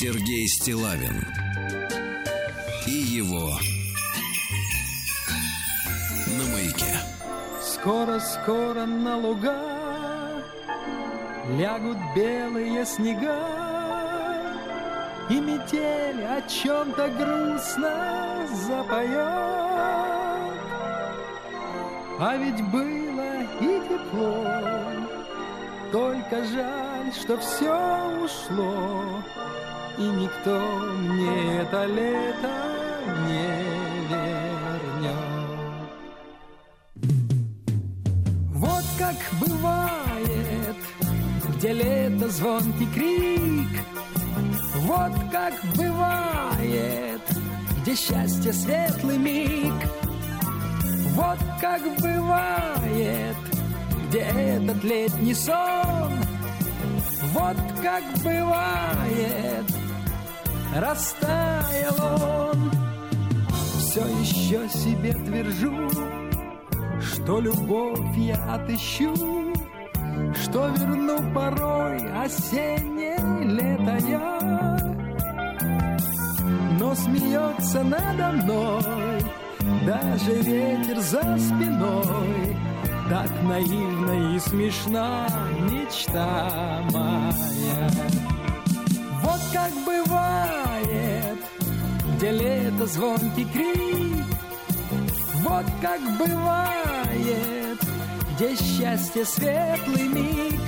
Сергей Стилавин и его на маяке. Скоро-скоро на луга лягут белые снега, и метель о чем-то грустно запоет. А ведь было и тепло, только жаль, что все ушло, и никто мне это лето не вернет. Вот как бывает, где лето звонкий крик, вот как бывает, где счастье светлый миг, вот как бывает, где этот летний сон, вот как бывает, растаял он. Все еще себе твержу, что любовь я отыщу, что верну порой осеннее лето я. Но смеется надо мной даже ветер за спиной, так наивна и смешна мечта моя. Вот как бывает, где лето звонкий крик, вот как бывает, где счастье светлый миг,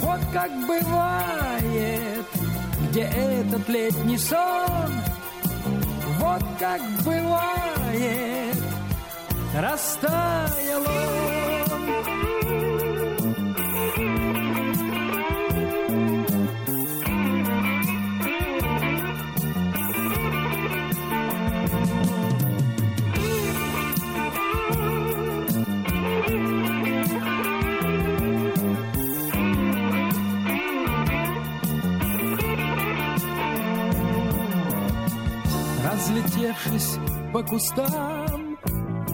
вот как бывает, где этот летний сон, вот как бывает, растаял он. Разлетевшись по кустам,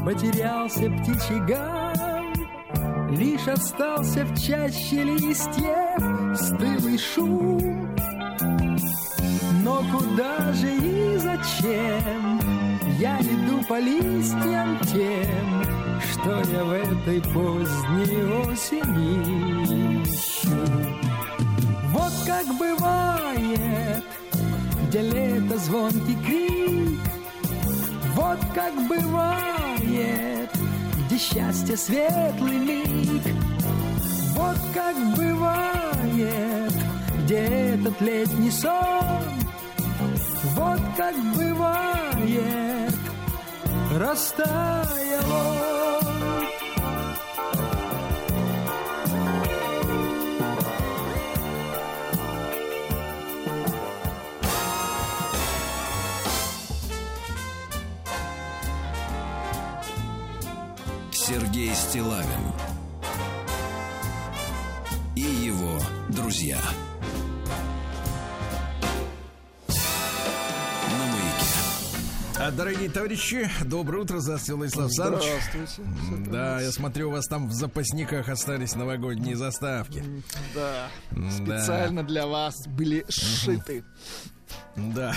потерялся птичий гам, Лишь остался в чаще листьев стылый шум. Но куда же и зачем я иду по листьям тем, Что я в этой поздней осени ищу? Вот как бывает, где лето звонкий крик, вот как бывает, где счастье светлый миг, вот как бывает, где этот летний сон, вот как бывает, растаял он. Стилавин и его друзья. А, Дорогие товарищи, доброе утро, здравствуйте, Владислав Александрович. Здравствуйте. Да, я смотрю, у вас там в запасниках остались новогодние заставки. Да. Да. Специально для вас были сшиты. Да,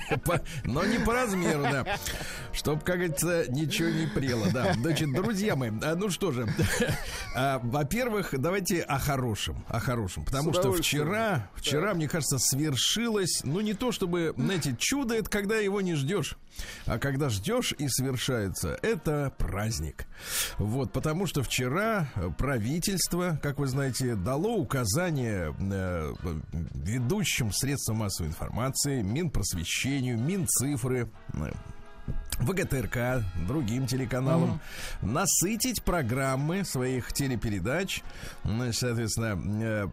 но не по размеру, да. Чтоб, как говорится, ничего не прело, да. Значит, друзья мои, а, ну что же, а, во-первых, давайте о хорошем, о хорошем, потому что вчера, вчера, мне кажется, свершилось, ну не то чтобы, знаете, чудо это когда его не ждешь, а когда ждешь и свершается, это праздник. Вот, потому что вчера э, правительство, как вы знаете, дало указание э, ведущим средствам массовой информации, Минпросвещению, Минцифры, э, ВГТРК, другим телеканалам, насытить программы своих телепередач, значит, соответственно, э,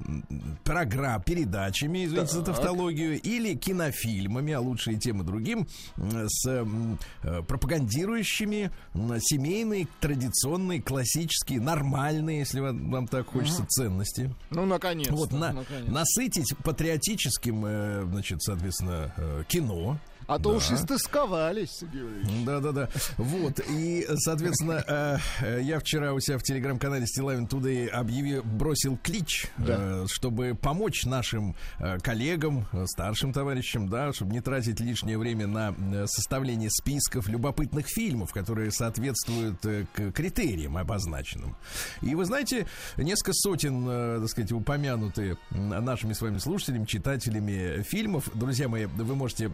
программ, передачами, извините за тавтологию, или кинофильмами, а лучше и тем и другим, с э, пропагандирующими семейные, традиционные, классические, нормальные, если вам, вам так хочется, ценности. Ну, наконец-то. Вот на, наконец-то. насытить патриотическим, э, значит, соответственно, э, кино. А то уж истысковались, Сергей Валерьевич. Да-да-да. Вот. И, соответственно, э, э, я вчера у себя в телеграм-канале Стилавин Туды объявил, бросил клич, э, чтобы помочь нашим коллегам, старшим товарищам, да, чтобы не тратить лишнее время на составление списков любопытных фильмов, которые соответствуют критериям обозначенным. И вы знаете, несколько сотен, так сказать, упомянутые нашими с вами слушателями, читателями фильмов. Друзья мои, вы можете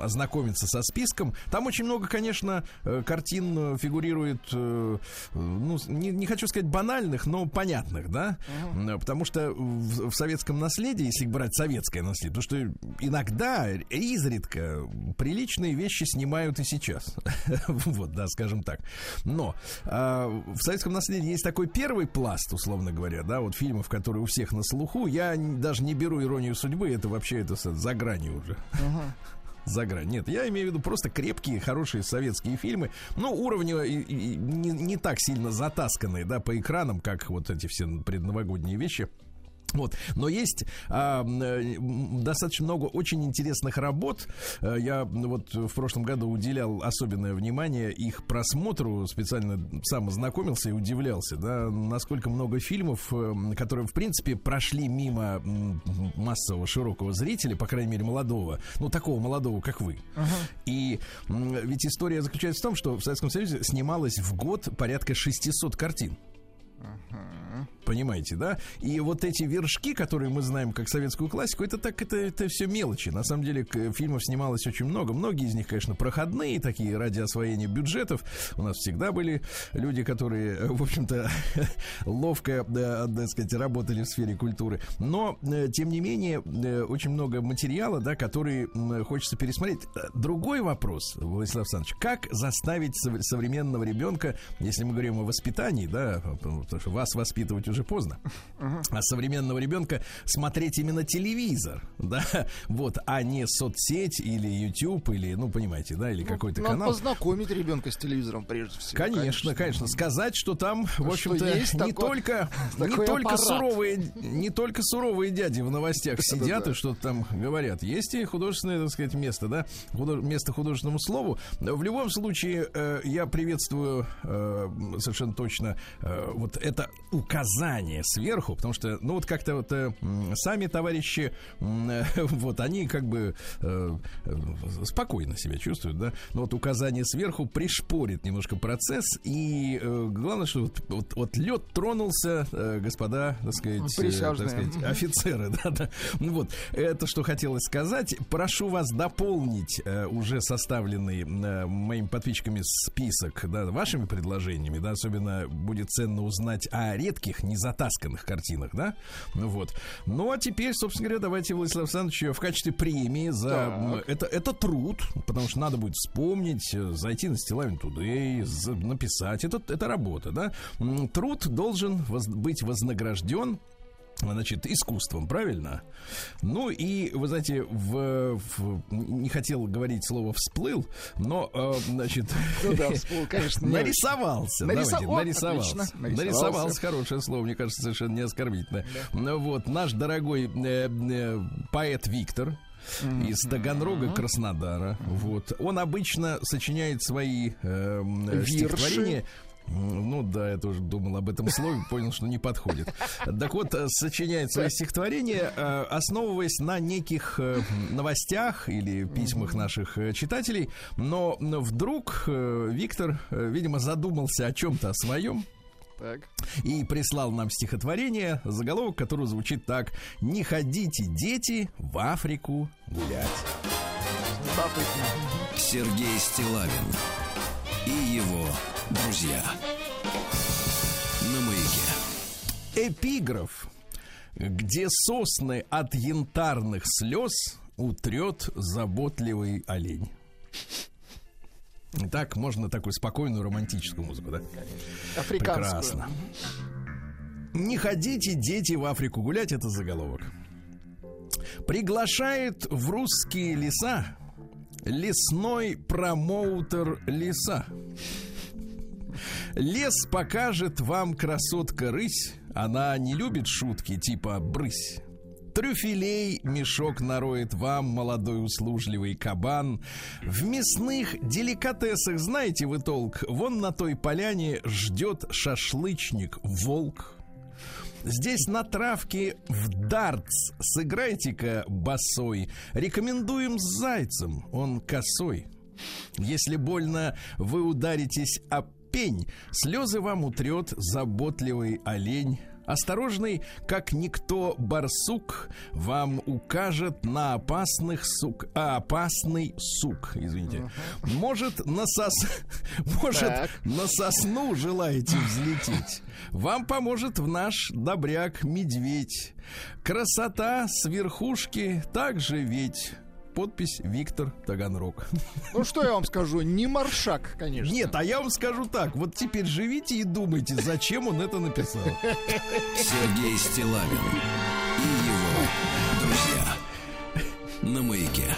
ознакомиться со списком. Там очень много, конечно, э, картин э, фигурирует, э, ну, не, не хочу сказать банальных, но понятных, да? Э, Потому что в, в советском наследии, если брать советское наследие, то что иногда, изредка, приличные вещи снимают и сейчас. Вот, да, скажем так. Но а, в советском наследии есть такой первый пласт, условно говоря, да, вот фильмов, которые у всех на слуху. Я даже не беру иронию судьбы, это вообще это за гранью уже. За грань. Нет, я имею в виду просто крепкие, хорошие советские фильмы. Ну, уровня и- и- и не, не так сильно затасканные, да, по экранам, как вот эти все предновогодние вещи. Вот. Но есть а, э, достаточно много очень интересных работ. Э, Я вот в прошлом году уделял особенное внимание их просмотру, специально сам ознакомился и удивлялся, да, насколько много фильмов, э, которые, в принципе, прошли мимо массового широкого зрителя, по крайней мере, молодого, ну, такого молодого, как вы. И м, ведь история заключается в том, что в Советском Союзе снималось в год порядка 600 картин. Понимаете, да? И вот эти вершки, которые мы знаем как советскую классику, это так, это, это все мелочи. На самом деле фильмов снималось очень много. Многие из них, конечно, проходные, такие ради освоения бюджетов. У нас всегда были люди, которые, э, в общем-то, ловко, да, так сказать, работали в сфере культуры. Но, э, тем не менее, э, очень много материала, да, который хочется пересмотреть. Другой вопрос, Владислав Александрович, как заставить сов- современного ребенка, если мы говорим о воспитании, да, потому что вас воспитывать уже поздно, а современного ребенка смотреть именно телевизор, да, вот, а не соцсеть или YouTube или, ну, понимаете, да, или какой-то Надо канал. познакомить ребенка с телевизором прежде всего. Конечно, конечно, сказать, что там, в общем-то, не такой- только, не такой только аппарат. суровые, не только суровые дяди в новостях сидят и что-то там говорят. Есть и художественное, так сказать, место, да, место художественному слову. В любом случае, э, я приветствую э, совершенно точно э, вот это указание сверху, потому что, ну, вот как-то вот э, сами товарищи, э, вот они как бы э, спокойно себя чувствуют, да, но вот указание сверху пришпорит немножко процесс, и э, главное, что вот, вот, вот лед тронулся, э, господа, так сказать, э, так сказать, офицеры, да, да. Ну вот, это что хотелось сказать. Прошу вас дополнить э, уже составленный э, моими подписчиками список, да, вашими предложениями, да, особенно будет ценно узнать о редких, незатасканных картинах, да, ну вот. Ну, а теперь, собственно говоря, давайте, Владислав Александрович, в качестве премии за... Так. Это, это труд, потому что надо будет вспомнить, э, зайти на Стилавин Today, за- написать. Это, это работа, да. Труд должен воз- быть вознагражден Значит, искусством, правильно? Ну и, вы знаете, в, в- не хотел говорить слово всплыл, но, э, значит, Ну да, всплыл, конечно, нарисовался. Давайте, нарисовался. отлично, нарисовался. нарисовался. хорошее слово, мне кажется, совершенно не оскорбительное. Ну вот, наш дорогой э, э, поэт Виктор, из Таганрога, Краснодара. Вот. Он обычно сочиняет свои э, э, Вирши. стихотворения. Ну да, я тоже думал об этом слове, понял, что не подходит. Так вот, э, сочиняет свои стихотворения, э, основываясь на неких э, новостях или письмах наших читателей. Но вдруг Виктор, видимо, задумался о чем-то о своем Так. и прислал нам стихотворение, заголовок которого звучит так «Не ходите, дети, в Африку гулять». Сергей Стилавин и его друзья. На маяке. Эпиграф. Где сосны от янтарных слез утрет заботливый олень. Так можно такую спокойную романтическую музыку, да? Африканскую. Прекрасно. Не ходите, дети, в Африку гулять, это заголовок. Приглашает в русские леса лесной промоутер леса. Лес покажет вам красотка рысь, она не любит шутки типа брысь. Трюфелей мешок нароет вам, молодой услужливый кабан. В мясных деликатесах знаете вы толк? Вон на той поляне ждет шашлычник волк. Здесь на травке в дартс сыграйте-ка босой. Рекомендуем с зайцем, он косой. Если больно, вы ударитесь о пень, слезы вам утрет заботливый олень. Осторожный, как никто барсук, вам укажет на опасных сук, а опасный сук, извините. Может на сос, может Так. на сосну желаете взлететь. Вам поможет в наш добряк медведь. Красота с верхушки также ведь. Подпись Виктор Таганрог. Ну что я вам скажу, не маршак, конечно. Нет, а я вам скажу так. Вот теперь живите и думайте, зачем он это написал. Сергей Стилавин и его друзья. На маяке.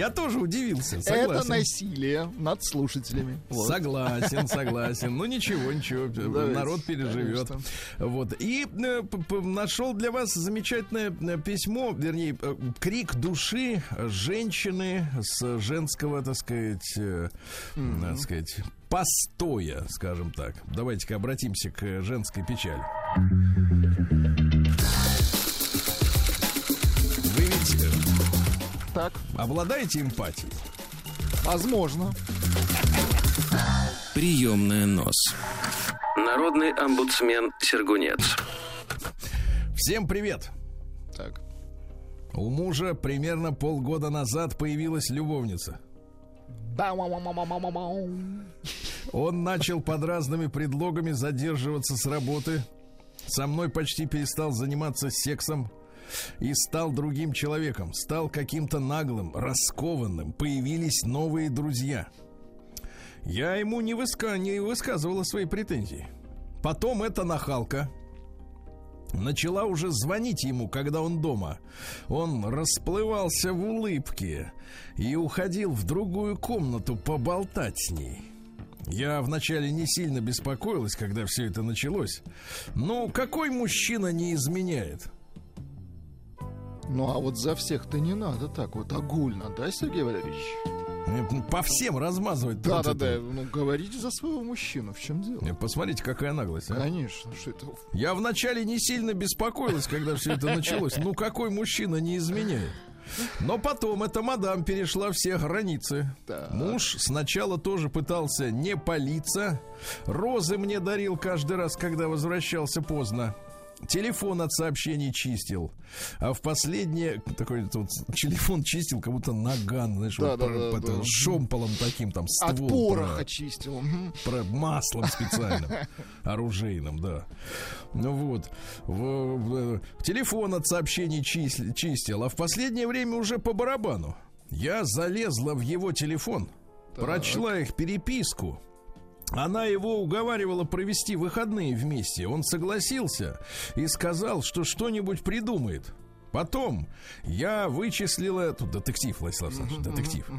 Я тоже удивился. Это Согласен. насилие над слушателями. Вот. Согласен, согласен. Ну ничего, ничего, Давайте, народ переживет. конечно. Вот. И э, нашел для вас замечательное э, письмо, вернее, э, крик души женщины с женского, так сказать, э, так сказать, постоя, скажем так. Давайте-ка обратимся к женской печали. Так, обладаете эмпатией? возможно. Приемная нос. Народный омбудсмен Сергунец. Всем привет! Так. У мужа примерно полгода назад появилась любовница. Он начал под разными предлогами задерживаться с работы. Со мной почти перестал заниматься сексом и стал другим человеком. Стал каким-то наглым, раскованным. Появились новые друзья. Я ему не, выска... не высказывала свои претензии. Потом эта нахалка начала уже звонить ему, когда он дома. Он расплывался в улыбке и уходил в другую комнату поболтать с ней. Я вначале не сильно беспокоилась, когда все это началось. Ну, какой мужчина не изменяет? Ну а вот за всех-то не надо так вот огульно, да, Сергей Валерьевич? Э, По всем размазывать. Да, вот да, это. да. Ну говорите за своего мужчину, в чем дело? Э, Посмотрите, какая наглость, а. Конечно, что это. Я вначале не сильно беспокоилась, когда все это началось. Ну, какой мужчина не изменяет? Но потом эта мадам перешла все границы. Так. Муж сначала тоже пытался не палиться. Розы мне дарил каждый раз, когда возвращался поздно. Телефон от сообщений чистил. А в последнее... Такой вот телефон чистил, как будто наган, знаешь, Да, вот да, про- да, это, да. шомполом таким там ствол. От про- пороха чистил. Мгм. про маслом специальным, оружейным, да. Ну вот. В- в- телефон от сообщений чис- чистил, а в последнее время уже по барабану. Я залезла в его телефон, прочла их переписку. Она его уговаривала провести выходные вместе. Он согласился и сказал, что что-нибудь придумает. Потом я вычислила... Тут детектив, Владислав Александрович, детектив.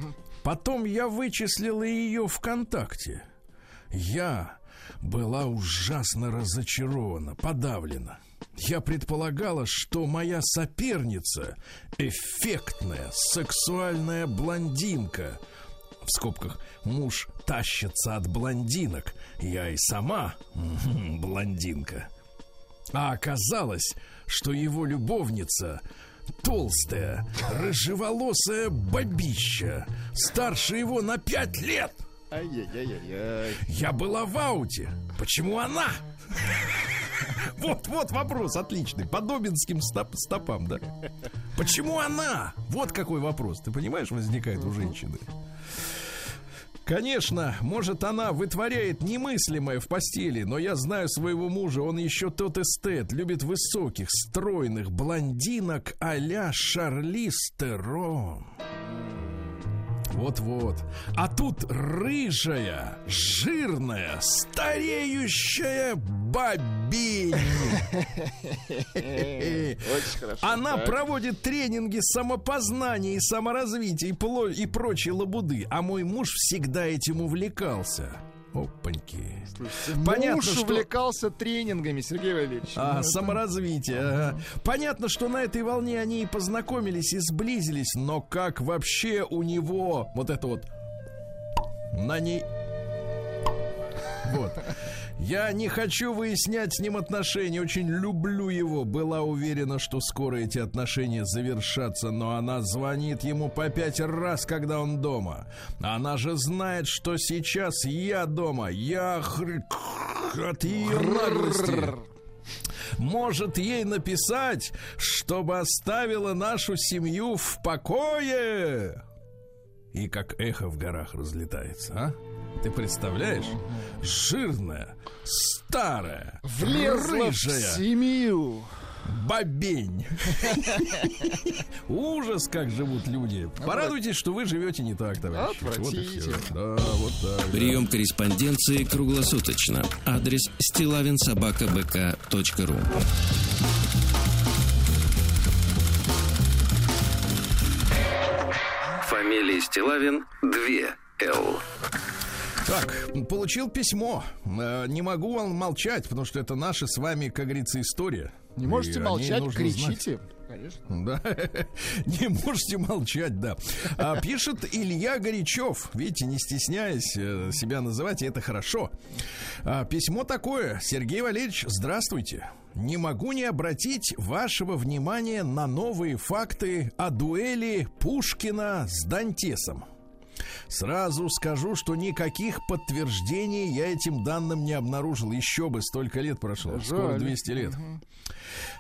Потом я вычислила ее ВКонтакте. Я была ужасно разочарована, подавлена. Я предполагала, что моя соперница эффектная, сексуальная блондинка. В скобках муж тащится от блондинок. Я и сама блондинка. А оказалось, что его любовница толстая, рыжеволосая бабища, старше его на пять лет. Ай-яй-яй-яй. Я была в ауте. Почему она? Вот, вот вопрос отличный. По добинским стоп- стопам, да? Почему она? Вот какой вопрос. Ты понимаешь, возникает у женщины. Конечно, может, она вытворяет немыслимое в постели, но я знаю своего мужа, он еще тот эстет, любит высоких, стройных блондинок а-ля Шарлиз Терон. Вот-вот. А тут рыжая, жирная, стареющая бабень. Она проводит тренинги самопознания и саморазвития и прочей лабуды. А мой муж всегда этим увлекался. Опаньки. Слушайте, Понятно, муж что- увлекался тренингами, Сергей Валерьевич. А, Ну, это- саморазвитие. ага. Понятно, что на этой волне они и познакомились, и сблизились, но как вообще у него вот это вот на ней... Вот. Я не хочу выяснять с ним отношения, очень люблю его. Была уверена, что скоро эти отношения завершатся, но она звонит ему по пять раз, когда он дома. Она же знает, что сейчас я дома. Я хр- от ее наглости. Может ей написать, чтобы оставила нашу семью в покое? И как эхо в горах разлетается, а? Ты представляешь? Жирная, старая, Влезла в семью. бабень. Ужас, как живут люди. Порадуйтесь, что вы живете не так, товарищи. Вот и. Отвратительно. Да, вот так. да. Прием корреспонденции круглосуточно. Адрес стилавинсобакабк.ру Фамилия Стилавин 2 Л. Так, получил письмо. Э, Не могу вам молчать, потому что это наша с вами, как говорится, история. Не И можете ней молчать, нужно знать. кричите. Конечно. Да, не можете молчать, да. А, пишет Илья Горячев. Видите, не стесняясь э, себя называть, и это хорошо. А, письмо такое. Сергей Валерьевич, здравствуйте. Не могу не обратить вашего внимания на новые факты о дуэли Пушкина с Дантесом. Сразу скажу, что никаких подтверждений я этим данным не обнаружил. Еще бы, столько лет прошло. Скоро Жаль. 200 лет.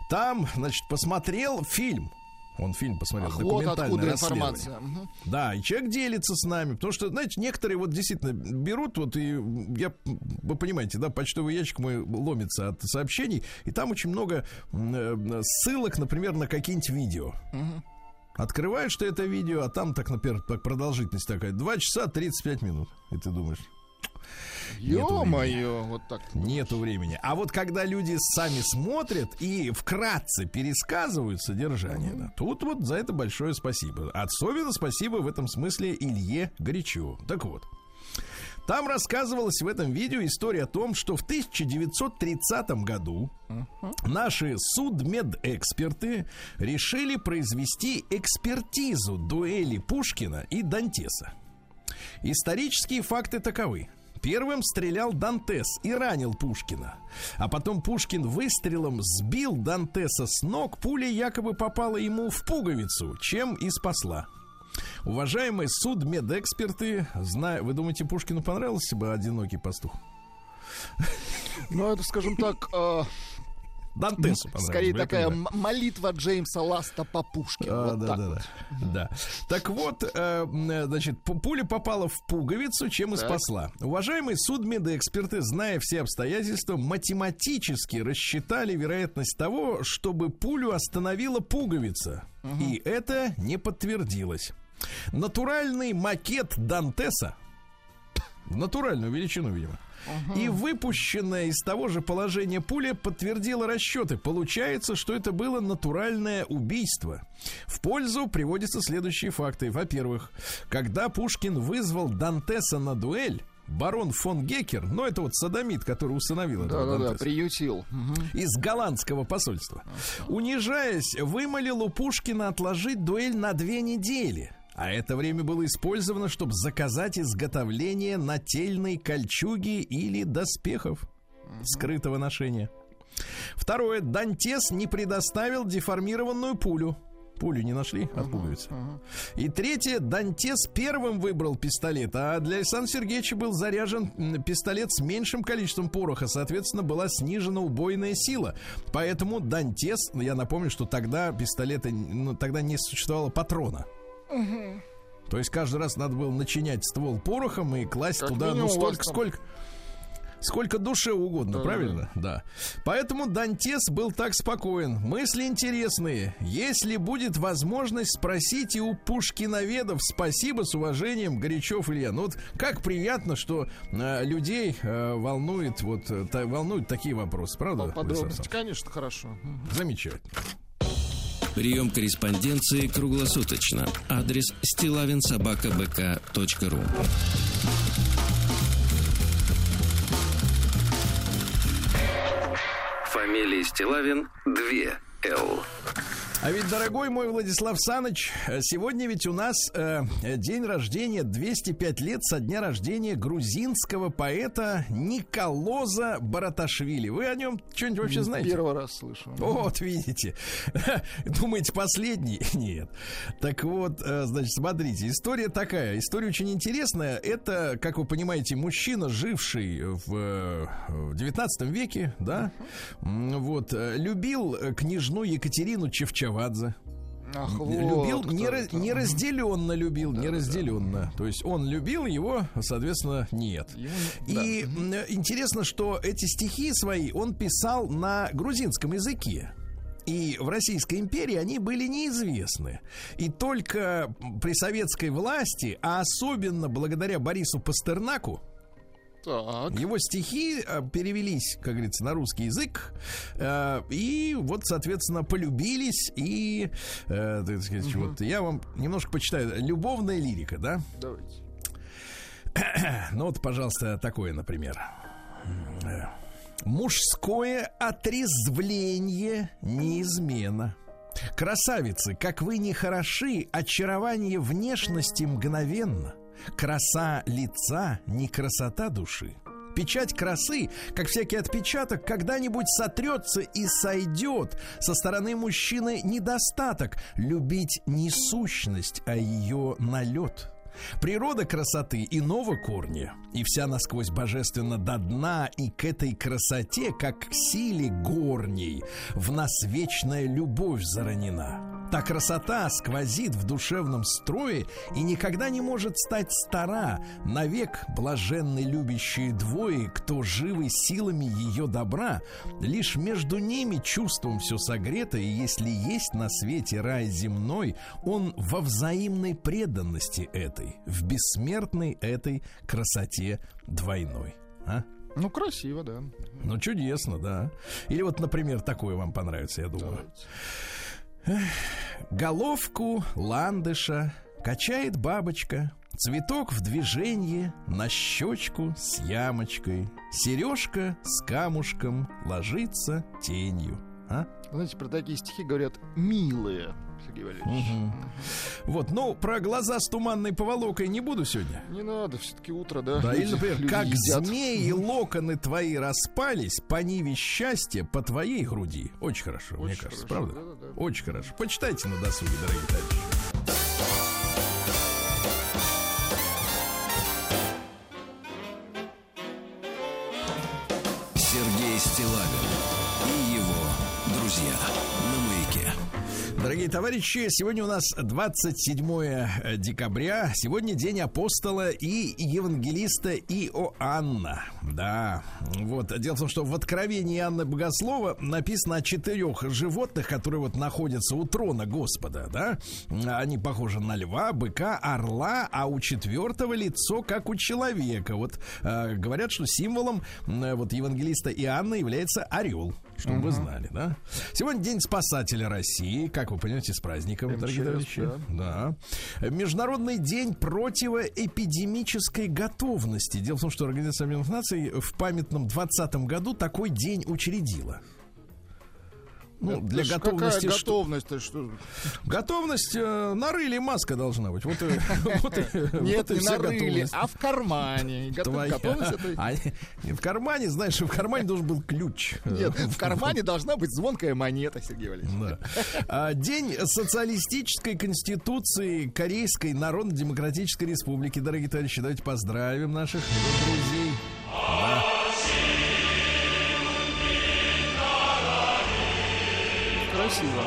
Там, значит, посмотрел фильм. Он фильм посмотрел, Ах, вот документальное расследование. информация. Да, и человек делится с нами, потому что, знаете, некоторые вот действительно берут, вот и я, вы понимаете, да, почтовый ящик мой ломится от сообщений, и там очень много э, ссылок, например, на какие-нибудь видео. Открываешь ты это видео, а там так, например, продолжительность такая, 2 часа 35 минут. И ты думаешь, Ё-моё, вот так. Нету времени. А вот когда люди сами смотрят и вкратце пересказывают содержание, да, тут вот за это большое спасибо. Особенно спасибо в этом смысле Илье Горячеву. Так вот. Там рассказывалась в этом видео история о том, что в 1930 году наши судмедэксперты решили произвести экспертизу дуэли Пушкина и Дантеса. Исторические факты таковы. Первым стрелял Дантес и ранил Пушкина. А потом Пушкин выстрелом сбил Дантеса с ног, пуля якобы попала ему в пуговицу, чем и спасла. Уважаемые судмедэксперты, зная, вы думаете, Пушкину понравился бы одинокий пастух? Ну, это, скажем так, э, Дантесу скорее такая м- молитва Джеймса Ласта по Пушкину. А, Вот да, так да, вот. да, да. Так вот, э, м, значит, пу- пуля попала в пуговицу, чем и Так. спасла. Уважаемые судмедэксперты, зная все обстоятельства, математически рассчитали вероятность того, чтобы пулю остановила пуговица. И это не подтвердилось. Натуральный макет Дантеса, натуральную величину, видимо, и выпущенная из того же положения пуля подтвердила расчеты. Получается, что это было натуральное убийство. В пользу приводятся следующие факты. Во-первых, когда Пушкин вызвал Дантеса на дуэль, барон фон Геккер, ну это вот садомит, который усыновил этого Да-да-да, Дантеса, приютил. Мгм. из голландского посольства, унижаясь, вымолил у Пушкина отложить дуэль на две недели. А это время было использовано, чтобы заказать изготовление нательной кольчуги или доспехов скрытого ношения. Второе. Дантес не предоставил деформированную пулю. Пулю не нашли от пуговицы. И третье. Дантес первым выбрал пистолет, а для Александра Сергеевича был заряжен пистолет с меньшим количеством пороха. Соответственно, была снижена убойная сила. Поэтому Дантес, я напомню, что тогда пистолеты, ну, тогда не существовало патрона. То есть каждый раз надо было начинять ствол порохом и класть Как туда, ну, столько, сколько. Сколько душе угодно, Да, правильно? Да. Поэтому Дантес был так спокоен. Мысли интересные. Если будет возможность, спросите у пушкиноведов. Спасибо с уважением, Горячев Илья. Ну вот как приятно, что э, людей э, волнует вот э, та- волнуют такие вопросы, правда? Владислав Подробности, конечно, хорошо. Замечательно. Прием корреспонденции круглосуточно. Адрес стилавинсобакабк.ру Фамилия Стилавин 2 Л. А ведь, дорогой мой Владислав Саныч, сегодня ведь у нас э, день рождения, 205 лет со дня рождения грузинского поэта Николоза Бараташвили. Вы о нем что-нибудь вообще знаете? Первый раз слышу. Вот, видите. Думаете, последний? Нет. Так вот, э, значит, смотрите, история такая. История очень интересная. Это, как вы понимаете, мужчина, живший в, э, в 19 веке, да, вот, э, любил э, княжну Екатерину Чевчавадзе. Ах, любил, вот не, кто ra- это. неразделенно любил, неразделенно. То есть он любил его, соответственно, нет. Ему не- И м, интересно, что эти стихи свои он писал на грузинском языке. И в Российской империи они были неизвестны. И только при советской власти, а особенно благодаря Борису Пастернаку, Так. его стихи э, перевелись, как говорится, на русский язык, э, и вот, соответственно, полюбились, и, э, так сказать, вот я вам немножко почитаю. Любовная лирика, да? Давайте. Ну вот, пожалуйста, такое, например. Мужское отрезвление неизменно. Красавицы, как вы не хороши, очарование внешности мгновенно. Краса лица, не красота души. Печать красы, как всякий отпечаток, когда-нибудь сотрется и сойдет. Со стороны мужчины недостаток. Любить не сущность, а ее налет. Природа красоты иного корня, и вся насквозь божественно до дна, и к этой красоте, как к силе горней, в нас вечная любовь заранена. Та красота сквозит в душевном строе и никогда не может стать стара, навек блаженны любящие двое, кто живы силами ее добра, лишь между ними чувством все согрето, и если есть на свете рай земной, он во взаимной преданности этой, в бессмертной этой красоте двойной. А? Ну, красиво, да. Ну, чудесно, да. Или вот, например, такое вам понравится, я думаю. Головку ландыша качает бабочка, Цветок в движении, на щечку с ямочкой, Сережка с камушком ложится тенью. А? Знаете, про такие стихи говорят «милые», Сергей Валерьевич. Вот, ну, про глаза с туманной поволокой не буду сегодня. Не надо, все-таки утро, да? Да, или, Люди- например, люди как едят. змеи локоны твои распались по ниве счастья по твоей груди. Очень хорошо, мне Очень кажется, хорошо, правда? да-да-да. Очень хорошо. Почитайте на досуге, дорогие товарищи. Сергей Стилавин и его друзья. Дорогие товарищи, сегодня у нас 27 декабря. Сегодня день апостола и евангелиста Иоанна. Да, вот. Дело в том, что в Откровении Иоанна Богослова написано о четырех животных, которые вот находятся у трона Господа, да. Они похожи на льва, быка, орла, а у четвертого лицо, как у человека. Вот э, говорят, что символом э, вот евангелиста Иоанна является орел чтобы вы знали, да? Сегодня День спасателя России, как вы понимаете, с праздником, дорогие товарищи. Да. Международный день противоэпидемической готовности. Дело в том, что Организация Объединенных Наций в памятном 20 году такой день учредила. Ну, Это для готовности... Какая что- готовность-то, что? Готовность э, нарыли маска должна быть. Вот, вот Нет, вот и не нарыли, готовность. а в кармане. Твоя. Готовность это... А, в кармане, знаешь, в кармане должен был ключ. Нет, в кармане должна быть звонкая монета, Сергей Валерьевич. Да. А, День социалистической конституции Корейской Народно-Демократической Республики. Дорогие товарищи, давайте поздравим наших друзей. Да. Красиво.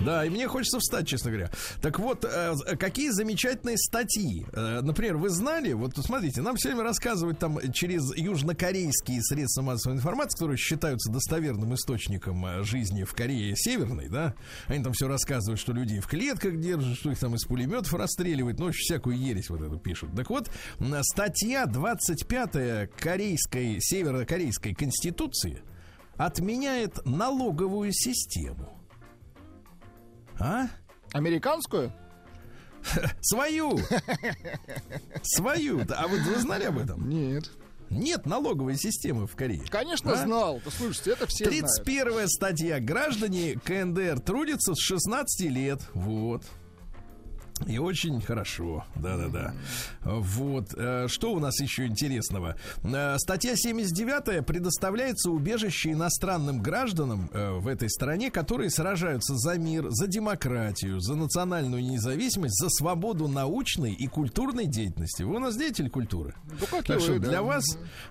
Да, и мне хочется встать, честно говоря. Так вот, э, какие замечательные статьи. Э, например, вы знали, вот смотрите, нам все время рассказывают там через южнокорейские средства массовой информации, которые считаются достоверным источником э, жизни в Корее Северной, да, они там все рассказывают, что людей в клетках держат, что их там из пулеметов расстреливают, ну, всякую ересь вот эту пишут. Так вот, статья 25 корейской, северокорейской конституции отменяет налоговую систему. А? Американскую? Свою! Свою! А вы, вы знали об этом? Нет. Нет налоговой системы в Корее. Конечно, А? знал. Да слушайте, это все знают. 31 статья. Граждане КНДР трудятся с 16 лет. Вот. И очень хорошо, да-да-да. Вот, э, что у нас еще интересного? Э, Статья 79 предоставляется убежище иностранным гражданам э, в этой стране, которые сражаются за мир, за демократию, за национальную независимость, за свободу научной и культурной деятельности. Вы у нас деятель культуры. Ну, как Так вы, что да. для вас,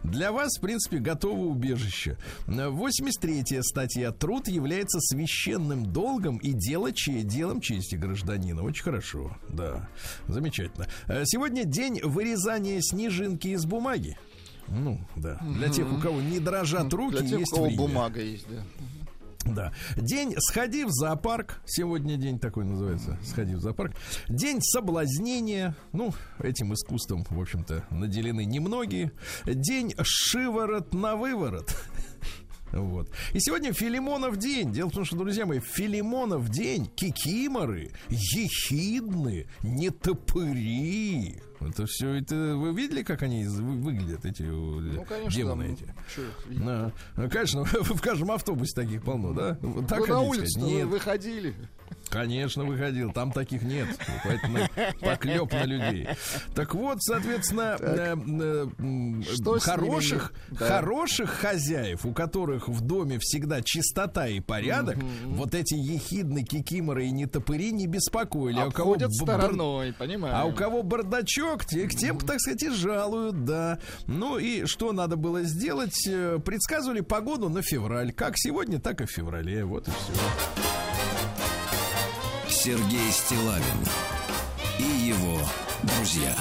для вас, в принципе, готово убежище. 83 статья. Труд является священным долгом и дело, че- делом чести гражданина. Очень хорошо. Да, замечательно. Э, Сегодня день вырезания снежинки из бумаги. Ну, да. Для тех, у кого не дрожат руки, Для тех, есть у кого время. бумага есть, да. Да. День «Сходи в зоопарк». Сегодня день такой называется. «Сходи в зоопарк». День соблазнения. Ну, этим искусством, в общем-то, наделены немногие. День «Шиворот на выворот». Вот. И сегодня Филимонов день. Дело в том, что, друзья мои, Филимонов день, кикиморы, ехидны, нетопыри. Это все это... Вы видели, как они выглядят, эти э, Ну, конечно, демоны там, эти? чё. Да. Ну, Конечно, в каждом автобусе таких полно, да? Так Вы на улицу выходили. Конечно, выходил. Там таких нет. Поэтому поклеп на людей. Так вот, соответственно, э, э, Что хороших? Да. хороших хозяев, у которых в доме всегда чистота и порядок, вот эти ехидны, кикиморы и нетопыри не беспокоили. А у кого Обходят б- бар- стороной, понимаю. а у кого бардачок, те, к тем, так сказать, и жалуют, да. Ну и что надо было сделать? Э, Предсказывали погоду на февраль. Как сегодня, так и в феврале. Вот и все. Сергей Стилавин и его друзья.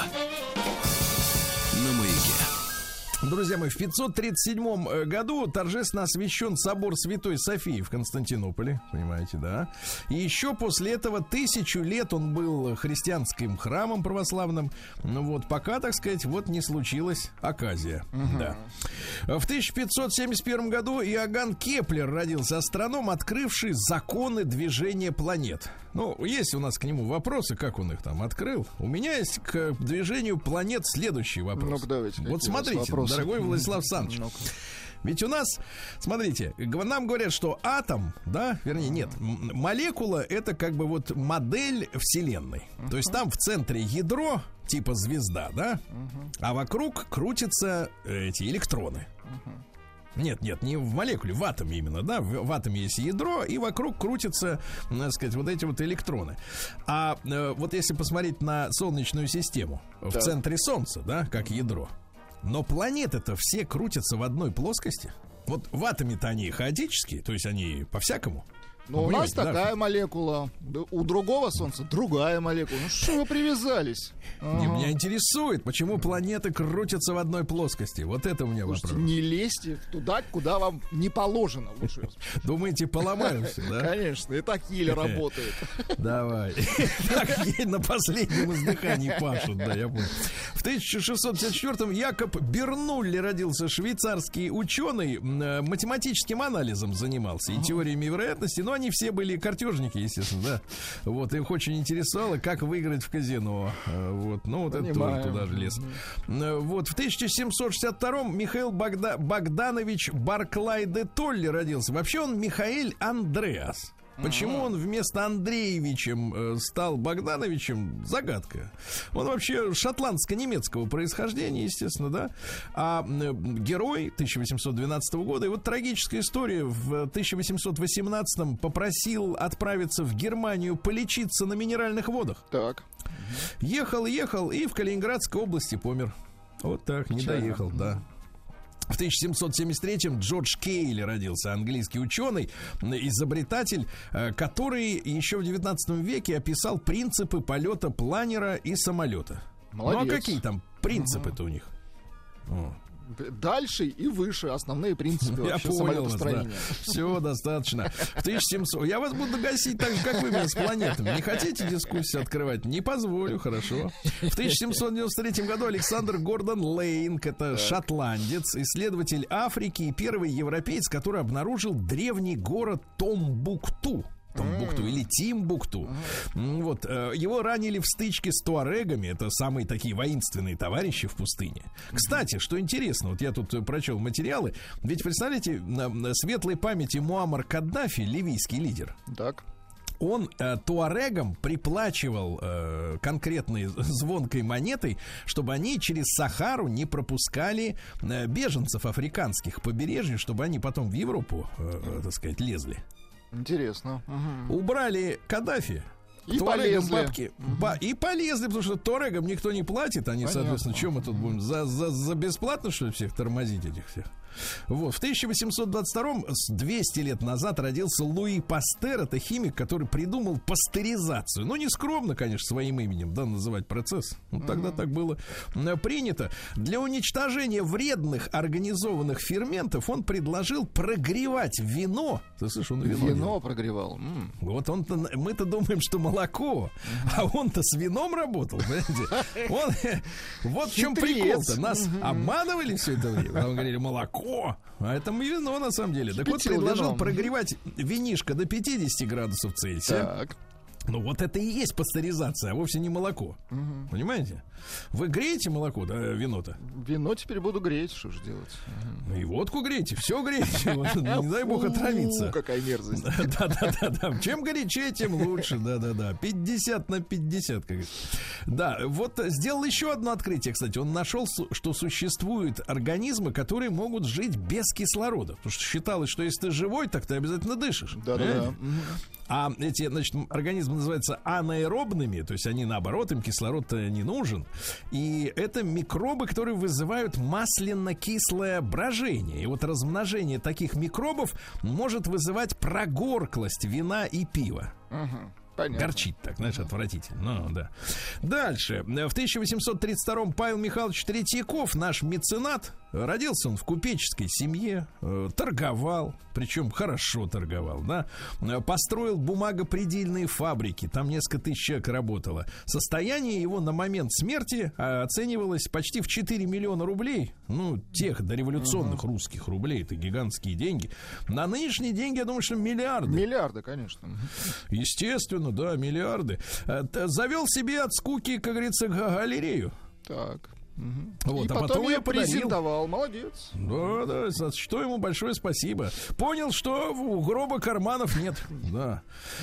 Друзья мои, в 537 э, году торжественно освящен собор Святой Софии в Константинополе, понимаете, да? И еще после этого тысячу лет он был христианским храмом православным, ну вот, пока, так сказать, вот не случилась оказия, да. В 1571 году Иоганн Кеплер родился астроном, открывший законы движения планет. Ну, есть у нас к нему вопросы, как он их там открыл. У меня есть к движению планет следующий вопрос. Ну-ка, давайте, Вот смотрите, дорогой Владислав. Ну-ка. Ведь у нас, смотрите, нам говорят, что атом, да, вернее, нет, молекула это как бы вот модель Вселенной. То есть там в центре ядро, типа звезда, да, а вокруг крутятся эти электроны. Нет, нет, не в молекуле, в атоме именно, да, в, в атоме есть ядро, и вокруг крутятся, так сказать, вот эти вот электроны. А э, вот если посмотреть на Солнечную систему, в Так. центре Солнца, да, как ядро, но планеты-то все крутятся в одной плоскости. Вот в атоме-то они хаотические, то есть они по-всякому. Ну, у нас понимаете, да, такая молекула. У другого Солнца другая молекула. Ну, что вы привязались? Не, Ага. меня интересует, почему планеты крутятся в одной плоскости. Вот это у меня Слушайте, вопрос. не лезьте туда, куда вам не положено. Лучше. Думаете, поломаемся, да? Конечно, и так еле работает. Давай. Так ей на последнем издыхании пашут, да, я понял. В 1654-м Якоб Бернулли родился швейцарский ученый, э, математическим анализом занимался и теориями вероятности, но они все были картежники, естественно, да. Вот, их очень интересовало, как выиграть в казино. Э, Вот, ну, вот это тоже туда же лез. Э, Вот, в 1762-м Михаил Богда- Богданович Барклай де Толли родился. Вообще он Михаэль Андреас. Почему он вместо Андреевичем э, стал Богдановичем, загадка. Он вообще шотландско-немецкого происхождения, естественно, да. А э, герой 1812 года, и вот трагическая история, в 1818 попросил отправиться в Германию полечиться на минеральных водах. Так. Ехал, ехал и в Калининградской области помер. Вот так, не Печально. доехал, да. В 1773-м Джордж Кейли родился, английский ученый, изобретатель, э, который еще в 19 веке описал принципы полета планера и самолета. Ну а Молодец. какие там принципы-то у них? О. Дальше и выше основные принципы Я понял вас, да. Все, достаточно. В 1700... Я вас буду гасить так же, как вы меня с планетами. Не хотите дискуссию открывать? Не позволю, хорошо. В 1793 году Александр Гордон Лейнг, это шотландец, исследователь Африки и первый европеец, который обнаружил древний город Томбукту. Томбукту или Тимбукту. М, Вот, э, его ранили в стычке с туарегами, это самые такие воинственные товарищи в пустыне. Кстати, что интересно, вот я тут э, прочел материалы, ведь представляете, на, светлой памяти Муаммар Каддафи, ливийский лидер, Так. он э, туарегам приплачивал э, конкретной звонкой монетой, чтобы они через Сахару не пропускали э, беженцев африканских к побережью, чтобы они потом в Европу, э, э, так сказать, лезли. Интересно. Мгм. Убрали Каддафи. И полезли. бабки. Ба- и полезли, потому что туарегам никто не платит. Они, Понятно. соответственно, чем мы тут будем? За, за, за бесплатно, что ли, всех тормозить этих всех? Вот. В 1822 с 200 лет назад родился Луи Пастер. Это химик, который придумал пастеризацию. Ну, не скромно, конечно, своим именем, да, называть процесс. Ну, тогда так было э, принято. Для уничтожения вредных организованных ферментов он предложил прогревать вино. Ты слышишь, он вино делал. Вино прогревал. М. Вот он-то, мы-то думаем, что молоко, а он-то с вином работал, понимаете? Он, вот в чем прикол-то. Нас обманывали все это время. Нам говорили, молоко, а это вино на самом деле. Так вот, Кипятил предложил вином. прогревать винишко до 50 градусов Цельсия. Так. Ну вот это и есть пастеризация, а вовсе не молоко. Понимаете? Вы греете молоко, да, вино-то? Вино теперь буду греть, что же делать? Ну И водку греете, все греете. Не дай бог отравиться. какая мерзость. Да, да, да, да. Чем горячее, тем лучше. Да, да, да. 50 на 50, как. Да, вот сделал еще одно открытие, кстати. Он нашел, что существуют организмы, которые могут жить без кислорода. Потому что считалось, что если ты живой, так ты обязательно дышишь. Да-да-да. А эти, значит, организмы называются анаэробными, то есть они наоборот, им кислород не нужен. И это микробы, которые вызывают масляно-кислое брожение. И вот размножение таких микробов может вызывать прогорклость вина и пива. Мгм. Понятно. Горчит так, знаешь, отвратительно. Ну, да. Дальше. В 1832-м Павел Михайлович Третьяков, наш меценат, родился он в купеческой семье, э, торговал, причем хорошо торговал, да, построил бумагопредельные фабрики, там несколько тысяч человек работало. Состояние его на момент смерти э, оценивалось почти в 4 миллиона рублей, ну, тех дореволюционных русских рублей, это гигантские деньги. На нынешние деньги, я думаю, что миллиарды. Миллиарды, конечно. Мгм. Естественно, да, миллиарды. Э, Завел себе от скуки, как говорится, га- галерею. Так. Мгм. Вот, И а потом, потом я презентовал. Молодец. Да, да, что ему большое спасибо. Понял, что у гроба карманов нет. Да.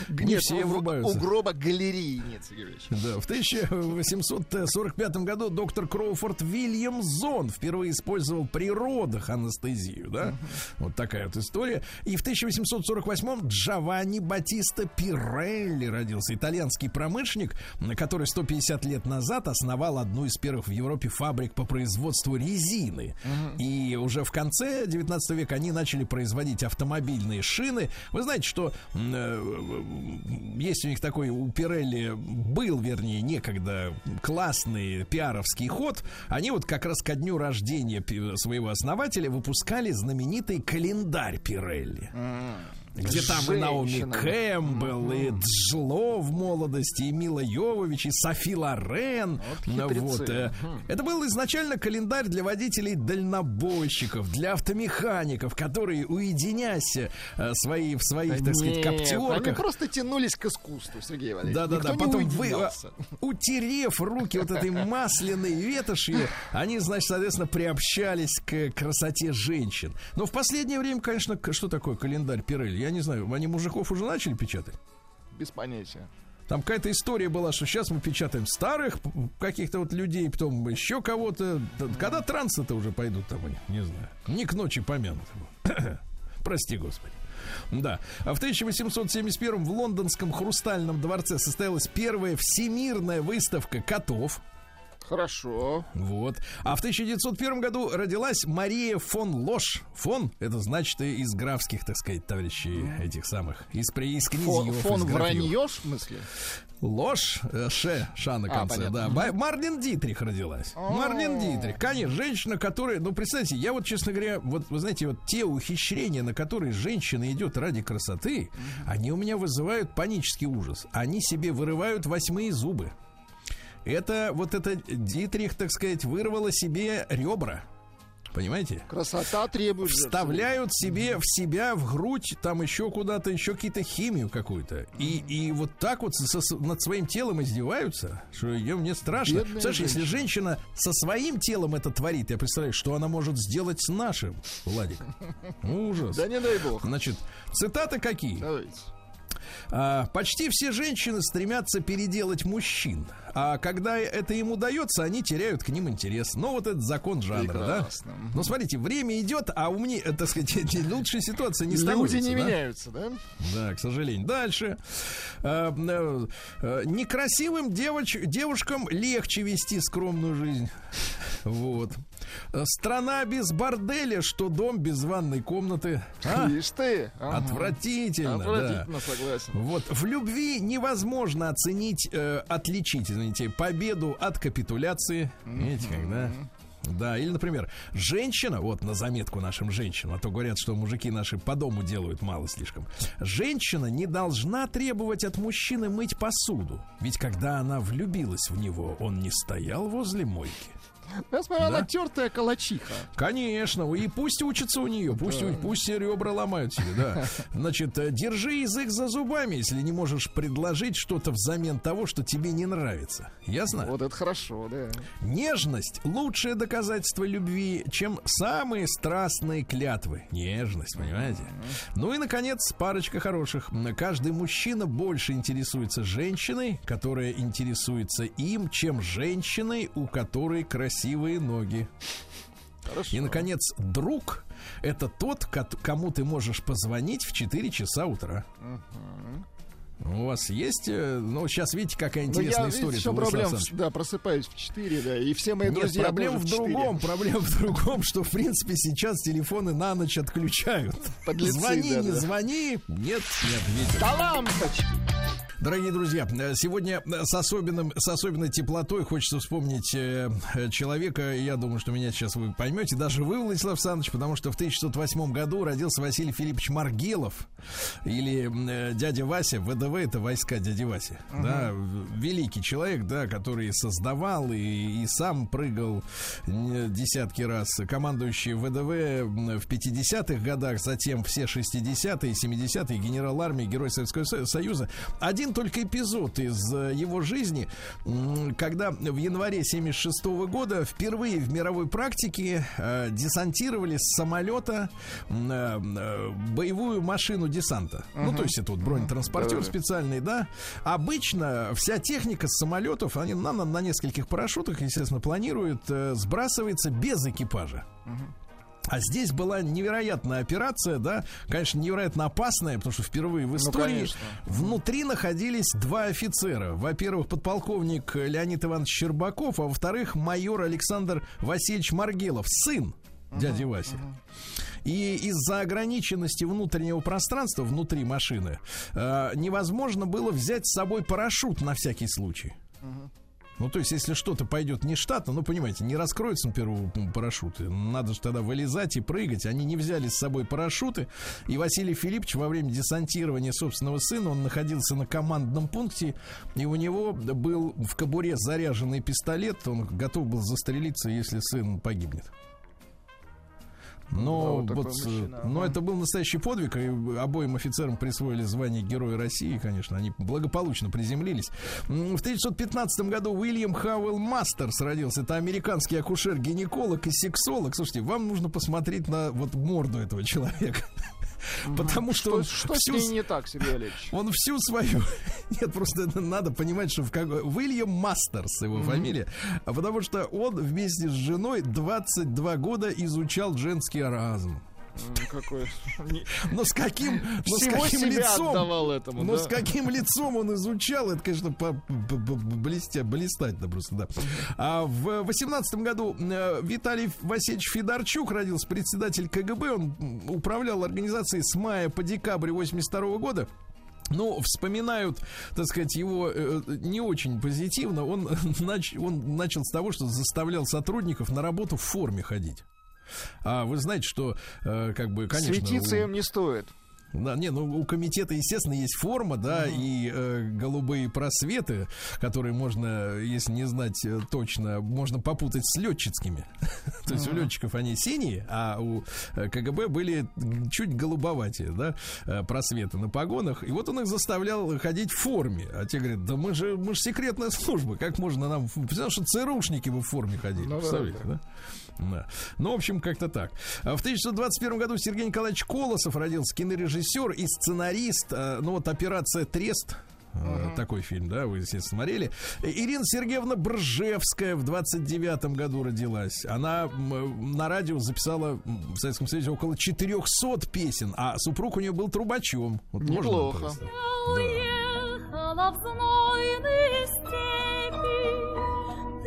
Не Нет, все врубаются. У гроба галереи нет, Сергей. Да, в 1845 году доктор Кроуфорд Вильямзон впервые использовал при родах анестезию, да? Вот такая вот история. И в 1848 Джованни Батиста Пирелли родился, итальянский промышленник, который 150 лет назад основал одну из первых в Европе фабрик по производству резины. И уже в конце 19 века они начали производить автомобильные шины. Вы знаете, что м, э, есть у них такой, у Пирелли был, вернее, некогда классный пиаровский ход. Они вот как раз ко дню рождения своего основателя выпускали знаменитый календарь Пирелли. Где там и Наоми. Кэмпбелл, и Джло в молодости, и Мила Йовович, и Софи Лорен. Ну, хитрецы. Вот, э, Это был изначально календарь для водителей дальнобойщиков, для автомехаников, которые, уединясь э, свои, в своих, так сказать, Нет, Они коптерках, просто тянулись к искусству, Сергей Валерьевич. да, да, да. Не Потом вы, а, утерев руки вот этой масляной ветошью, они, значит, соответственно, приобщались к красоте женщин. Но в последнее время, конечно, что такое календарь Пирелли? Я не знаю, они мужиков уже начали печатать? Без понятия. Там какая-то история была, что сейчас мы печатаем старых каких-то вот людей, потом еще кого-то. Когда трансы-то уже пойдут там, не знаю. Не к ночи помянут. Прости, Господи. Да. А в 1871 в лондонском хрустальном дворце состоялась первая всемирная выставка котов. Хорошо. Вот. А в 1901 году родилась Мария фон Лош. Фон, это значит и из графских, так сказать, товарищей этих самых. Из, из Фон, князьев, фон графьев. вранье, в смысле? Ложь, э, ше, ша на А, конце, понятно. да. Ба- Марлен Дитрих родилась. О. Марлен Дитрих, конечно, женщина, которая, ну, представьте, я вот, честно говоря, вот, вы знаете, вот те ухищрения, на которые женщина идет ради красоты, они у меня вызывают панический ужас. Они себе вырывают восьмые зубы. Это, вот это Дитрих, так сказать, вырвала себе ребра. Понимаете? Красота требует. Вставляют себе в себя, в грудь, там еще куда-то, еще какие-то химию какую-то. И, и вот так вот со- над своим телом издеваются, что я, мне страшно. Бедная Слушай, если женщина со своим телом это творит, я представляю, что она может сделать с нашим, Владик. Ужас. Да не дай бог. Значит, цитаты какие? Давайте. А, почти все женщины стремятся переделать мужчин. А когда это им удается, они теряют к ним интерес. Ну, вот этот закон жанра, Прекрасно. да? Ну, смотрите, время идет, а у меня, так сказать, лучшая ситуация не Люди становится. не да? меняются, да? Да, к сожалению. Дальше. Э, э, э, Некрасивым девоч, девушкам легче вести скромную жизнь. Вот. Э, Страна без борделя, что дом без ванной комнаты. А? Ишь ты. Ага. Отвратительно, да. Отвратительно, согласен. Вот в любви невозможно оценить, э, отличить, извините, победу от капитуляции. Видите, когда? Да, или, например, женщина, вот на заметку нашим женщинам, а то говорят, что мужики наши по дому делают мало слишком. Женщина не должна требовать от мужчины мыть посуду. Ведь когда она влюбилась в него, он не стоял возле мойки. Я смотрю, Да. она тертая калачиха. Конечно, и пусть учатся у нее, пусть, у- пусть все ребра ломают себе, да. Значит, э, держи язык за зубами, если не можешь предложить что-то взамен того, что тебе не нравится. Ясно? Вот это хорошо, да. Нежность – лучшее доказательство любви, чем самые страстные клятвы. Нежность, понимаете? Ну и, наконец, парочка хороших. Каждый мужчина больше интересуется женщиной, которая интересуется им, чем женщиной, у которой красивые ноги. Хорошо. И, наконец, друг – это тот, ко- кому ты можешь позвонить в 4 часа утра. У вас есть... э, Ну, сейчас видите, какая Ну, интересная я, история. видите, проблем, да, просыпаюсь в 4, да, и все мои Нет, друзья проблема тоже в другом, проблема в другом, что, в принципе, сейчас телефоны на ночь отключают. Подлецы, звони, да, не да. звони, нет, не ответят. Да лампочки! Дорогие друзья, э, сегодня э, с, особенным, с особенной теплотой хочется вспомнить человека, я думаю, что меня сейчас вы поймете, даже вы, Владислав Александрович, потому что в 1608 году родился Василий Филиппович Маргелов, или дядя Вася, ВДВ это войска дяди Васи, да, в- великий человек, да, который создавал и, и сам прыгал десятки раз, командующий ВДВ в 50-х годах, затем все 60-е, 70-е, генерал армии, герой Советского Со- Союза. Один только эпизод из э, его жизни, когда в январе 76 года впервые в мировой практике э, десантировали с самолета э, э, боевую машину десанта. Ну, то есть это вот бронетранспортер Да-да-да. специальный, да. Обычно вся техника с самолетов, они на, на, на нескольких парашютах, естественно, планируют, э, сбрасывается без экипажа. А здесь была невероятная операция, да, конечно, невероятно опасная, потому что впервые в истории конечно. внутри находились два офицера. Во-первых, подполковник Леонид Иванович Щербаков, а во-вторых, майор Александр Васильевич Маргелов, сын дяди Васи. И из-за ограниченности внутреннего пространства внутри машины э, невозможно было взять с собой парашют на всякий случай. Ну, то есть, если что-то пойдет не штатно, ну, понимаете, не раскроются, м, парашюты. Надо же тогда вылезать и прыгать. Они не взяли с собой парашюты. И Василий Филиппович во время десантирования собственного сына, он находился на командном пункте, и у него был в кобуре заряженный пистолет. Он готов был застрелиться, если сын погибнет. Но, Да, вот вот, э, мужчина, но ага. это был настоящий подвиг, и обоим офицерам присвоили звание Героя России, конечно, они благополучно приземлились. В 1915 году Уильям Хауэлл Мастерс родился. Это американский акушер-гинеколог и сексолог. Слушайте, вам нужно посмотреть на вот морду этого человека. Потому что, Что, с всю ней не так, Сергей Олегович? он всю свою... Нет, просто надо понимать, что в как... Уильям Мастерс его фамилия. Потому что он вместе с женой 22 года изучал женский оргазм. Какой... Но с каким, но с каким лицом? отдавал этому, но да. с каким лицом он изучал, это, конечно, по, по- по- блестя, блистательно просто, да. А в 18 году э, Виталий Васильевич Федорчук родился, председатель КГБ, он управлял организацией с мая по декабрь 82 года. Ну, вспоминают, так сказать, его э, не очень позитивно. Он, нач- он начал с того, что заставлял сотрудников на работу в форме ходить. А вы знаете, что, э, как бы, конечно... Светиться им не стоит. Да, не, ну у комитета, естественно, есть форма, да, uh-huh. и э, голубые просветы, которые можно, если не знать э, точно, можно попутать с летчицкими. То есть у летчиков они синие, а у э, КГБ были чуть голубоватые, да, просветы на погонах. И вот он их заставлял ходить в форме. А те говорят, да мы же, мы же секретная служба, как можно нам... Потому что ЦРУшники в форме ходили, ну, представляете, да? Да? Да. Ну, в общем, как-то так. В 1921 году Сергей Николаевич Колосов родился, кинорежиссер и сценарист. Э, ну, вот «Операция Трест», Uh-huh. Такой фильм, да, вы, естественно, смотрели. Ирина Сергеевна Бржевская в 29-м году родилась. Она на радио записала в Советском Союзе около 400 песен, а супруг у нее был трубачом. Вот Неплохо. Уехала в знойные степи,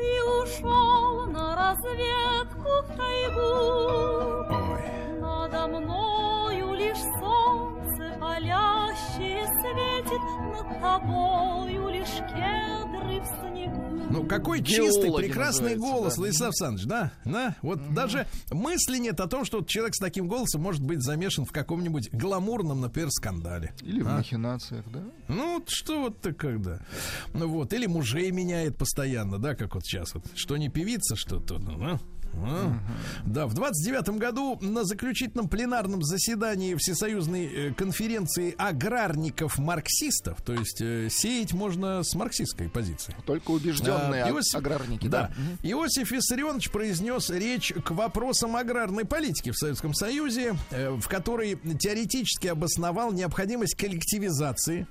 ты ушел на разведку в тайгу. Ой. Надо мною лишь солнце палящее светит, над тобою лишь кедры в снегу. Ну, какой чистый, прекрасный голос, да. Владислав Александрович, да? да? Вот угу. даже мысли нет о том, что человек с таким голосом может быть замешан в каком-нибудь гламурном, например, скандале. Или а? в махинациях, да? Ну, что вот так когда? Ну вот, или мужей меняет постоянно, да, как вот сейчас вот. Что не певица, что то, ну, ну а? Да, в 29 году на заключительном пленарном заседании Всесоюзной э, конференции аграрников-марксистов, то есть э, сеять можно с марксистской позиции. Только убежденные а, Иосиф, аграрники, да. да. Иосиф Виссарионович произнес речь к вопросам аграрной политики в Советском Союзе, э, в которой теоретически обосновал необходимость коллективизации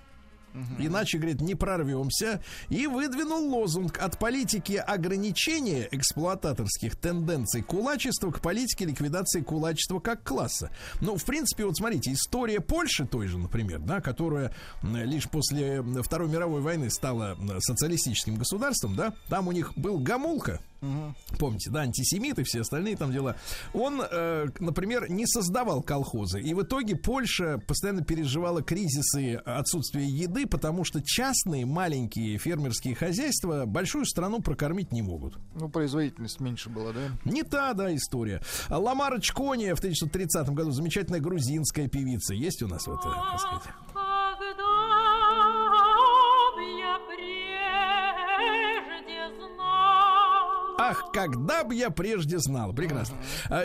Иначе, говорит, не прорвемся. И выдвинул лозунг от политики ограничения эксплуататорских тенденций кулачества к политике ликвидации кулачества как класса. Ну, в принципе, вот смотрите, история Польши той же, например, да, которая лишь после Второй мировой войны стала социалистическим государством, да, там у них был Гамулка, Угу. Помните, да, антисемиты и все остальные там дела. Он, э, например, не создавал колхозы. И в итоге Польша постоянно переживала кризисы отсутствия еды, потому что частные маленькие фермерские хозяйства большую страну прокормить не могут. Ну, производительность меньше была, да? Не та, да, история. Ламара Чкония в 1930 году замечательная грузинская певица. Есть у нас вот, э, так сказать. Ах, когда бы я прежде знал. Прекрасно.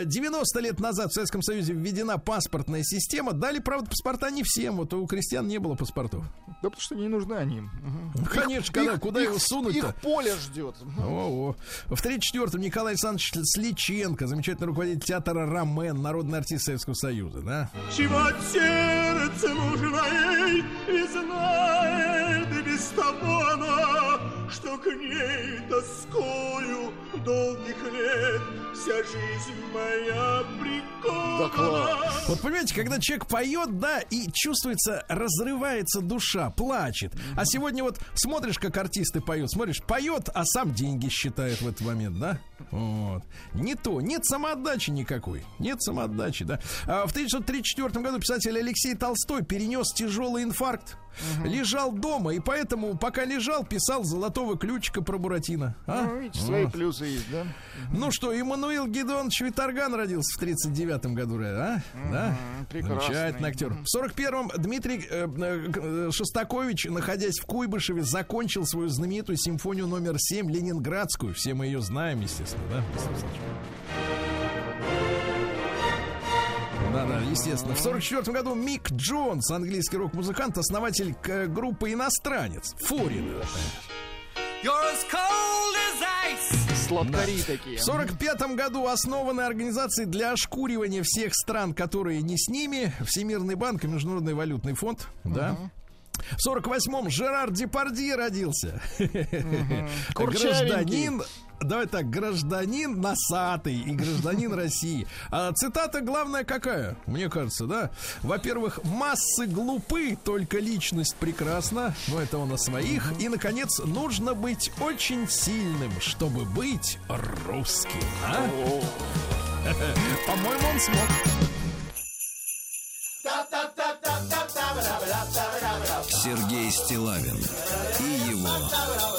90 а, лет назад в Советском Союзе введена паспортная система. Дали, правда, паспорта не всем. Вот у крестьян не было паспортов. Да потому что не нужны они. Угу. Конечно, когда, их, куда их, его сунуть-то? Их поле ждет. О, -о. В 34-м Николай Александрович Сличенко, замечательный руководитель театра «Рамен», народный артист Советского Союза, да? Чего сердце нужно ей, и знает без того она, что к ней тоскою долгих лет вся жизнь моя прикована. Да. Вот понимаете, когда человек поет, да, и чувствуется, разрывается душа, плачет. А сегодня вот смотришь, как артисты поют, смотришь, поет, а сам деньги считает в этот момент, да? Вот. Не то, нет самоотдачи никакой. Нет самоотдачи, да. А в 1934 году писатель Алексей Толстой перенес тяжелый инфаркт угу. лежал дома, и поэтому, пока лежал, писал золотого ключика про Буратино. А? Ну, видите, свои а. плюсы есть, да? Ну что, Иммануил Гедеонович Виторган родился в 39-м году, а? Угу, да? Прекрасный. Замечательный актер. В 41-м Дмитрий э, э, Шостакович, находясь в Куйбышеве, закончил свою знаменитую симфонию номер 7 Ленинградскую. Все мы ее знаем, естественно, да? Да, да, естественно. В 44 году Мик Джонс, английский рок-музыкант, основатель группы «Иностранец». Фурин. Сладкари да. такие. В 45 году основаны организации для ошкуривания всех стран, которые не с ними. Всемирный банк и Международный валютный фонд. Uh-huh. Да. В 48-м Жерар Депарди родился. Угу. Гражданин давай так, гражданин носатый и гражданин России. А цитата главная какая? Мне кажется, да? Во-первых, массы глупы, только личность прекрасна. Ну, это он о своих. И, наконец, нужно быть очень сильным, чтобы быть русским. А? По-моему, он смог. Сергей Стилавин и его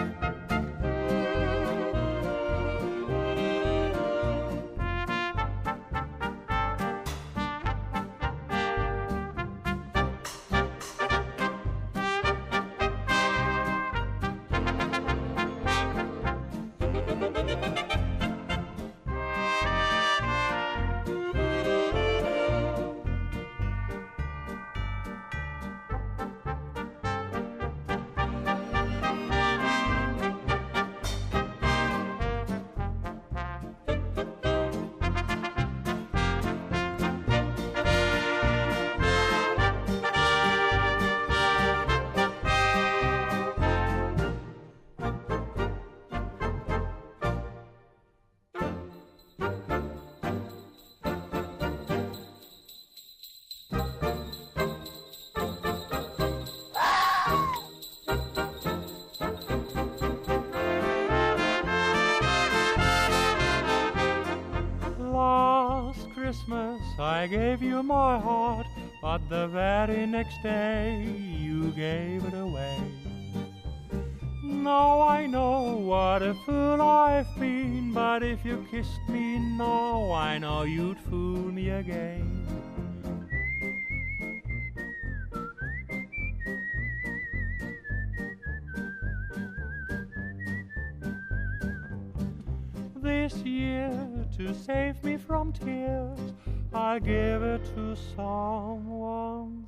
Next day you gave it away. Now I know what a fool I've been, but if you kissed me now, I know you'd fool me again. This year, to save me from tears, I'll give it to someone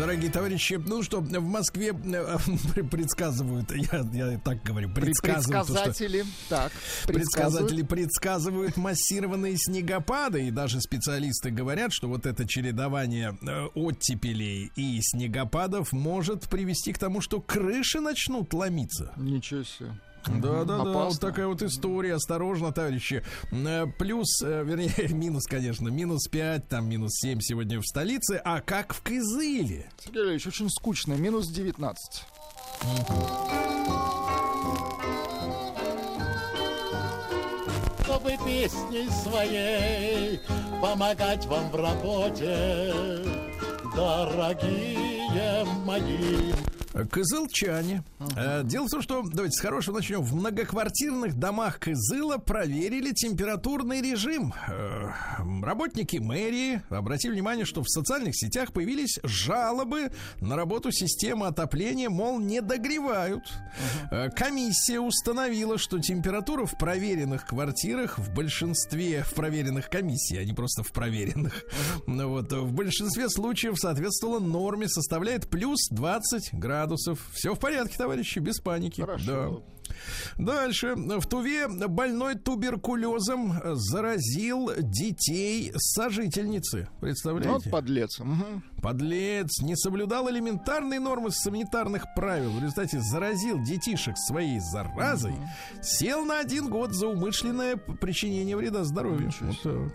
Дорогие товарищи, ну что, в Москве э, предсказывают, я, я так говорю, предсказывают, то, что Предсказатели. Так, предсказатели предсказывают массированные снегопады, и даже специалисты говорят, что вот это чередование э, оттепелей и снегопадов может привести к тому, что крыши начнут ломиться. Ничего себе. Да, да, да, вот такая вот история. Осторожно, товарищи. Э, Плюс, э, вернее, минус, конечно, минус 5, там минус 7 сегодня в столице. А как в Кызыле? Сергей Ильич, очень скучно. Минус 19. чтобы песней своей помогать вам в работе, дорогие мои. Кызылчане. Э, Дело в том, что, давайте с хорошего начнем. В многоквартирных домах Кызыла проверили температурный режим. Э, Работники мэрии обратили внимание, что в социальных сетях появились жалобы на работу системы отопления, мол, не догревают. Э, Комиссия установила, что температура в проверенных квартирах в большинстве в проверенных комиссий, а не просто в проверенных, ну вот, в большинстве случаев соответствовала норме, составляет плюс 20 градусов. Все в порядке, товарищи, без паники. Хорошо. Да. Дальше. В Туве больной туберкулезом заразил детей сожительницы. Вот Представляете? подлец. Мгм. Подлец не соблюдал элементарные нормы санитарных правил. В результате заразил детишек своей заразой. Сел на один год за умышленное причинение вреда здоровью. Вот.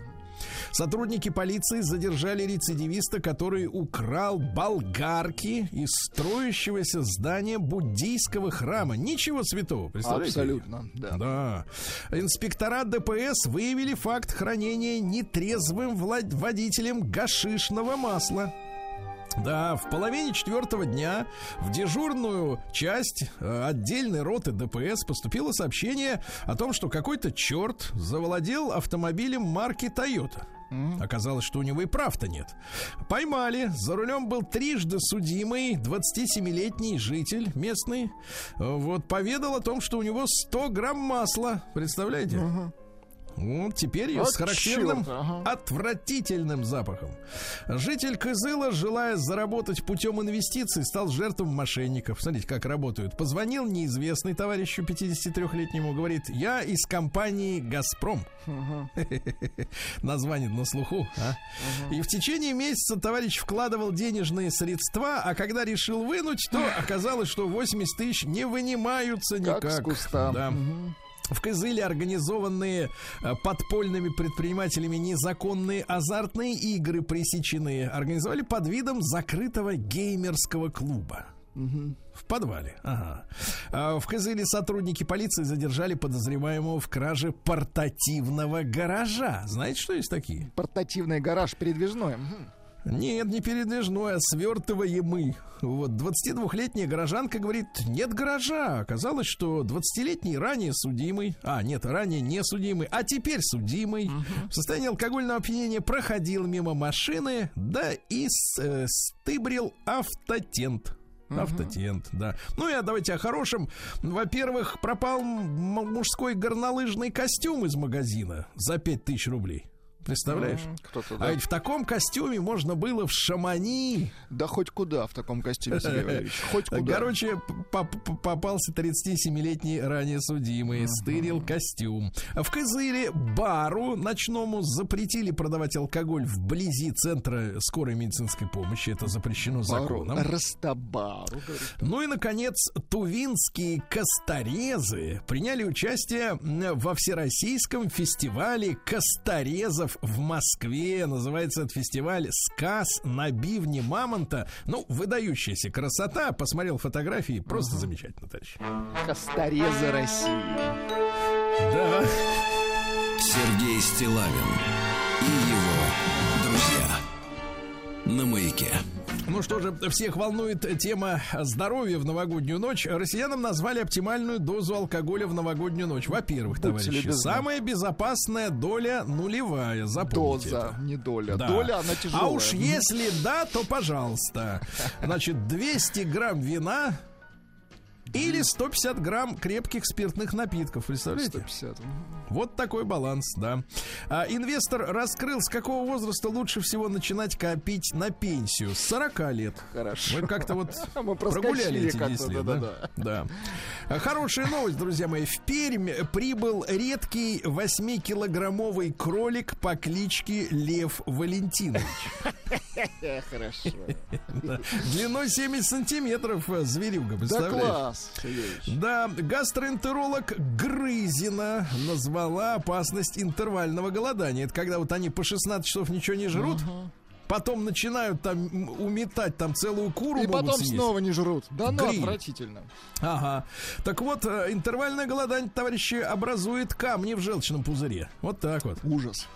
Сотрудники полиции задержали рецидивиста, который украл болгарки из строящегося здания буддийского храма. Ничего святого, представляете? Абсолютно, да. Да. Инспектора ДПС выявили факт хранения нетрезвым влад- водителем гашишного масла. Да, в половине четвертого дня в дежурную часть э, отдельной роты ДПС поступило сообщение о том, что какой-то черт завладел автомобилем марки Toyota. Оказалось, что у него и прав-то нет. Поймали. За рулем был трижды судимый 27-летний житель местный. Э, Вот поведал о том, что у него 100 грамм масла. Представляете? Вот теперь ее Вот с характерным ага. отвратительным запахом. Житель Кызыла, желая заработать путем инвестиций, стал жертвой мошенников. Смотрите, как работают. Позвонил неизвестный товарищу 53-летнему, говорит, я из компании «Газпром». Название на слуху. а? И в течение месяца товарищ вкладывал денежные средства, а когда решил вынуть, то оказалось, что 80 тысяч не вынимаются Как никак. с куста. Да. Мгм. В Кызыле организованные э, подпольными предпринимателями незаконные азартные игры пресечены. Организовали под видом закрытого геймерского клуба. В подвале. Ага. А В Кызыле сотрудники полиции задержали подозреваемого в краже портативного гаража. Знаете, что есть такие? Портативный гараж передвижной. Мгм. Нет, не передвижной, а свертываемый. Вот 22-летняя горожанка говорит, нет гаража. Оказалось, что 20-летний ранее судимый, а нет, ранее не судимый, а теперь судимый, в состоянии алкогольного опьянения проходил мимо машины, да и э, стыбрил автотент. Автотент, да. Ну и а давайте о хорошем. Во-первых, пропал мужской горнолыжный костюм из магазина за 5000 рублей. Представляешь? М, Кто-то, А да. ведь в таком костюме можно было в Шамани. Да хоть куда в таком костюме, Сергей Валерьевич. Хоть куда. Короче, попался 37-летний ранее судимый, стырил костюм. В Кызыле бару ночному запретили продавать алкоголь вблизи центра скорой медицинской помощи. Это запрещено законом. Растабару. Ну и, наконец, тувинские косторезы приняли участие во Всероссийском фестивале косторезов в Москве. Называется этот фестиваль «Сказ на бивне мамонта». Ну, выдающаяся красота. Посмотрел фотографии. Просто замечательно, товарищ. Косторезы России. Да. Сергей Стилавин и его друзья. На маяке. Ну что же, всех волнует тема здоровья в новогоднюю ночь. Россиянам назвали оптимальную дозу алкоголя в новогоднюю ночь. Во-первых, товарищи, любезны. самая безопасная доля нулевая. Запомните Доза, это. не доля. Да. Доля, она тяжелая. А уж если да, то пожалуйста. Значит, 200 грамм вина или 150 грамм крепких спиртных напитков. Представляете? 150. Вот такой баланс, да. А, инвестор раскрыл, с какого возраста лучше всего начинать копить на пенсию. С 40 лет. Хорошо. Мы как-то вот Мы прогуляли эти как-то, 10 лет, да, да? да, Да. Хорошая новость, друзья мои. В Пермь прибыл редкий 8-килограммовый кролик по кличке Лев Валентинович. Хорошо. Да. Длиной 70 сантиметров э, зверюга, Да представляешь? класс, Сергеевич. Да, гастроэнтеролог Грызина назвала опасность интервального голодания. Это когда вот они по 16 часов ничего не жрут, потом начинают там уметать там целую куру И потом съесть. снова не жрут. Да ну, Гриль. отвратительно. Ага. Так вот, э, интервальное голодание, товарищи, образует камни в желчном пузыре. Вот так вот. Ужас.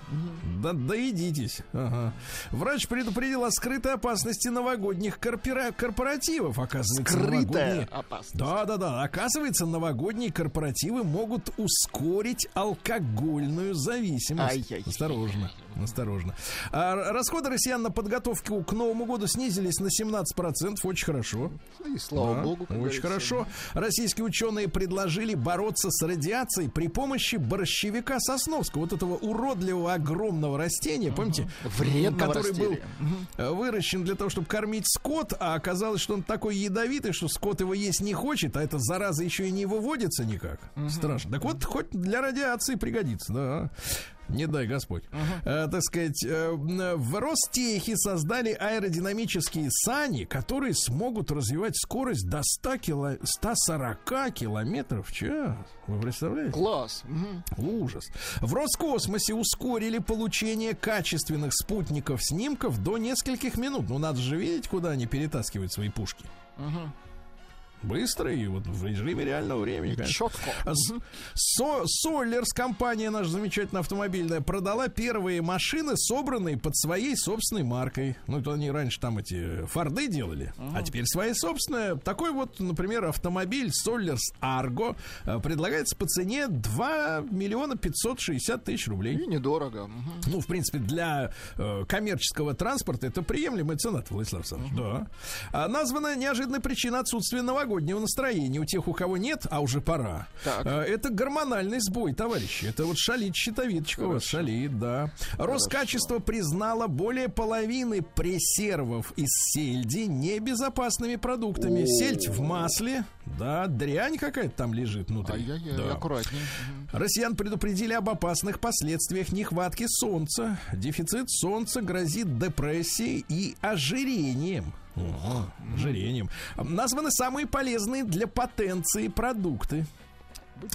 Да доедитесь. Ага. Врач предупредил о скрытой опасности новогодних корпора- корпоративов. Оказывается, Скрытая новогодние... опасность. Да, да, да. Оказывается, новогодние корпоративы могут ускорить алкогольную зависимость. Ай-яй-яй. Осторожно, осторожно. А расходы россиян на подготовку к Новому году снизились на 17%. Очень хорошо. И слава Да, богу. Очень хорошо. Российские ученые предложили бороться с радиацией при помощи борщевика Сосновского. Вот этого уродливого огромного растения, помните? Вредного который был растения. Мгм. э, выращен для того, чтобы кормить скот, а оказалось, что он такой ядовитый, что скот его есть не хочет, а эта зараза еще и не выводится никак. Страшно. Так вот, хоть для радиации пригодится, да. Не дай Господь. Э, так сказать, э, в Ростехе создали аэродинамические сани, которые смогут развивать скорость до 100 кило... 140 километров в час. Вы представляете? Класс. Мгм. Ужас. В Роскосмосе ускорили получение качественных спутников снимков до нескольких минут. Ну, надо же видеть, куда они перетаскивают свои пушки. Мгм. Быстро и вот в режиме реального времени, конечно. Четко. С- Со, Солерс, компания наша замечательная автомобильная, продала первые машины, собранные под своей собственной маркой. Ну, это они раньше там эти Форды делали, а теперь свои собственные. Такой вот, например, автомобиль Солерс Арго э, предлагается по цене 2 миллиона 560 тысяч рублей. И недорого. Мгм. Ну, в принципе, для э, коммерческого транспорта это приемлемая цена, Владислав Александрович. Да. А названа неожиданная причина отсутствия новогодних новогоднего настроения у тех, у кого нет, а уже пора. Так. Э, Это гормональный сбой, товарищи. Это вот шалит щитовидочка вас, шалит, да. Роскачество признало более половины пресервов из сельди небезопасными продуктами. Сельдь в масле, да, дрянь какая-то там лежит внутри. Ай-яй-яй, Да. аккуратнее. Россиян предупредили об опасных последствиях нехватки солнца. Дефицит солнца грозит депрессией и ожирением. Ого, ожирением. Названы самые полезные для потенции продукты.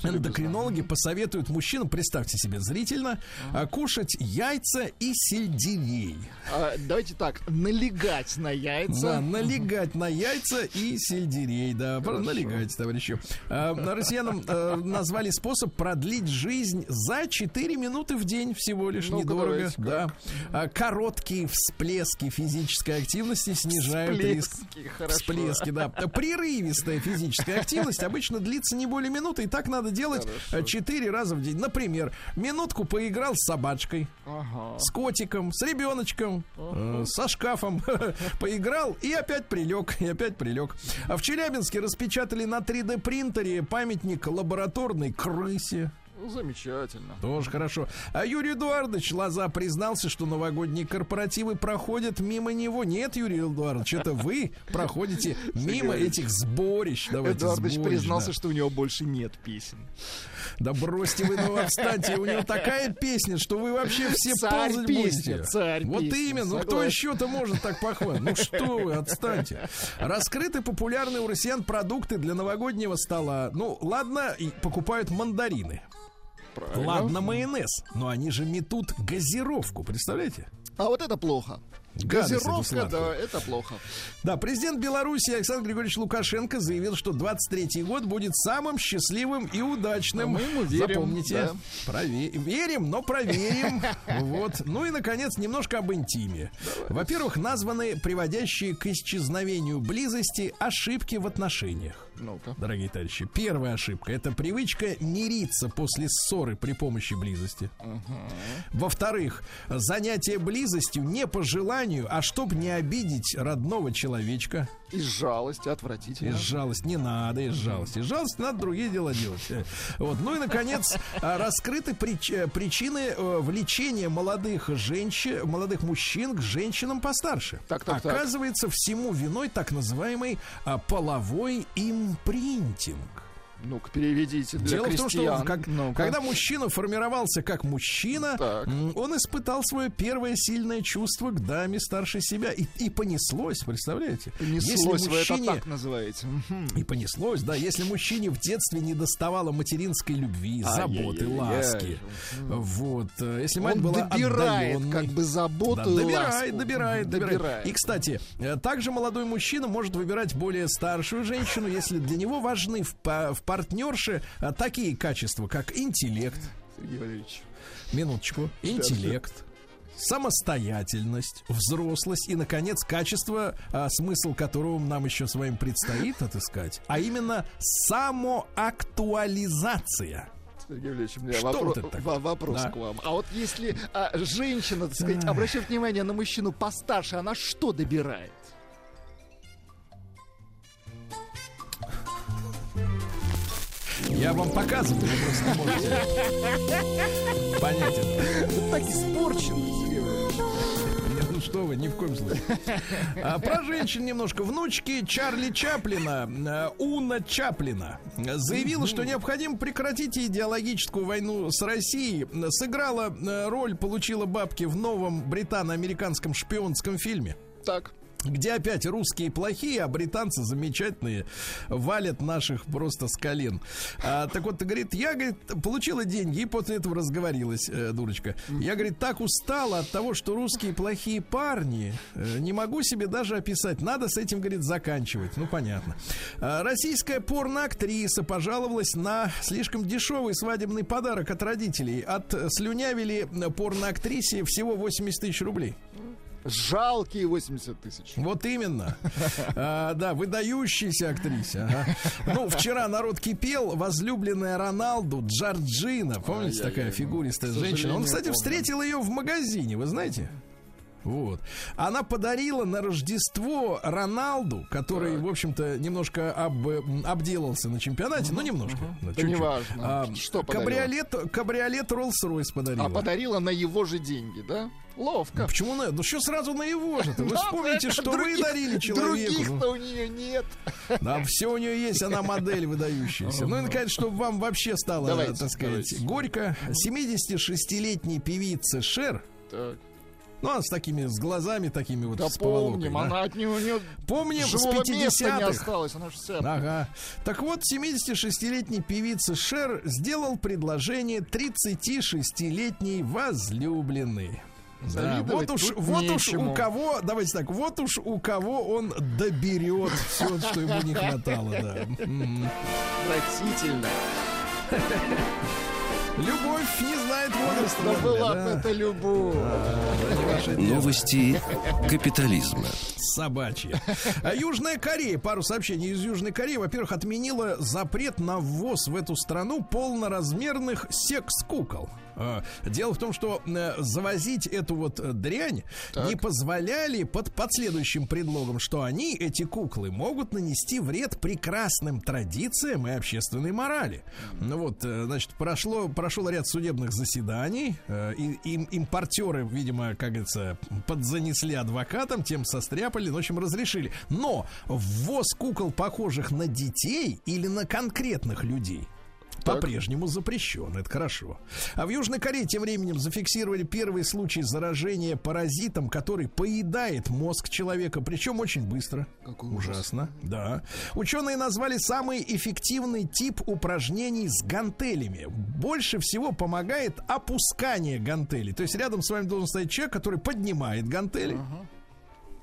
Эндокринологи посоветуют мужчинам, представьте себе зрительно, а, кушать яйца и сельдерей. А, давайте так, налегать на Да, яйца. налегать на яйца и сельдерей, да, Хорошо. налегайте, товарищи. А, россиянам э, назвали способ продлить жизнь за 4 минуты в день всего лишь, Ну-ка, недорого. Да. А, короткие всплески физической активности снижают риск. Всплески, хорошо. Всплески, да. Прерывистая физическая активность обычно длится не более минуты, и так надо делать э, четыре раза в день. Например, минутку поиграл с собачкой, Ага. с котиком, с ребеночком, э, со шкафом поиграл и опять прилег, и опять прилег. А в Челябинске распечатали на 3D принтере памятник лабораторной крысе. Ну, замечательно. Тоже хорошо. А Юрий Эдуардович Лоза признался, что новогодние корпоративы проходят мимо него. Нет, Юрий Эдуардович, это вы проходите мимо этих сборищ. Давайте Эдуардович сборищ, признался, да. что у него больше нет песен. Да бросьте вы, ну отстаньте, у него такая песня, что вы вообще все Царь ползать песня, будете. царь Вот песня, именно, ну кто еще-то может так похвалить? Ну что вы, отстаньте. Раскрыты популярные у россиян продукты для новогоднего стола. Ну, ладно, покупают мандарины. Правильно. Ладно, майонез, но они же метут газировку, представляете? А вот это плохо. Газировка, да, это плохо. Да, президент Беларуси Александр Григорьевич Лукашенко заявил, что 23-й год будет самым счастливым и удачным. А мы ему верим, Запомните. да. Прове- Верим, но проверим. Вот. Ну и, наконец, немножко об интиме. Во-первых, названы приводящие к исчезновению близости ошибки в отношениях. Ну-ка. Дорогие товарищи, первая ошибка это привычка мириться после ссоры при помощи близости. Во-вторых, занятие близостью не по желанию, а чтобы не обидеть родного человечка. Из жалости, отвратительно. Из жалости не надо, из жалости. Из жалости надо другие дела делать. Вот. Ну и, наконец, а, раскрыты прич- э, причины э, влечения молодых женщин, молодых мужчин к женщинам постарше. Так, так, так. Оказывается, всему виной так называемый а, половой импринтинг. Ну-ка, переведите для Дело в том, что крестьян. как- Ну-ка. когда мужчина формировался как мужчина, Так. он испытал свое первое сильное чувство к даме старше себя. И, и понеслось, представляете? Понеслось, Если вы это мужчине- так называете. И понеслось, да. Если мужчине в детстве не доставало материнской любви, заботы, Ай-яй-яй-яй. ласки. Вот. э, Если мать Он была добирает отдаленной. как бы заботу Да, добирает, ласку. добирает, добирает, Добирает. И, кстати, э, также молодой мужчина может выбирать более старшую женщину, если для него важны в, в партнерше э, такие качества, как интеллект, Сергей Валерьевич. минуточку, интеллект, самостоятельность, взрослость и, наконец, качество, а, смысл которого нам еще с вами предстоит отыскать, а именно самоактуализация. Сергей Валерьевич, у меня Что вопро- вот во- вопрос Да. к вам. А вот если а, женщина, так сказать, обращает внимание на мужчину постарше, она что добирает? Я вам показываю, вы просто не можете понять это. Так испорчено. Нет, ну что вы, ни в коем случае. А, про женщин немножко. Внучки Чарли Чаплина, э, Уна Чаплина, заявила, что необходимо прекратить идеологическую войну с Россией. Сыграла э, роль, получила бабки в новом британо-американском шпионском фильме. Так. Где опять русские плохие, а британцы замечательные валят наших просто с колен. А, так вот, говорит, я, говорит, получила деньги и после этого разговорилась, э, дурочка. Я, говорит, так устала от того, что русские плохие парни. э, не могу себе даже описать. Надо с этим, говорит, заканчивать. Ну, понятно. А, российская порноактриса пожаловалась на слишком дешевый свадебный подарок от родителей. Отслюнявили порноактрисе всего 80 тысяч рублей. Жалкие 80 тысяч. Вот именно. А, да, выдающаяся актриса. ага. Ну, вчера народ кипел. Возлюбленная Роналду Джорджина. Помните, Ай-яй-яй, такая ну, фигуристая женщина? Он, кстати, помню. встретил ее в магазине, вы знаете? Вот. Она подарила на Рождество Роналду, который, в общем-то, немножко об- обделался на чемпионате, ну, немножко. Да чуть-чуть. неважно. А, Что подарила? кабриолет, кабриолет Rolls-Royce подарила. А подарила на его же деньги, да? Ловко. Почему на... Ну что сразу на его же Вы вспомните, что вы дарили человеку. Других-то у нее нет. Да, все у нее есть, она модель выдающаяся. Ну и, наконец, чтобы вам вообще стало, Давайте, так сказать, давайте. горько. 76-летней певице Шер, Так, ну, она с такими, с глазами такими вот, да с помним, да. она от нее, у нее Помним с живого места не 50-х. осталось, она же вся... Ага. Так вот, 76-летний певица Шер сделал предложение 36-летней возлюбленной. Да, вот уж, тут вот уж нечему. у кого, давайте так, вот уж у кого он доберет все, что ему не хватало, да. Отвратительно. Любовь не знает возраста. Да была бы да. это любовь. Да. Новости капитализма. собачья. А Южная Корея, пару сообщений из Южной Кореи. Во-первых, отменила запрет на ввоз в эту страну полноразмерных секс-кукол. А, Дело в том, что э, завозить эту вот э, дрянь Так. не позволяли под, под следующим предлогом, что они, эти куклы, могут нанести вред прекрасным традициям и общественной морали. Ну вот, э, значит, прошло, прошел ряд судебных заседаний, и, им импортеры, видимо, как говорится, подзанесли адвокатам, тем состряпали, ну, в общем, разрешили. Но ввоз кукол, похожих на детей или на конкретных людей. По-прежнему запрещен, это хорошо. А в Южной Корее тем временем зафиксировали первый случай заражения паразитом, который поедает мозг человека, причем очень быстро. Какой ужас. Ужасно, да. Ученые назвали самый эффективный тип упражнений с гантелями. Больше всего помогает опускание гантелей. То есть рядом с вами должен стоять человек, который поднимает гантели.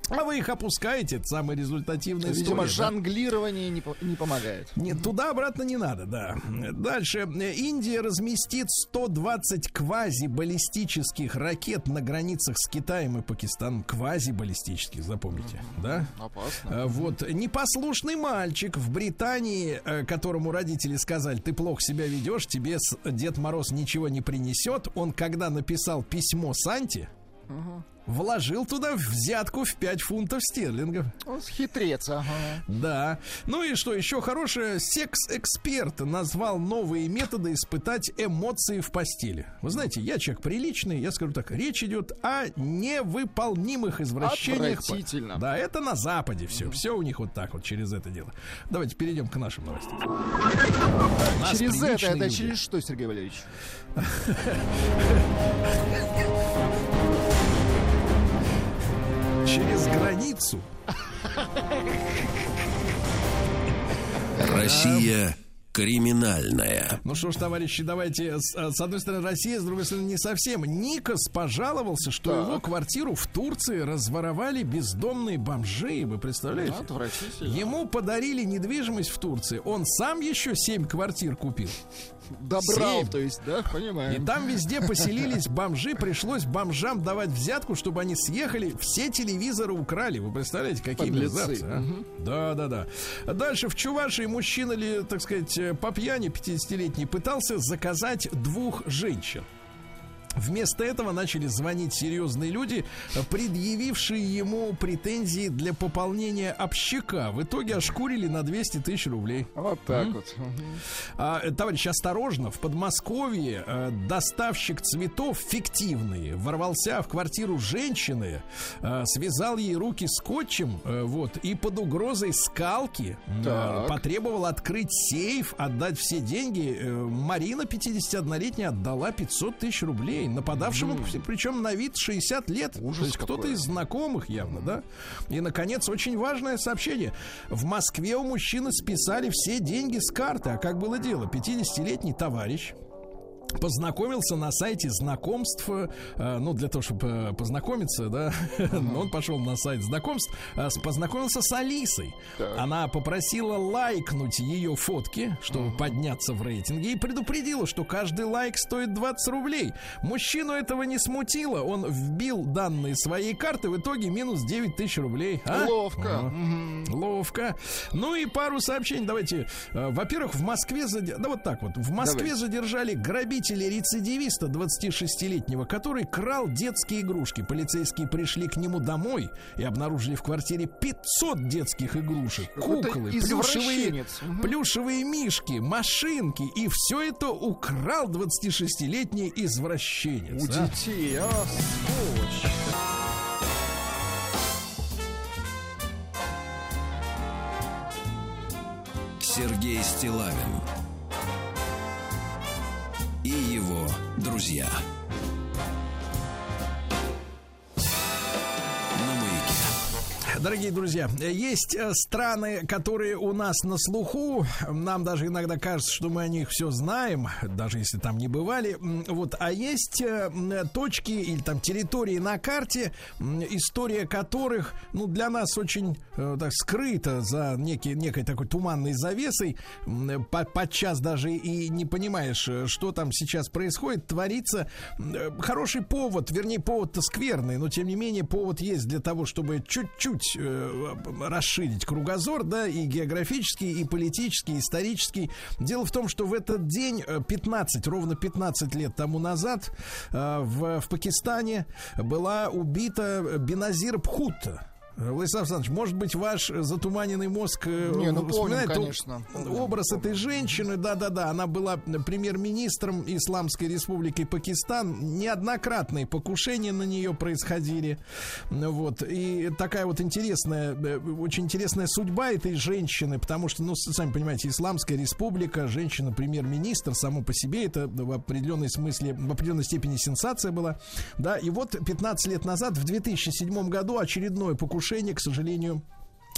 А вы их опускаете, это самая результативная Видимо, история, да? жонглирование не, по- не помогает. Нет, туда-обратно не надо, да. Дальше. Индия разместит 120 квазибаллистических ракет на границах с Китаем и Пакистаном. Квазибаллистических, запомните, да? Опасно. А, Вот непослушный мальчик в Британии, э, которому родители сказали, ты плохо себя ведешь, тебе Дед Мороз ничего не принесет. Он когда написал письмо Санте, вложил туда взятку в 5 фунтов стерлингов. Он хитрец, ага. Да. Ну и что еще хорошее? Секс-эксперт назвал новые методы испытать эмоции в постели. Вы знаете, я человек приличный, я скажу так, речь идет о невыполнимых извращениях. Отвратительно. Да, это на Западе все. Все у них вот так вот через это дело. Давайте перейдем к нашим новостям. Нас через это, это люди. через что, Сергей Валерьевич? Через границу. Россия криминальная. Ну что ж, товарищи, давайте с, с одной стороны Россия, с другой стороны не совсем. Никос пожаловался, что Так. его квартиру в Турции разворовали бездомные бомжи. Вы представляете? Отвратительно. Ему подарили недвижимость в Турции. Он сам еще семь квартир купил. Добрал, Семь. то есть, да, И понимаем. там везде поселились бомжи. Пришлось бомжам давать взятку, чтобы они съехали. Все телевизоры украли. Вы представляете, какие мерзавцы, а? Да, да, да. Дальше в Чувашии мужчина ли, так сказать, по пьяни 50-летний пытался заказать двух женщин. Вместо этого начали звонить серьезные люди, предъявившие ему претензии для пополнения общака. В итоге ошкурили на 200 тысяч рублей. Вот так вот. Мгм. А, товарищ, осторожно, в Подмосковье э, доставщик цветов фиктивный ворвался в квартиру женщины, э, связал ей руки скотчем, э, вот, и под угрозой скалки э, потребовал открыть сейф, отдать все деньги. Э, Марина, 51-летняя, отдала 500 тысяч рублей нападавшему, причем на вид 60 лет. Ужас То есть кто-то из знакомых явно, да? И, наконец, очень важное сообщение. В Москве у мужчины списали все деньги с карты. А как было дело? 50-летний товарищ познакомился на сайте знакомств, э, ну, для того, чтобы э, познакомиться, да, но он пошел на сайт знакомств, э, познакомился с Алисой. Так. Она попросила лайкнуть ее фотки, чтобы подняться в рейтинге, и предупредила, что каждый лайк стоит 20 рублей. Мужчину этого не смутило, он вбил данные своей карты, в итоге минус 9 тысяч рублей. А? Ловко. Мгм. Ловко. Ну и пару сообщений. Давайте. Во-первых, в Москве заде- да вот так вот. В Москве Давайте. задержали грабителя похитили рецидивиста 26-летнего, который крал детские игрушки. Полицейские пришли к нему домой и обнаружили в квартире 500 детских игрушек, куклы, плюшевые, плюшевые мишки, машинки. И все это украл 26-летний извращенец. У а. детей, а, сволочь. Сергей Стилавин и его друзья. Дорогие друзья, есть э, страны, которые у нас на слуху. Нам даже иногда кажется, что мы о них все знаем, даже если там не бывали. Вот, а есть э, точки или там территории на карте, история которых, ну, для нас очень э, так скрыта за некий, некой такой туманной завесой. Подчас даже и не понимаешь, что там сейчас происходит, творится. Хороший повод, вернее, повод-то скверный, но тем не менее повод есть для того, чтобы чуть-чуть э, расширить кругозор, да, и географический, и политический, и исторический. Дело в том, что в этот день, э, 15, ровно 15 лет тому назад, э, в, в Пакистане была убита Беназир Бхутта. Владислав Александрович, может быть, ваш э, затуманенный мозг э, Не, ну, помним, вспоминает о- конечно. Помним, образ помним. этой женщины, да-да-да, она была премьер-министром Исламской Республики Пакистан. Неоднократные покушения на нее происходили. Ну Вот. И такая вот интересная, э, очень интересная судьба этой женщины, потому что, ну, сами понимаете, Исламская Республика, женщина-премьер-министр, само по себе это в определенной смысле, в определенной степени сенсация была. Да, и вот 15 лет назад, в 2007 году, очередное покушение, к сожалению,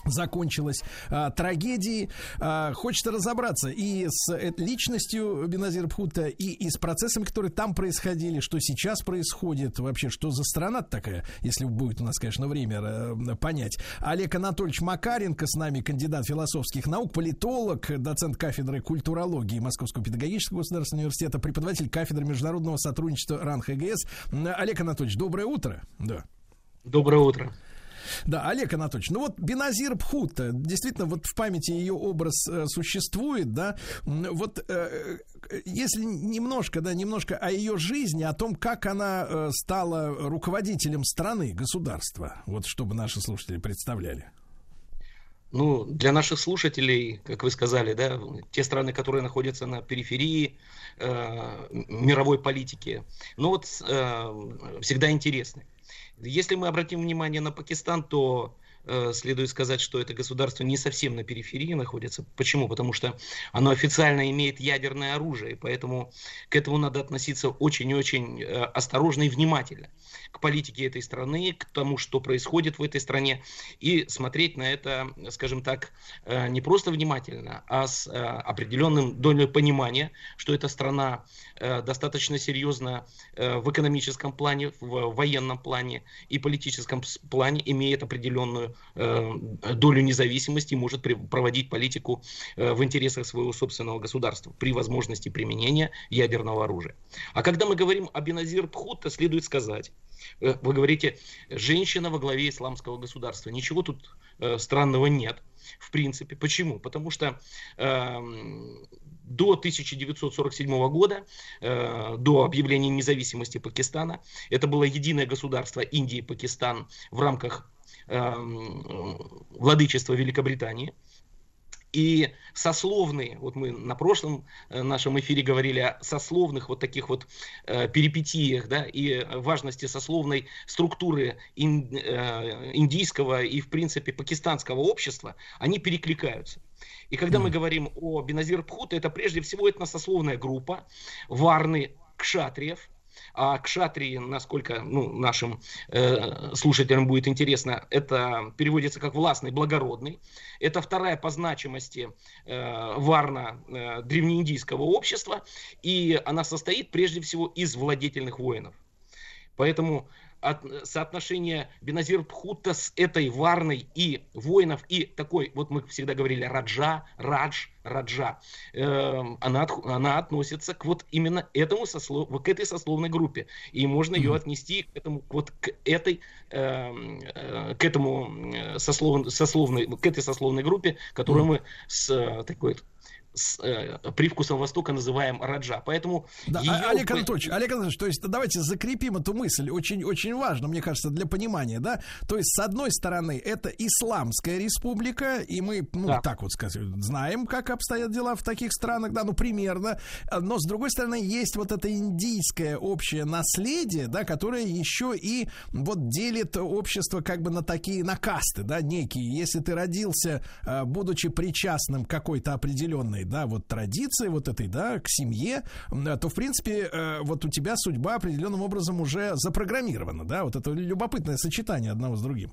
закончилась а, трагедией. А, хочется разобраться и с личностью Беназир Бхутта, и, и с процессами, которые там происходили, что сейчас происходит, вообще, что за страна такая, если будет у нас, конечно, время э, понять. Олег Анатольевич Макаренко с нами, кандидат философских наук, политолог, доцент кафедры культурологии Московского педагогического государственного университета, преподаватель кафедры международного сотрудничества РАН ХГС. М, Олег Анатольевич, доброе утро. Да. Доброе утро. Да, Олег Анатольевич, ну вот Беназир Бхутта, действительно, вот в памяти ее образ э, существует, да, вот э, э, если немножко, да, немножко о ее жизни, о том, как она э, стала руководителем страны, государства, вот чтобы наши слушатели представляли. Ну, для наших слушателей, как вы сказали, да, те страны, которые находятся на периферии э, мировой политики, ну вот э, всегда интересны. Если мы обратим внимание на Пакистан, то э, следует сказать, что это государство не совсем на периферии находится. Почему? Потому что оно официально имеет ядерное оружие, и поэтому к этому надо относиться очень и очень э, осторожно и внимательно к политике этой страны, к тому, что происходит в этой стране, и смотреть на это, скажем так, э, не просто внимательно, а с э, определенным долей понимания, что эта страна э, достаточно серьезно в экономическом плане, в военном плане и политическом плане имеет определенную долю независимости и может проводить политику в интересах своего собственного государства при возможности применения ядерного оружия. А когда мы говорим о Беназир Бхутта, следует сказать, вы говорите, женщина во главе исламского государства. Ничего тут э, странного нет, в принципе. Почему? Потому что эм, до 1947 года, э, до объявления независимости Пакистана, это было единое государство Индии и Пакистан в рамках эм, владычества Великобритании. И сословные, вот мы на прошлом э, нашем эфире говорили о сословных вот таких вот э, перипетиях, да, и важности сословной структуры ин- э, индийского и, в принципе, пакистанского общества, они перекликаются. И когда мы говорим о Беназир Пхута, это прежде всего этносословная группа, варны кшатриев, а кшатрии, насколько ну, нашим э, слушателям будет интересно, это переводится как властный, благородный. Это вторая по значимости э, варна э, древнеиндийского общества, и она состоит прежде всего из владетельных воинов. Поэтому от- соотношение Беназир Пхута с этой варной и воинов, и такой, вот мы всегда говорили, раджа, радж, раджа, эм, она, она относится к вот именно этому сослов, к этой сословной группе. И можно ее отнести к этому, вот к этой, эм, э, к этому э, сослов- сословной, к этой сословной группе, которую мы с э, такой с э, привкусом Востока называем раджа. Поэтому да, ее... А, Олег Анатольевич, Олег Анатольевич, то есть давайте закрепим эту мысль, очень, очень важно, мне кажется, для понимания, да, то есть с одной стороны это исламская республика, и мы, ну, да. так вот скажем, знаем, как обстоят дела в таких странах, да, ну, примерно, но с другой стороны есть вот это индийское общее наследие, да, которое еще и вот делит общество как бы на такие, на касты, да, некие, если ты родился, э, будучи причастным к какой-то определенной да, вот традиции вот этой, да, к семье, то, в принципе, э, вот у тебя судьба определенным образом уже запрограммирована, да, вот это любопытное сочетание одного с другим.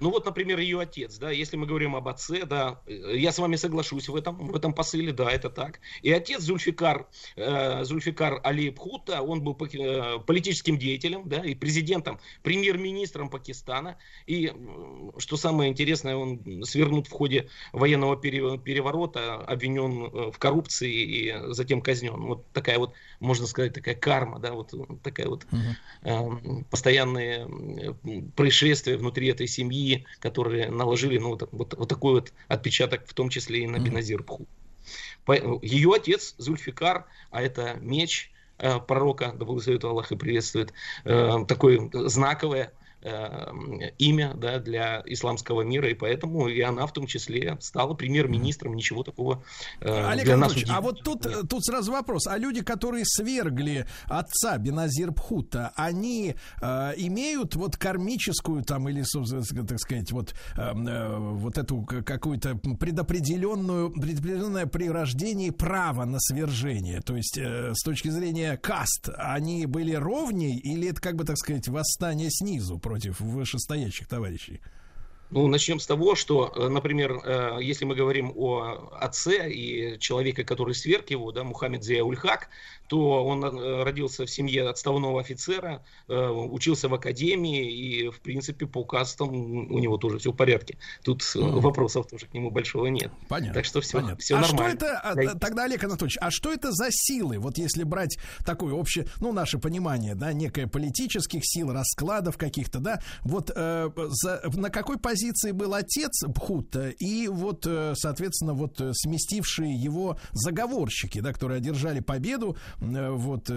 Ну вот, например, ее отец, да, если мы говорим об отце, да, э, я с вами соглашусь в этом, в этом посыле, да, это так. И отец Зульфикар, э, Зульфикар Алиев Хута, он был э, политическим деятелем, да, и президентом, премьер-министром Пакистана. И, что самое интересное, он свернут в ходе военного переворота, обвинен э, в коррупции и затем казнен. Вот такая вот, можно сказать, такая карма, да, вот такая вот э, постоянные происшествия внутри этой семьи, которые наложили ну, вот, вот, вот такой вот отпечаток, в том числе и на Беназир Пху. Ее отец Зульфикар, а это меч э, пророка, да благословит Аллах и приветствует, э, такое знаковое имя да, для исламского мира, и поэтому и она в том числе стала премьер-министром, ничего такого э, Олег для нас а вот тут, тут сразу вопрос, а люди, которые свергли отца Беназир Пхута, они э, имеют вот кармическую там или, так сказать, вот, э, э, вот эту какую-то предопределенную, предопределенное при рождении право на свержение, то есть э, с точки зрения каст, они были ровней или это как бы, так сказать, восстание снизу против вышестоящих товарищей? Ну, начнем с того, что, э, например, э, если мы говорим о отце и человеке, который сверг его, да, Мухаммед Зияульхак, то он э, родился в семье отставного офицера, учился в академии, и, в принципе, по кастам у него тоже все в порядке. Тут mm. вопросов тоже к нему большого нет. Понятно. Так что все, Понятно. все а нормально. Что это, а, тогда, Олег Анатольевич, а что это за силы? Вот если брать такое общее, ну, наше понимание, да, некое политических сил, раскладов каких-то, да, вот э, за, на какой позиции был отец Бхута и вот, э, соответственно, вот э, сместившие его заговорщики, да, которые одержали победу, э, вот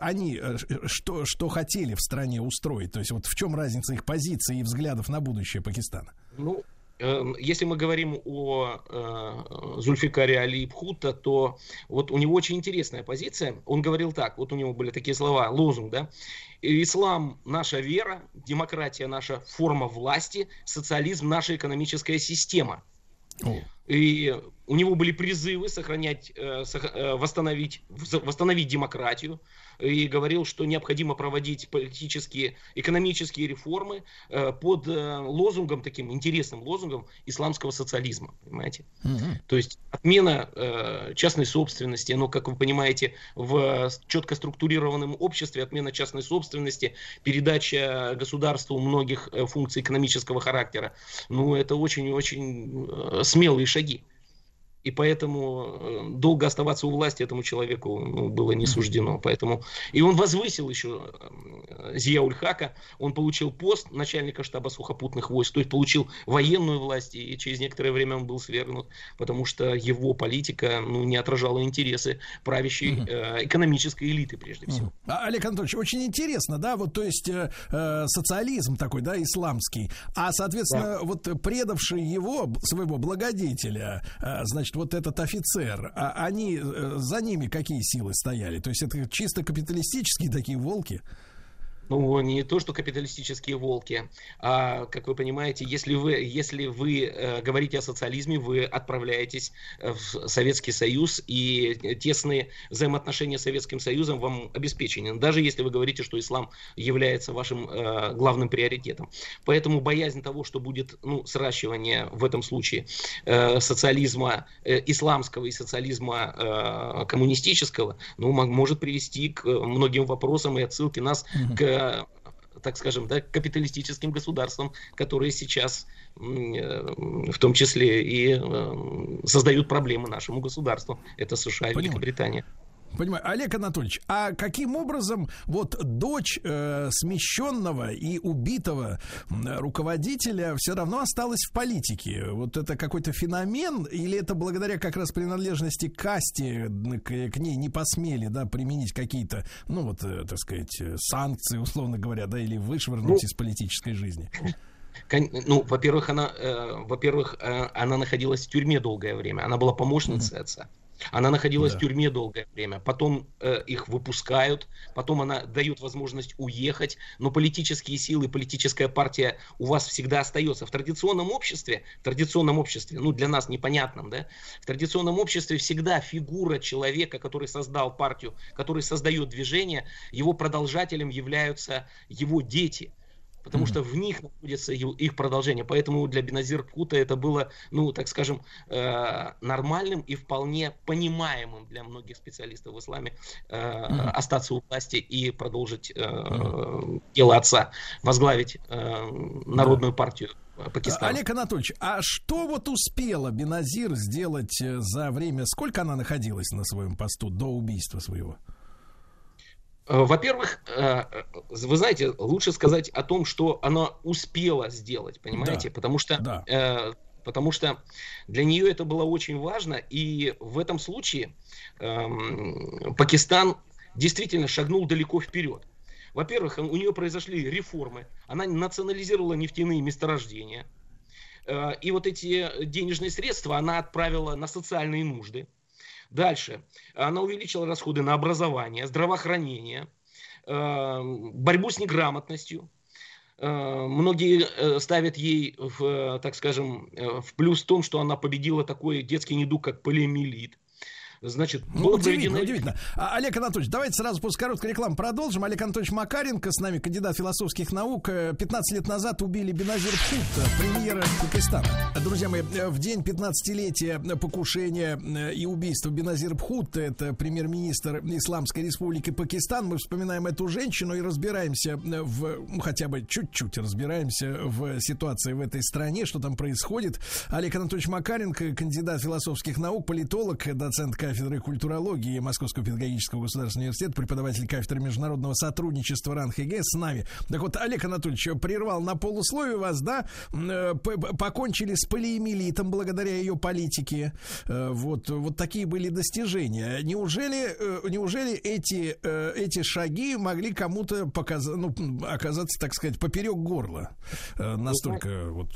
они что, что хотели в стране устроить? То есть вот в чем разница их позиции и взглядов на будущее Пакистана? Ну, если мы говорим о э, Зульфикаре Али Бхута, то вот у него очень интересная позиция. Он говорил так, вот у него были такие слова, лозунг, да, ислам – наша вера, демократия – наша форма власти, социализм – наша экономическая система. О. И у него были призывы сохранять, э, э, восстановить, восстановить демократию, и говорил, что необходимо проводить политические, экономические реформы э, под лозунгом, таким интересным лозунгом исламского социализма, понимаете? Угу. То есть отмена частной собственности, ну, как вы понимаете, в четко структурированном обществе отмена частной собственности, передача государству многих функций экономического характера, ну, это очень-очень смелые шаги. И поэтому э, долго оставаться у власти этому человеку ну, было не суждено. Поэтому... И он возвысил еще э, Зия Ульхака. Он получил пост начальника штаба сухопутных войск. То есть получил военную власть. И через некоторое время он был свергнут. Потому что его политика ну, не отражала интересы правящей э, экономической элиты прежде всего. А, Олег Анатольевич, очень интересно, да, вот то есть э, э социализм такой, да, исламский. А, соответственно, да. вот предавший его, своего благодетеля, э, значит, вот этот офицер, а они э, за ними какие силы стояли? То есть это чисто капиталистические такие волки? Ну, не то, что капиталистические волки, а, как вы понимаете, если вы, если вы э, говорите о социализме, вы отправляетесь э, в Советский Союз, и тесные взаимоотношения с Советским Союзом вам обеспечены, даже если вы говорите, что ислам является вашим э, главным приоритетом. Поэтому боязнь того, что будет ну, сращивание в этом случае э, социализма э, исламского и социализма э, коммунистического, ну, может привести к многим вопросам и отсылке нас mm-hmm. к так скажем, да, капиталистическим государствам, которые сейчас э, в том числе и э, создают проблемы нашему государству. Это США и Великобритания. Понимаю. Олег Анатольевич, а каким образом вот дочь э, смещенного и убитого руководителя все равно осталась в политике? Вот это какой-то феномен или это благодаря как раз принадлежности касте к, к ней не посмели, да, применить какие-то, ну вот, э, так сказать, санкции, условно говоря, да, или вышвырнуть ну, из политической жизни? Ну, во-первых, она, э, во-первых, э, она находилась в тюрьме долгое время. Она была помощницей mm-hmm. отца. Она находилась да. в тюрьме долгое время, потом э, их выпускают, потом она дает возможность уехать, но политические силы, политическая партия у вас всегда остается. В традиционном обществе, в традиционном обществе, ну для нас непонятном, да, в традиционном обществе всегда фигура человека, который создал партию, который создает движение, его продолжателем являются его дети потому mm-hmm. что в них находится их продолжение. Поэтому для Беназир Пхута это было, ну, так скажем, э, нормальным и вполне понимаемым для многих специалистов в исламе э, mm-hmm. остаться у власти и продолжить э, mm-hmm. дело отца, возглавить э, народную mm-hmm. партию. Пакистана. Олег Анатольевич, а что вот успела Беназир сделать э, за время, сколько она находилась на своем посту до убийства своего? Э, во-первых, э, вы знаете, лучше сказать о том, что она успела сделать, понимаете? Да, потому что да. Э, потому что для нее это было очень важно, и в этом случае эм, Пакистан действительно шагнул далеко вперед. Во-первых, у нее произошли реформы, она национализировала нефтяные месторождения, и вот эти денежные средства она отправила на социальные нужды. Дальше. Она увеличила расходы на образование, здравоохранение, э, борьбу с неграмотностью. Э, многие э, ставят ей, в, так скажем, в плюс в том, что она победила такой детский недуг, как полиомиелит. Значит, ну, было удивительно, проведено... удивительно. А, Олег Анатольевич, давайте сразу после короткой рекламы продолжим. Олег Анатольевич Макаренко с нами, кандидат философских наук. 15 э, лет назад убили Беназир Пхут, премьера Пакистана. Друзья мои, э, в день 15-летия покушения э, и убийства Беназир Пхут, это премьер-министр Исламской Республики Пакистан, мы вспоминаем эту женщину и разбираемся в, ну, хотя бы чуть-чуть разбираемся в ситуации в этой стране, что там происходит. Олег Анатольевич Макаренко, кандидат философских наук, политолог, доцент кафедры культурологии Московского педагогического государственного университета, преподаватель кафедры международного сотрудничества РАН ХГ с нами. Так вот, Олег Анатольевич прервал на полусловие вас, да, э, покончили с полиэмилитом благодаря ее политике. Э, вот, вот такие были достижения. Неужели, э, неужели эти, эти шаги могли кому-то показать, ну, оказаться, так сказать, поперек горла? Настолько вот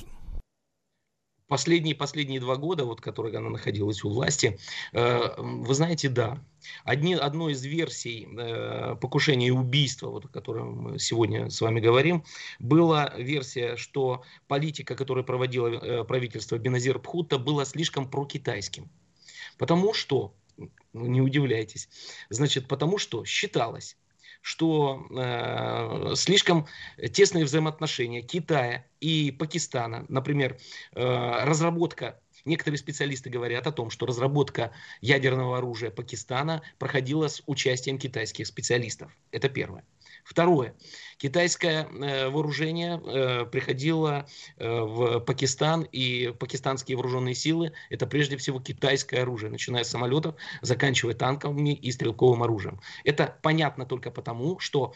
последние, последние два года, вот, которые она находилась у власти, э, вы знаете, да, одни, одной из версий э, покушения и убийства, вот, о котором мы сегодня с вами говорим, была версия, что политика, которую проводило э, правительство Беназир Пхута, была слишком прокитайским. Потому что, не удивляйтесь, значит, потому что считалось, что э, слишком тесные взаимоотношения Китая и Пакистана, например, э, разработка Некоторые специалисты говорят о том, что разработка ядерного оружия Пакистана проходила с участием китайских специалистов. Это первое. Второе. Китайское э, вооружение э, приходило э, в Пакистан, и пакистанские вооруженные силы – это прежде всего китайское оружие, начиная с самолетов, заканчивая танками и стрелковым оружием. Это понятно только потому, что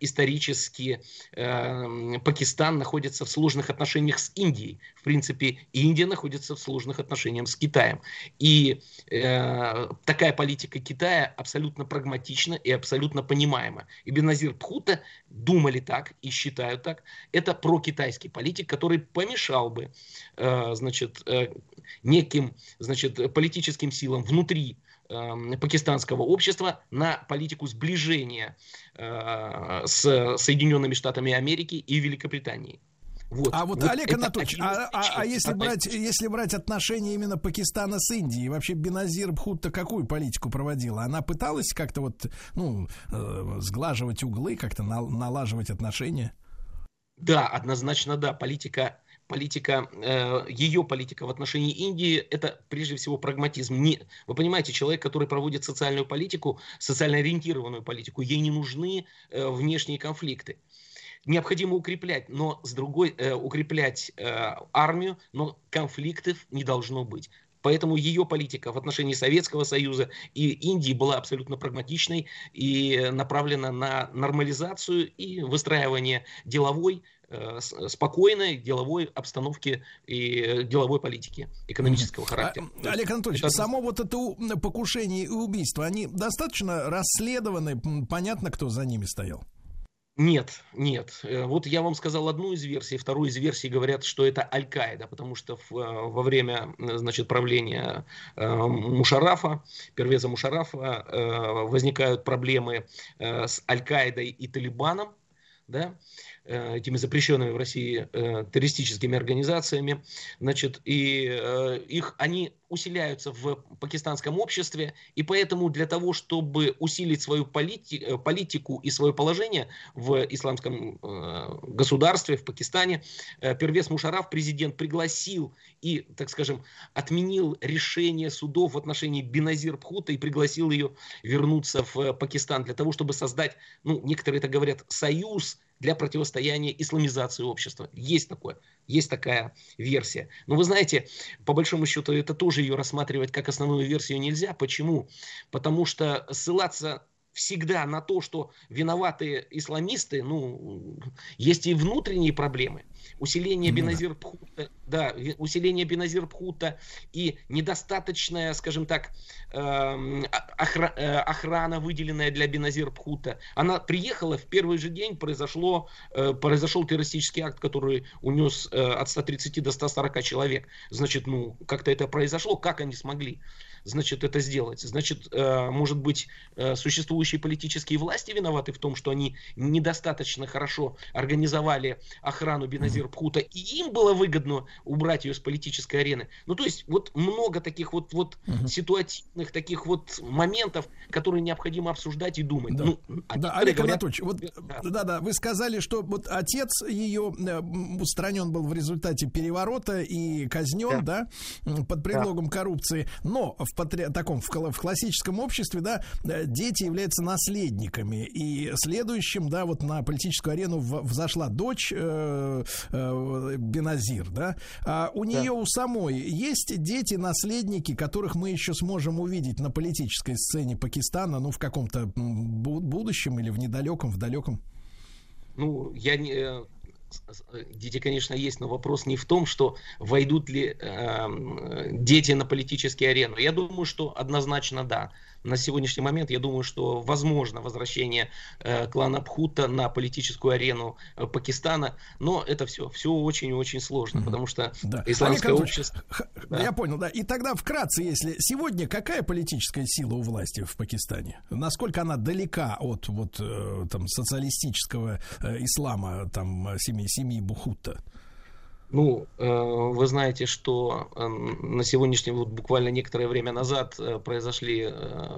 исторически Пакистан находится в сложных отношениях с Индией. В принципе, Индия находится в сложных отношениях с Китаем. И такая политика Китая абсолютно прагматична и абсолютно понимаема. И Беназир Пхута думали так и считают так. Это прокитайский политик, который помешал бы, э, значит, э, неким, значит, политическим силам внутри э, пакистанского общества на политику сближения с Соединенными Штатами Америки и Великобританией. Вот. А вот, вот Олег Анатольевич, а, а, а если брать, если брать отношения именно Пакистана с Индией, вообще Беназир Бхутта какую политику проводила? Она пыталась как-то вот, ну, э, сглаживать углы, как-то на, налаживать отношения? Да, однозначно да. Политика политика, э, ее политика в отношении Индии, это прежде всего прагматизм. Не, вы понимаете, человек, который проводит социальную политику, социально ориентированную политику, ей не нужны э, внешние конфликты необходимо укреплять, но с другой, э, укреплять э, армию, но конфликтов не должно быть. Поэтому ее политика в отношении Советского Союза и Индии была абсолютно прагматичной и направлена на нормализацию и выстраивание деловой Э, спокойной деловой обстановки и деловой политики экономического характера. А, Олег Анатольевич, это... само вот это покушение и убийство, они достаточно расследованы, понятно, кто за ними стоял? Нет, нет. Э, вот я вам сказал одну из версий, вторую из версий говорят, что это Аль-Каида, потому что в, э, во время значит, правления э, Мушарафа, Первеза Мушарафа, э, возникают проблемы э, с Аль-Каидой и Талибаном, да, Э, этими запрещенными в России э, террористическими организациями, значит, и э, их, они усиляются в пакистанском обществе, и поэтому для того, чтобы усилить свою полити, политику и свое положение в исламском государстве, в Пакистане, Первес Мушараф, президент, пригласил и, так скажем, отменил решение судов в отношении Беназир Пхута и пригласил ее вернуться в Пакистан для того, чтобы создать, ну, некоторые это говорят, союз для противостояния исламизации общества. Есть такое, есть такая версия. Но вы знаете, по большому счету, это тоже ее рассматривать как основную версию нельзя. Почему? Потому что ссылаться всегда на то, что виноваты исламисты, ну, есть и внутренние проблемы. Усиление ну, Беназир Пхута, да, усиление Беназир Пхута и недостаточная, скажем так, эм, э, охрана, выделенная для Беназир Пхута. Она приехала, в первый же день произошло, э, произошел террористический акт, который унес э, от 130 до 140 человек. Значит, ну, как-то это произошло, как они смогли? Значит, это сделать. Значит, э, может быть, э, существующие политические власти виноваты в том, что они недостаточно хорошо организовали охрану Беназир Пхута, и им было выгодно убрать ее с политической арены. Ну, то есть, вот много таких вот, вот угу. ситуативных таких вот моментов, которые необходимо обсуждать и думать. Да, ну, да Олег говорят, Анатольевич, вот, да. да, вы сказали, что вот отец ее э, устранен был в результате переворота и казнен, да, да под предлогом да. коррупции, но в в патри... таком в, в классическом обществе, да, э, дети являются наследниками. И следующим, да, вот на политическую арену взошла дочь э, э, Беназир, да. А у нее да. у самой есть дети, наследники, которых мы еще сможем увидеть на политической сцене Пакистана, ну, в каком-то будущем или в недалеком, в далеком? Ну, я не э, дети, конечно, есть, но вопрос не в том, что войдут ли э, дети на политическую арену. Я думаю, что однозначно да на сегодняшний момент, я думаю, что возможно возвращение э, клана Пхута на политическую арену э, Пакистана, но это все, все очень-очень сложно, mm-hmm. потому что да. исламское общество... Да. Я понял, да. И тогда вкратце, если сегодня какая политическая сила у власти в Пакистане? Насколько она далека от вот э, там социалистического э, ислама, там семьи, семьи Бухута? Ну, э, вы знаете, что э, на сегодняшний, вот буквально некоторое время назад э, произошли,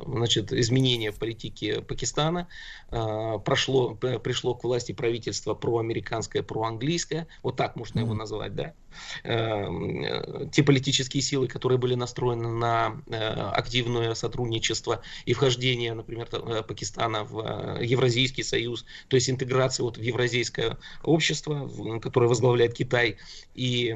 значит, изменения в политике Пакистана. Прошло, пришло к власти правительство проамериканское, проанглийское, вот так можно его назвать, да. Эм, те политические силы, которые были настроены на э, активное сотрудничество и вхождение, например, э, Пакистана в э, Евразийский союз, то есть интеграцию вот в евразийское общество, которое возглавляет Китай и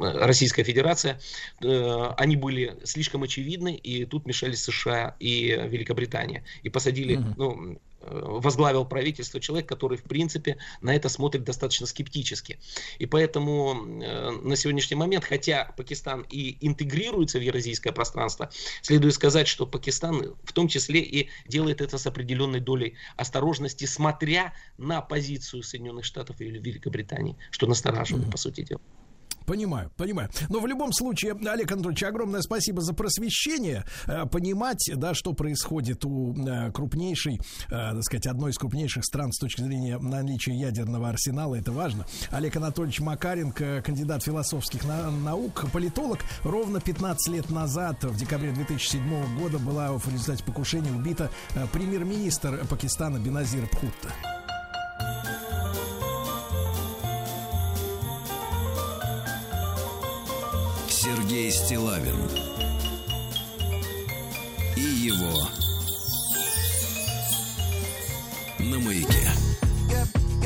Российская Федерация, они были слишком очевидны, и тут мешались США и Великобритания. И посадили, mm-hmm. ну, возглавил правительство человек, который, в принципе, на это смотрит достаточно скептически. И поэтому э, на сегодняшний момент, хотя Пакистан и интегрируется в евразийское пространство, следует сказать, что Пакистан в том числе и делает это с определенной долей осторожности, смотря на позицию Соединенных Штатов или Великобритании, что настораживает, по сути дела. Понимаю, понимаю. Но в любом случае, Олег Анатольевич, огромное спасибо за просвещение. Э, понимать, да, что происходит у э, крупнейшей, э, так сказать, одной из крупнейших стран с точки зрения наличия ядерного арсенала, это важно. Олег Анатольевич Макаренко, кандидат философских наук, политолог, ровно 15 лет назад, в декабре 2007 года, была в результате покушения убита премьер-министр Пакистана Беназир Пхутта. Сергей Стилавин и его на маяке.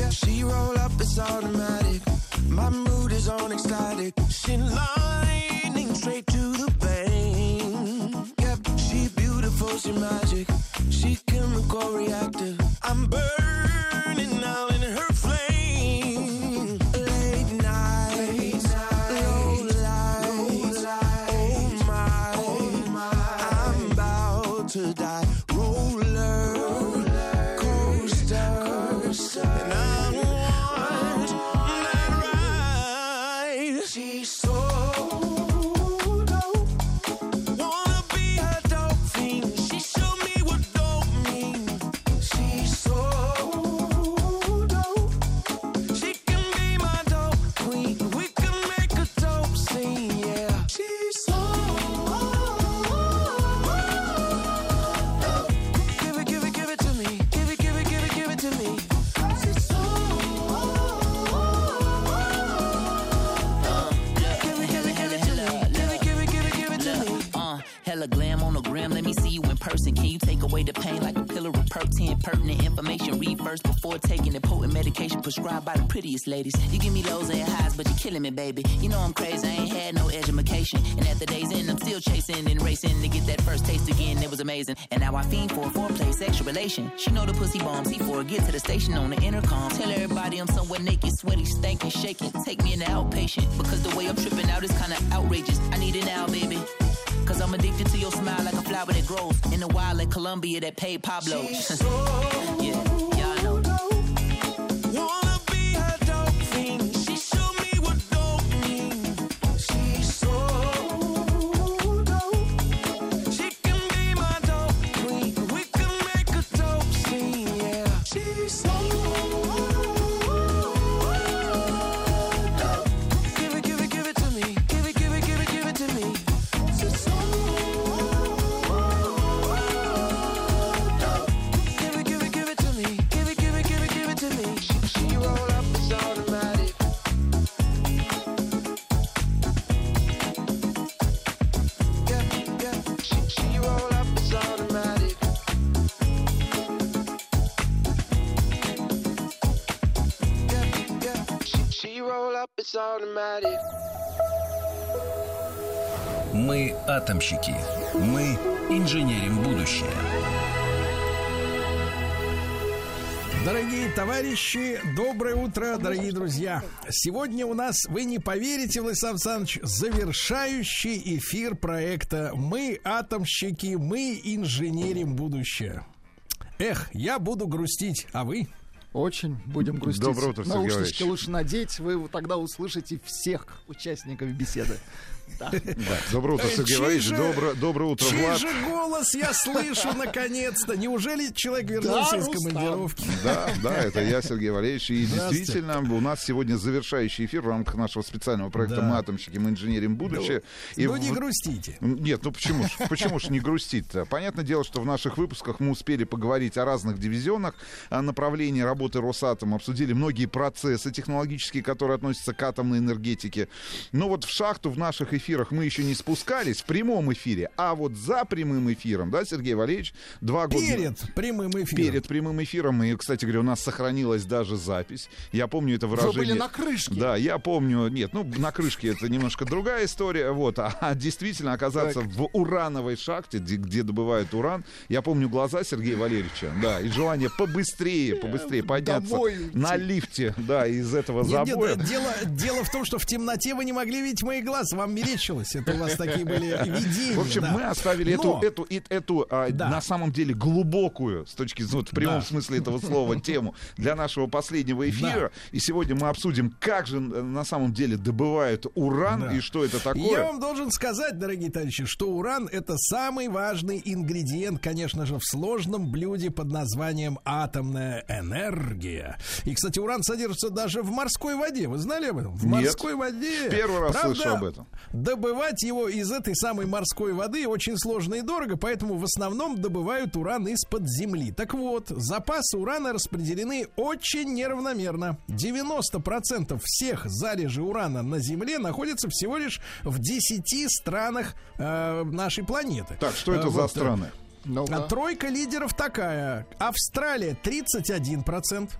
She roll up, it's automatic. My mood is on ecstatic. She lining straight to the pain. Yep, she beautiful, she magic. She chemical reactive. I'm burning. Person. Can you take away the pain like a pillar of perk 10? Pertinent information. Read first before taking the potent medication prescribed by the prettiest ladies. You give me lows and highs, but you're killing me, baby. You know I'm crazy. I ain't had no education. And at the day's end, I'm still chasing and racing to get that first taste again. It was amazing. And now I fiend for a foreplay, sexual relation. She know the pussy bombs. C4 get to the station on the intercom. Tell everybody I'm somewhere naked, sweaty, stankin', shaking. Take me in the outpatient. Because the way I'm tripping out is kinda outrageous. I need it now, baby. Cause I'm addicted to your smile like a flower that grows in the wild like Colombia that paid Pablo. so yeah, y'all know. Wanna be fiend. She showed me what dope means. She's so dope. She can be my dope queen. We can make a dope scene, yeah. She's so атомщики. Мы инженерим будущее. Дорогие товарищи, доброе утро, дорогие друзья. Сегодня у нас, вы не поверите, Владислав Александрович, завершающий эфир проекта «Мы атомщики, мы инженерим будущее». Эх, я буду грустить, а вы? Очень будем грустить. Доброе утро, Сергей Наушнички лучше надеть, вы тогда услышите всех участников беседы. Да. Доброе утро, Э, Сергей Валерьевич. же- Доброе, утро, Чей Влад. же голос я слышу наконец-то? Неужели человек вернулся Да, из командировки? Да, да, это я, Сергей Валерьевич. И действительно, у нас сегодня завершающий эфир в рамках нашего специального проекта Да. «Мы атомщики, мы инженерим будущее». И Ну не грустите. Нет, ну почему ж, почему ж не грустить-то? Понятное дело, что в наших выпусках мы успели поговорить о разных дивизионах, о направлении работы Росатома, обсудили многие процессы технологические, которые относятся к атомной энергетике. Но вот в шахту в наших эфирах мы еще не спускались в прямом эфире, а вот за прямым эфиром, да, Сергей Валерьевич, два года... Перед прямым эфиром. Перед прямым эфиром, и, кстати говоря, у нас сохранилась даже запись. Я помню это Вы выражение. были на крышке. Да, я помню. Нет, ну, на крышке это немножко другая история. Вот, а, действительно оказаться Так. в урановой шахте, где, где добывают уран. Я помню глаза Сергея Валерьевича, да, и желание побыстрее, побыстрее подняться домой на лифте, да, из этого Нет, нет, забоя. дело, дело в том, что в темноте вы не могли видеть мои глаза, вам мерещилось. Это у вас такие были видения. В общем, да. мы оставили Но- эту, эту, эту а, Да. на самом деле глубокую, с точки зрения, в прямом Да. смысле этого слова, тему для нашего последнего эфира. И сегодня мы обсудим, как же э, на самом деле добывают уран и что это такое. Я вам должен сказать, дорогие товарищи, что уран это самый важный ингредиент, конечно же, в сложном блюде под названием атомная энергия. И, кстати, уран содержится даже в морской воде. Вы знали об этом? В Нет. морской воде. Первый раз Правда, слышу об этом. Добывать его из этой самой морской воды очень сложно и дорого, поэтому в основном добывают уран из-под земли. Так вот, запасы урана распределены очень неравномерно. 90% всех залежей урана на Земле находятся всего лишь в 10 странах э, нашей планеты. Так, что это Э, за вот, э, страны? Ну-ка. а Тройка лидеров такая. Австралия 31%.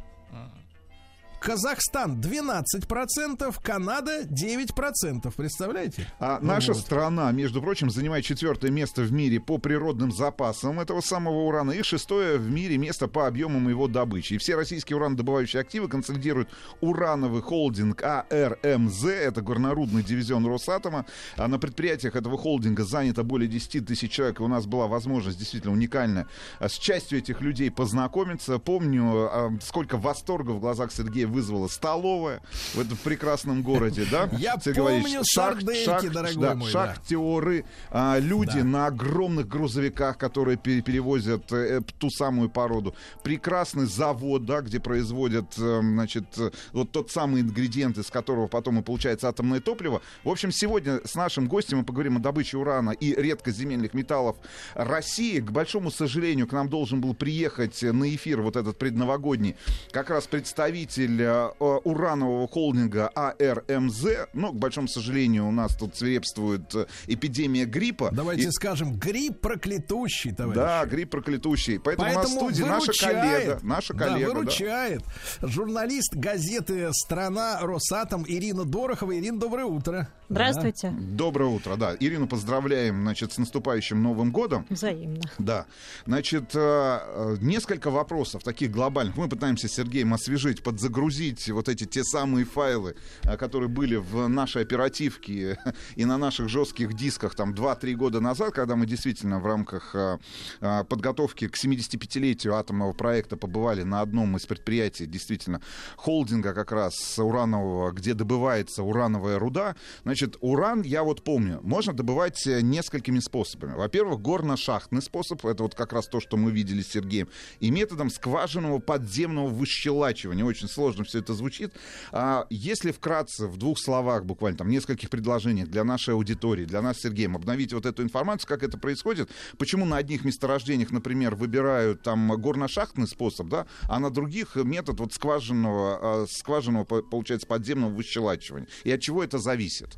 Казахстан 12%, Канада 9%. Представляете? А наша Вот. страна, между прочим, занимает четвертое место в мире по природным запасам этого самого урана и шестое в мире место по объемам его добычи. И все российские уранодобывающие активы консолидируют урановый холдинг АРМЗ, это горнорудный дивизион Росатома. А на предприятиях этого холдинга занято более 10 тысяч человек, и у нас была возможность действительно уникальная а, с частью этих людей познакомиться. Помню, а, сколько восторга в глазах Сергея вызвала столовая в этом прекрасном городе, да? Я Сергей помню шах- дорогой да, мой, да. шахтеры, а, люди на огромных грузовиках, которые пере- перевозят э, ту самую породу. Прекрасный завод, да, где производят, э, значит, э, вот тот самый ингредиент, из которого потом и получается атомное топливо. В общем, сегодня с нашим гостем мы поговорим о добыче урана и редкоземельных металлов России. К большому сожалению, к нам должен был приехать на эфир вот этот предновогодний как раз представитель э, э, уранового холдинга АРМЗ. Но, к большому сожалению, у нас тут свирепствует э, эпидемия гриппа. Давайте И- скажем, грипп проклятущий, товарищ. да, грипп проклятущий. Поэтому, у нас в студии наша выручает, коллега. Наша да, коллега. да. выручает журналист газеты «Страна» Росатом Ирина Дорохова. Ирина, доброе утро. Здравствуйте. Доброе утро, да. Ирину поздравляем, значит, с наступающим Новым годом. Взаимно. Да. Значит, э, несколько вопросов таких глобальных. Мы пытаемся с Сергеем освежить, подзагрузить вот эти те самые файлы, э, которые были в нашей оперативке и на наших жестких дисках там 2-3 года назад, когда мы действительно в рамках э, э, подготовки к 75-летию атомного проекта побывали на одном из предприятий, действительно, холдинга как раз уранового, где добывается урановая руда. Значит, уран, я вот помню, можно добывать несколькими способами. Во-первых, горно-шахтный способ, это вот как раз то, что мы видели с Сергеем, и методом скважинного подземного выщелачивания. Очень сложно все это звучит. А если вкратце, в двух словах, буквально там, нескольких предложениях для нашей аудитории, для нас Сергеем, обновить вот эту информацию, как это происходит, почему на одних месторождениях, например, выбирают там горно-шахтный способ, да, а на других метод вот скважинного, э, скважинного, по- получается, подземного выщелачивания. И от чего это зависит?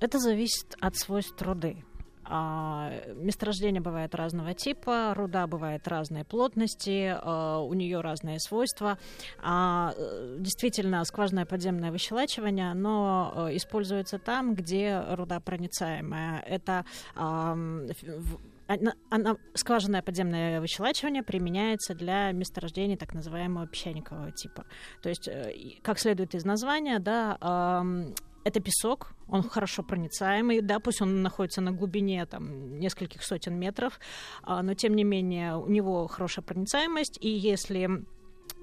Это зависит от свойств руды. А, Месторождения бывают разного типа, руда бывает разной плотности, а, у нее разные свойства. А, э, Действительно, скважинное подземное выщелачивание, оно э, используется там, где руда проницаемая. Это она- скважинное подземное выщелачивание применяется для месторождений так называемого песчаникового типа. То есть, э, как следует из названия, да, это песок, он хорошо проницаемый, да, пусть он находится на глубине там нескольких сотен метров, а, но тем не менее у него хорошая проницаемость, и если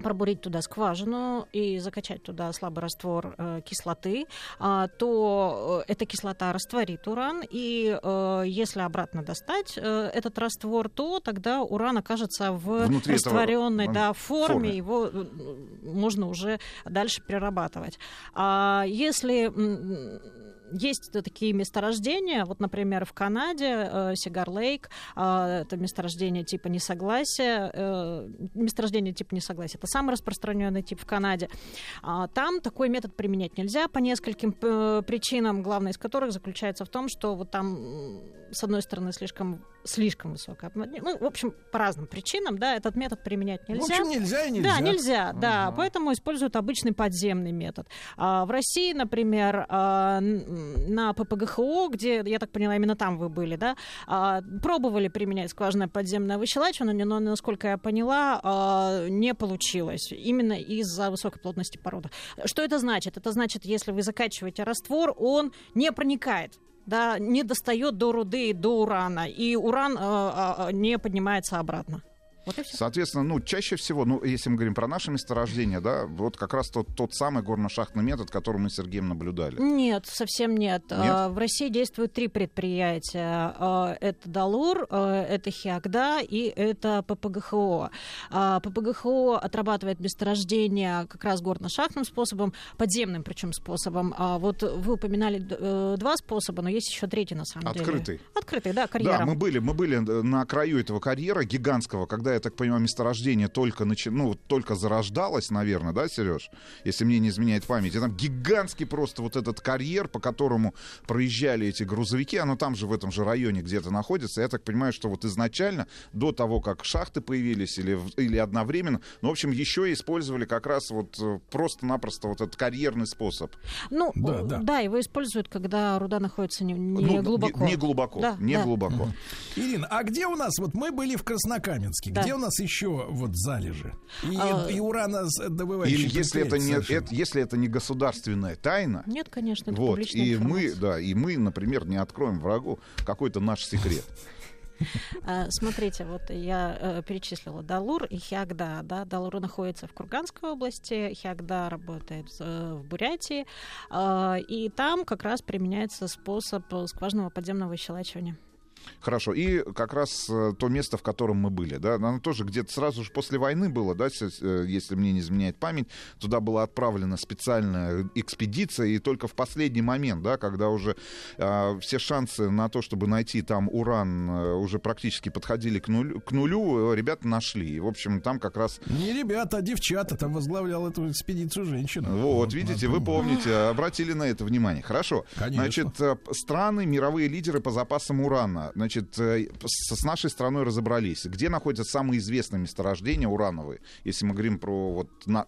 пробурить туда скважину и закачать туда слабый раствор э, кислоты, а, то э, эта кислота растворит уран, и э, если обратно достать э, этот раствор, то тогда уран окажется в Внутри этого, растворенной э, да, форме, форме. его э, можно уже дальше перерабатывать. А если есть такие месторождения, вот, например, в Канаде э, Сигар Лейк, э, это месторождение типа несогласия, э, месторождение типа несогласия, это самый распространенный тип в Канаде. А, Там такой метод применять нельзя по нескольким э, причинам, главная из которых заключается в том, что вот там, с одной стороны, слишком, слишком высокая, ну, в общем, по разным причинам, да, этот метод применять нельзя. В общем, нельзя и нельзя. Да, нельзя, да. Поэтому используют обычный подземный метод. А в России, например, а, на ППГХО, где, я так поняла, именно там вы были, да, а, пробовали применять скважинное подземное выщелачивание, но, насколько я поняла, а, не получилось. Именно из-за высокой плотности породы. Что это значит? Это значит, если вы закачиваете раствор, он не проникает да, не достает до руды, до урана, и уран а, а, не поднимается обратно. Вот и все. Соответственно, ну, чаще всего, ну, если мы говорим про наше месторождение, да, вот как раз тот, тот самый горно-шахтный метод, который мы с Сергеем наблюдали. Нет, совсем нет. Нет? А, В России действуют три предприятия. А, Это Далур, а, это Хиагда и это ППГХО. ППГХО отрабатывает месторождение как раз горно-шахтным способом, подземным причем способом. Вот вы упоминали э, два способа, но есть еще третий на самом деле. Открытый. Открытый, да, карьером. Да, мы были, мы были э, на краю этого карьера гигантского, когда я так понимаю, месторождение только, начи... ну, только зарождалось, наверное, да, Сереж? Если мне не изменяет память. И там гигантский просто вот этот карьер, по которому проезжали эти грузовики, оно там же в этом же районе где-то находится. Я так понимаю, что вот изначально, до того, как шахты появились или, или одновременно, ну, в общем, еще использовали как раз вот э, просто-напросто вот этот карьерный способ. Ну, Да, э, да. да, его используют, когда руда находится не, не Ну, глубоко. Не, не глубоко, Да, не да. глубоко. Ирина, а где у нас, вот мы были в Краснокаменске, Да. Где у нас еще вот залежи? И, А, и урана добывающие Или если это, не, это, если это не государственная тайна, Нет, конечно, это вот, публичная и мы, информация. да, и мы, например, не откроем врагу какой-то наш секрет. А, Смотрите, вот я э, перечислила Далур и Хиагда. Да? Далур находится в Курганской области, Хиагда работает в Бурятии, а, и там как раз применяется способ скважинного подземного выщелачивания. Хорошо. И как раз э, то место, в котором мы были, да, оно тоже где-то сразу же после войны было, да, э, если мне не изменяет память, туда была отправлена специальная экспедиция, и только в последний момент, да, когда уже э, все шансы на то, чтобы найти там уран, э, уже практически подходили к нулю, к нулю, ребята нашли. И, в общем, там как раз Не ребята, а девчата. Там возглавлял эту экспедицию женщина. Вот, видите, вы помните, обратили на это внимание. Хорошо. Конечно. Значит, страны, мировые лидеры по запасам урана. Значит, э, с нашей страной разобрались. Где находятся самые известные месторождения урановые, если мы говорим про, вот, на-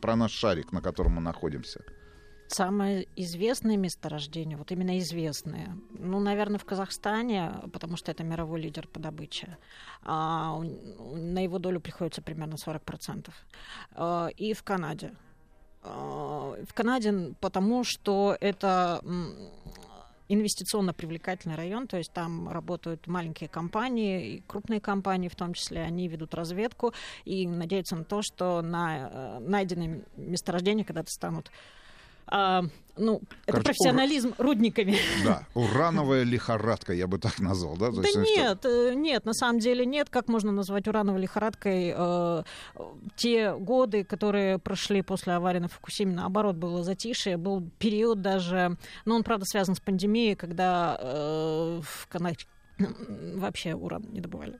про наш шарик, на котором мы находимся? Самое известное месторождение, вот именно известное, ну, наверное, в Казахстане, потому что это мировой лидер по добыче. А, на его долю приходится примерно 40%. А, и в Канаде. А, в Канаде, потому что это инвестиционно привлекательный район, то есть там работают маленькие компании и крупные компании в том числе, они ведут разведку и надеются на то, что на э, найденные месторождения когда-то станут а, ну, это Короче, профессионализм рудниками. Да, урановая лихорадка, я бы так назвал, да? То Да есть, что- нет, э, нет, на самом деле нет. Как можно назвать урановой лихорадкой э, те годы, которые прошли после аварии на Фукусиме? Наоборот, было затишье, был период даже, ну, он, правда, связан с пандемией, когда э, в Канаде вообще уран не добывали.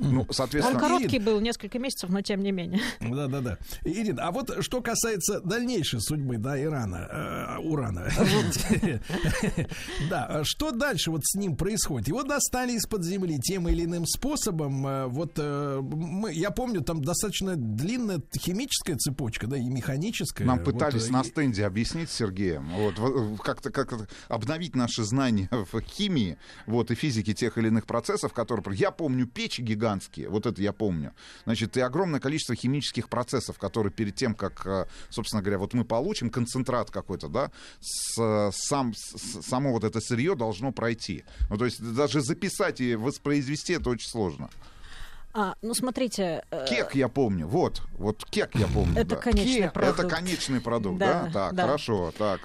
Ну, Он соответственно... короткий был, несколько месяцев, но тем не менее. Да, да, да. Ирина, а вот что касается дальнейшей судьбы, да, Ирана, э, урана. Да, а что дальше вот с ним происходит? Его достали из-под земли тем или иным способом. э, Вот э, я помню, там достаточно длинная химическая цепочка, да, и механическая. Нам пытались э, на стенде объяснить Сергеем, вот, как-то как обновить наши знания в химии, вот, и физике тех или иных процессов, которые... Я помню печи гигантские, вот это я помню. Значит, и огромное количество химических процессов, которые перед тем, как, э, собственно говоря, вот мы получим концентрат какой-то, да, с, сам, с- само вот это сырье должно пройти. Ну, то есть даже записать и воспроизвести это очень сложно. А, ну, смотрите... э, Кек я помню, вот, вот кек я помню. Это да. конечный Кек, продукт. Это конечный продукт, Да, да? Так, да. хорошо, так.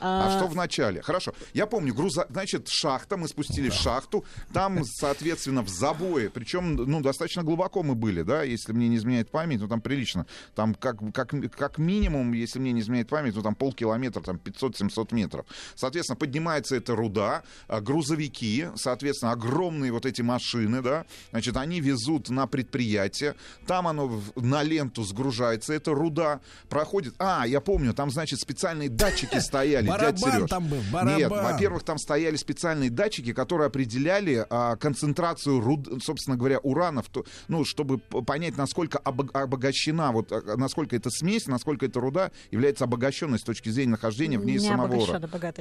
А, А- что в начале? Хорошо. Я помню, груза... значит, шахта, мы спустились в шахту, там, соответственно, в забое, причем, ну, достаточно глубоко мы были, да, если мне не изменяет память, ну, там прилично. Там как, как, как минимум, если мне не изменяет память, ну, там полкилометра, там 500-700 метров. Соответственно, поднимается эта руда, а, грузовики, соответственно, огромные вот эти машины, да, значит, они везут на предприятие, там оно на ленту сгружается, эта руда проходит. А, я помню, там, значит, специальные датчики стояли, дядь Барабан Серёж. там был, Нет, барабан. во-первых, там стояли специальные датчики, которые определяли а, концентрацию, руд, собственно говоря, урана, в то- ну, чтобы понять, насколько обо- обогащена, вот, а, насколько эта смесь, насколько эта руда является обогащенной с точки зрения нахождения в ней не самого урана.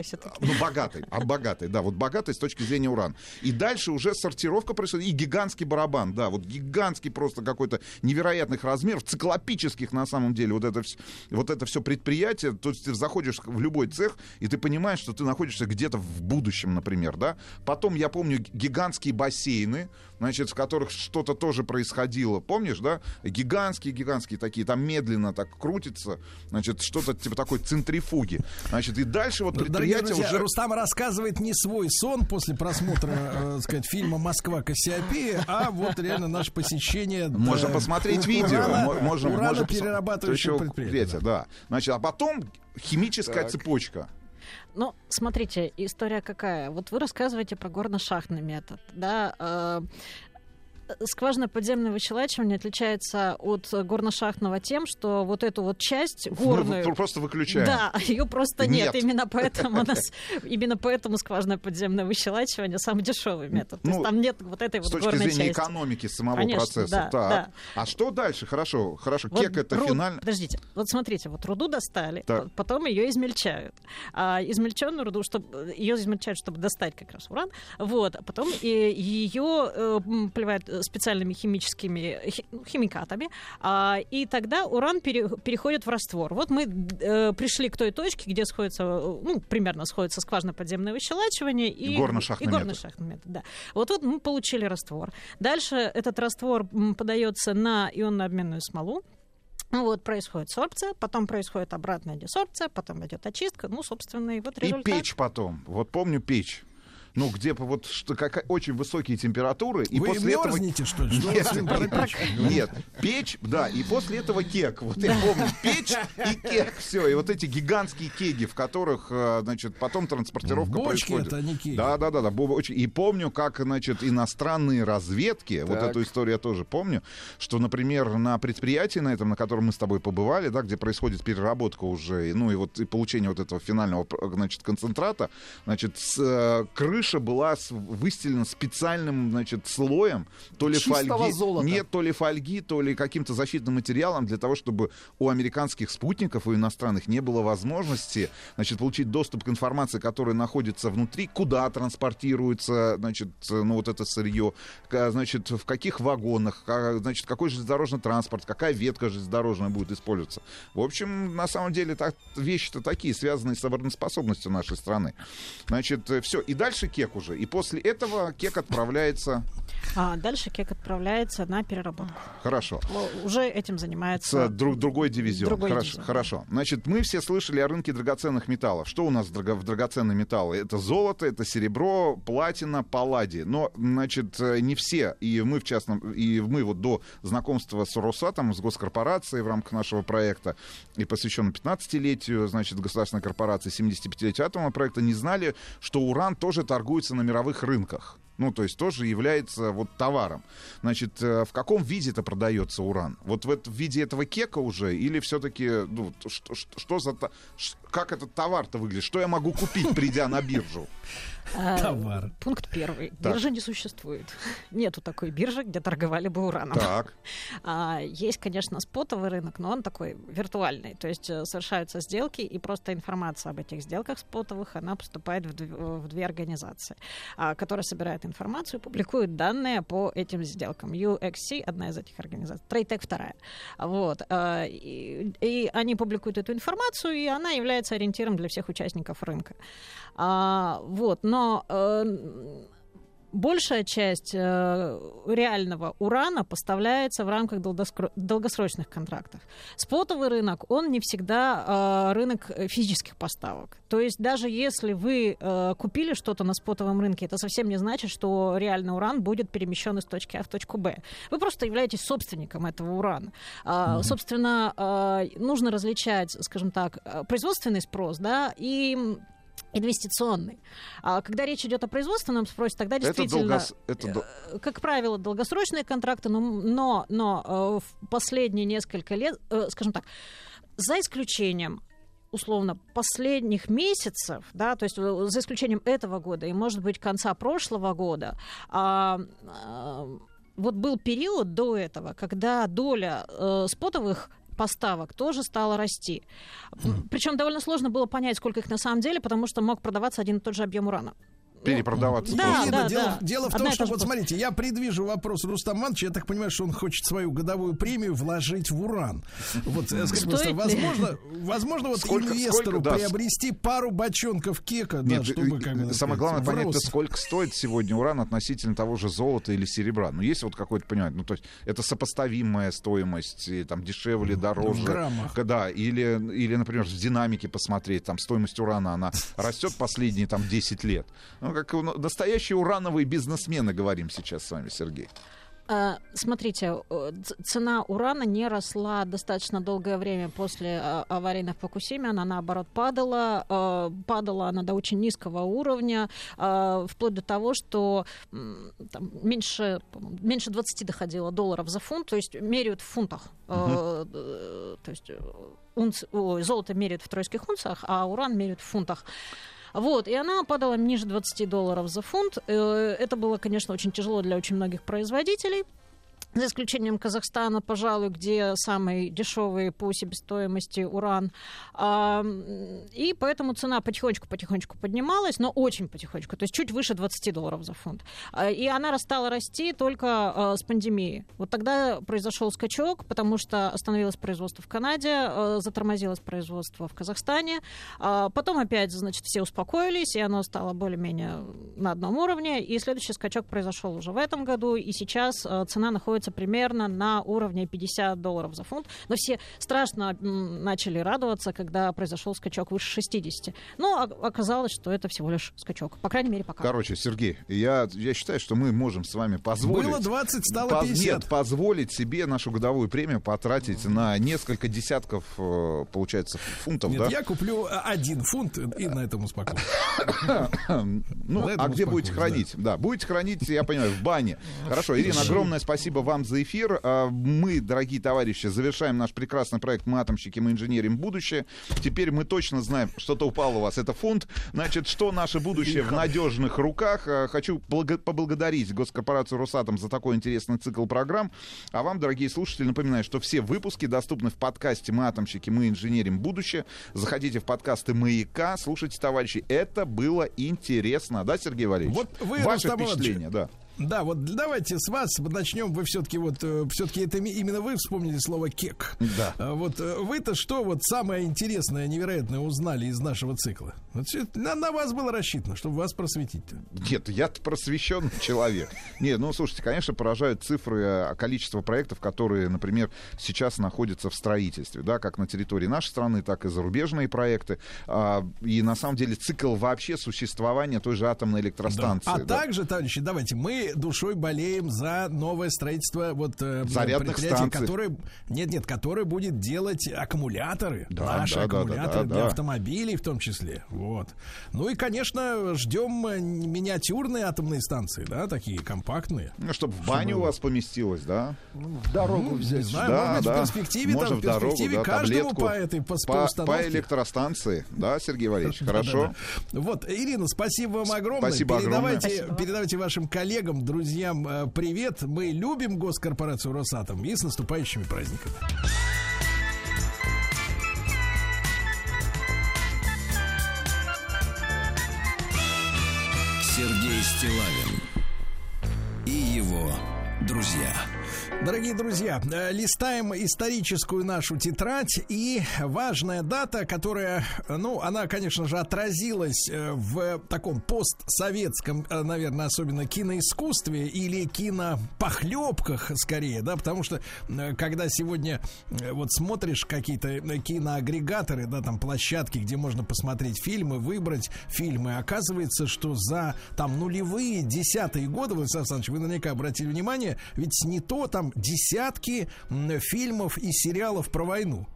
все-таки. Ну, богатой, а богатой, да, вот богатой с точки зрения урана. И дальше уже сортировка происходит, и гигантский барабан, да, вот гигантский просто какой-то невероятных размеров, циклопических на самом деле, вот это, вот это все предприятие, то есть ты заходишь в любой цех, и ты понимаешь, что ты находишься где-то в будущем, например, да. Потом, я помню, гигантские бассейны, значит, в которых что-то тоже происходило, помнишь, да? Гигантские-гигантские такие, там медленно так крутится, значит, что-то типа такой центрифуги. Значит, и дальше вот Дорогие предприятие друзья, уже... Рустам рассказывает не свой сон после просмотра, э, сказать, фильма «Москва Кассиопея», а вот реально наше посещение... Можно да, посмотреть видео, урана- мо- можно, урана можно перерабатывающего предприятия. да. Значит, а потом химическая Так. цепочка. Ну, смотрите, история какая. Вот вы рассказываете про горно-шахтный метод, да. э, скважина подземное выщелачивание отличается от горно-шахтного тем, что вот эту вот часть горную... Ну, просто выключаем. Да, ее просто нет. Нет. Именно поэтому у нас, именно поэтому скважина подземное выщелачивание самый дешевый метод. То есть Ну, там нет вот этой С вот точки горной зрения части. экономики самого Конечно, процесса. да, так. да. А что дальше? Хорошо, хорошо. Вот Кек это руд- финально. Подождите, вот смотрите, вот руду достали, Так. по- потом ее измельчают. А измельченную руду, чтобы ее измельчают, чтобы достать как раз уран, вот, а потом ее э, специальными химическими хи- ну, химикатами, а, и тогда уран пере- переходит в раствор. Вот мы э, пришли к той точке, где сходится, э, ну, примерно сходится скважина подземное выщелачивание и, И горно-шахтный и метод. метод, да. Вот вот мы получили раствор. Дальше этот раствор подается на ионно-обменную смолу. Ну Вот, происходит сорбция, потом происходит обратная десорбция, потом идет очистка, ну, собственно, и вот И результат. печь потом. Вот помню печь. Ну, где по- вот что, как, очень высокие температуры. И Вы после этого... мерзнете, что ли? Нет, температура? нет, печь, да, и после этого кек. Вот я помню, печь и кек, все. И вот эти гигантские кеги, в которых, э, значит, потом транспортировка Бочки происходит. это, а не кеги. Да, да, да, да. И помню, как, значит, иностранные разведки, вот Так. эту историю я тоже помню, что, например, на предприятии на этом, на котором мы с тобой побывали, да, где происходит переработка уже, ну и вот и получение вот этого финального, значит, концентрата, значит, с, э, крыша была выстелена специальным, значит, слоем, то ли фольги, золота. нет, то ли фольги, то ли каким-то защитным материалом для того, чтобы у американских спутников, у иностранных не было возможности, значит, получить доступ к информации, которая находится внутри, куда транспортируется, значит, ну вот это сырье, значит, в каких вагонах, значит, какой железнодорожный транспорт, какая ветка железнодорожная будет использоваться. В общем, на самом деле, так, вещи-то такие, связанные с обороноспособностью нашей страны. Значит, все. И дальше кек уже. И после этого кек отправляется... А дальше кек отправляется на переработку. Хорошо. Уже этим занимается С друг, другой дивизион. Другой хорошо, дивизион. хорошо. Значит, мы все слышали о рынке драгоценных металлов. Что у нас в драгоценные металлы? Это золото, это серебро, платина, палладий. Но, значит, э, не все, и мы в частном, и мы вот до знакомства с Росатом, с госкорпорацией в рамках нашего проекта, и посвященного 15-летию, значит, государственной корпорации, 75-летию атомного проекта, не знали, что уран тоже торгуется на мировых рынках. Ну, то есть тоже является вот товаром. Значит, э, в каком виде это продается уран? Вот в, это- в виде этого кека уже? Или все-таки, ну, что, что- что за... Как этот товар-то выглядит? Что я могу купить, придя на биржу? А, Товар. Пункт первый. Биржи не существует. Нету такой биржи, где торговали бы ураном. Так. А, есть, конечно, спотовый рынок, но он такой виртуальный. То есть э, совершаются сделки, и просто информация об этих сделках спотовых, она поступает в, дв- в две организации, а, которые собирают информацию, публикуют данные по этим сделкам. UXC — одна из этих организаций, TradeTech — вторая. Вот. а, И, и они публикуют эту информацию, и она является ориентиром для всех участников рынка. А, вот. Но э, большая часть э, реального урана поставляется в рамках долгосрочных контрактов. Спотовый рынок, он не всегда э, рынок физических поставок. То есть даже если вы э, купили что-то на спотовом рынке, это совсем не значит, что реальный уран будет перемещен из точки А в точку Б. Вы просто являетесь собственником этого урана. А, Собственно, э, нужно различать, скажем так, э, производственный спрос, да, и инвестиционный. А когда речь идет о производственном спросе, тогда Это действительно, долгос- это э, как правило, долгосрочные контракты, но, но, но э, в последние несколько лет, э, скажем так, за исключением условно последних месяцев, да, то есть за исключением этого года и, может быть, конца прошлого года, а, а, вот был период до этого, когда доля э, спотовых поставок тоже стала расти. Причем довольно сложно было понять, сколько их на самом деле, потому что мог продаваться один и тот же объем урана. Перепродаваться. Да. Ирина, да, дело, да. дело в Одна том, что вот просто. смотрите, я предвижу вопрос Рустам Ивановича. Я так понимаю, что он хочет свою годовую премию вложить в уран. Вот, э, скажите, просто, возможно, возможно, вот Сколько- инвестору сколько, да, приобрести пару бочонков кека, да, Нет, чтобы э, как бы, самое главное понять, врос. сколько стоит сегодня уран относительно того же золота или серебра. Ну, есть вот какое-то понимание, ну, то есть это сопоставимая стоимость, там, дешевле, дороже. в граммах. Да, или, или, например, в динамике посмотреть, там, стоимость урана, она растет последние, там, 10 лет. Ну, как настоящие урановые бизнесмены, говорим сейчас с вами, Сергей. А, Смотрите, цена урана не росла достаточно долгое время после а, аварийных Фукусиме. Она, наоборот, падала. Э, Падала она до очень низкого уровня, вплоть до того, что там, меньше, меньше 20 доходило долларов за фунт, то есть меряют в фунтах. Э, То есть э, унц- ой, золото меряют в тройских унциях, а уран меряют в фунтах. Вот, и она падала ниже 20 долларов за фунт. Э, Это было, конечно, очень тяжело для очень многих производителей. За исключением Казахстана, пожалуй, где самый дешевый по себестоимости уран. А, И поэтому цена потихонечку-потихонечку поднималась, но очень потихонечку, то есть чуть выше 20 долларов за фунт. А, И она стала расти только а, с пандемией. Вот тогда произошел скачок, потому что остановилось производство в Канаде, затормозилось производство в Казахстане. Потом опять, значит, все успокоились, и оно стало более-менее на одном уровне. И следующий скачок произошел уже в этом году, и сейчас цена находится примерно на уровне 50 долларов за фунт. Но все страшно начали радоваться, когда произошел скачок выше 60. Но оказалось, что это всего лишь скачок. По крайней мере, пока. Короче, Сергей, я, я считаю, что мы можем с вами позволить... Было 20, стало Поз- 50. Нет, позволить себе нашу годовую премию потратить на несколько десятков, э, получается, фунтов, Нет, да? я куплю а, один фунт и на этом успокоюсь. Ну, а где будете хранить? Да. будете хранить, я понимаю, в бане. Хорошо, Ирина, огромное спасибо вам за эфир. А, Мы, дорогие товарищи, завершаем наш прекрасный проект «Мы атомщики, мы инженерим будущее». Теперь мы точно знаем, что-то упало у вас, это фунт. Значит, что наше будущее в надежных руках. А, Хочу благо- поблагодарить госкорпорацию «Росатом» за такой интересный цикл программ. А вам, дорогие слушатели, напоминаю, что все выпуски доступны в подкасте «Мы атомщики, мы инженерим будущее». Заходите в подкасты «Маяка», слушайте, товарищи. Это было интересно, да, Сергей Валерьевич? Вот вы, Иванович, впечатления, да. Да, вот давайте с вас начнем. Вы все-таки вот все-таки это именно вы вспомнили слово кек. Да. А Вот э, вы-то что вот самое интересное, невероятное узнали из нашего цикла? Вот на, на вас было рассчитано, чтобы вас просветить-то. Нет, я просвещенный человек. Нет, ну слушайте, конечно, поражают цифры э, количества проектов, которые, например, сейчас находятся в строительстве, да, как на территории нашей страны, так и зарубежные проекты. А, И на самом деле цикл вообще существования той же атомной электростанции. А да. также, товарищи, давайте, мы душой болеем за новое строительство вот э, Зарядных предприятия, станций. которое нет, нет, которое будет делать аккумуляторы, Да, наши да, аккумуляторы да, да, для да. автомобилей в том числе. Вот. Ну и, конечно, ждем э, миниатюрные атомные станции, да, такие компактные. Ну, чтобы в баню у вас поместилось, да? В дорогу Ну, взять. Не знаю, Да, может быть, да. в перспективе, Можно там, в дорогу, перспективе да, каждому таблетку. по этой по, по По, электростанции, да, Сергей Валерьевич? Хорошо. Вот, Ирина, спасибо вам огромное. Спасибо огромное. передавайте, Спасибо. передавайте вашим коллегам, друзьям э, привет. Мы любим госкорпорацию Росатом и с наступающими праздниками. Сергей Стилавин и его друзья. Дорогие друзья, э, листаем историческую нашу тетрадь и важная дата, которая, э, ну, она, конечно же, отразилась э, в таком постсоветском, наверное, особенно киноискусстве или кинопохлебках, скорее, да, потому что когда сегодня вот смотришь какие-то киноагрегаторы, да, там площадки, где можно посмотреть фильмы, выбрать фильмы, оказывается, что за там нулевые, десятые годы, Владислав Александрович, вы наверняка обратили внимание, ведь не то там десятки м, фильмов и сериалов про войну.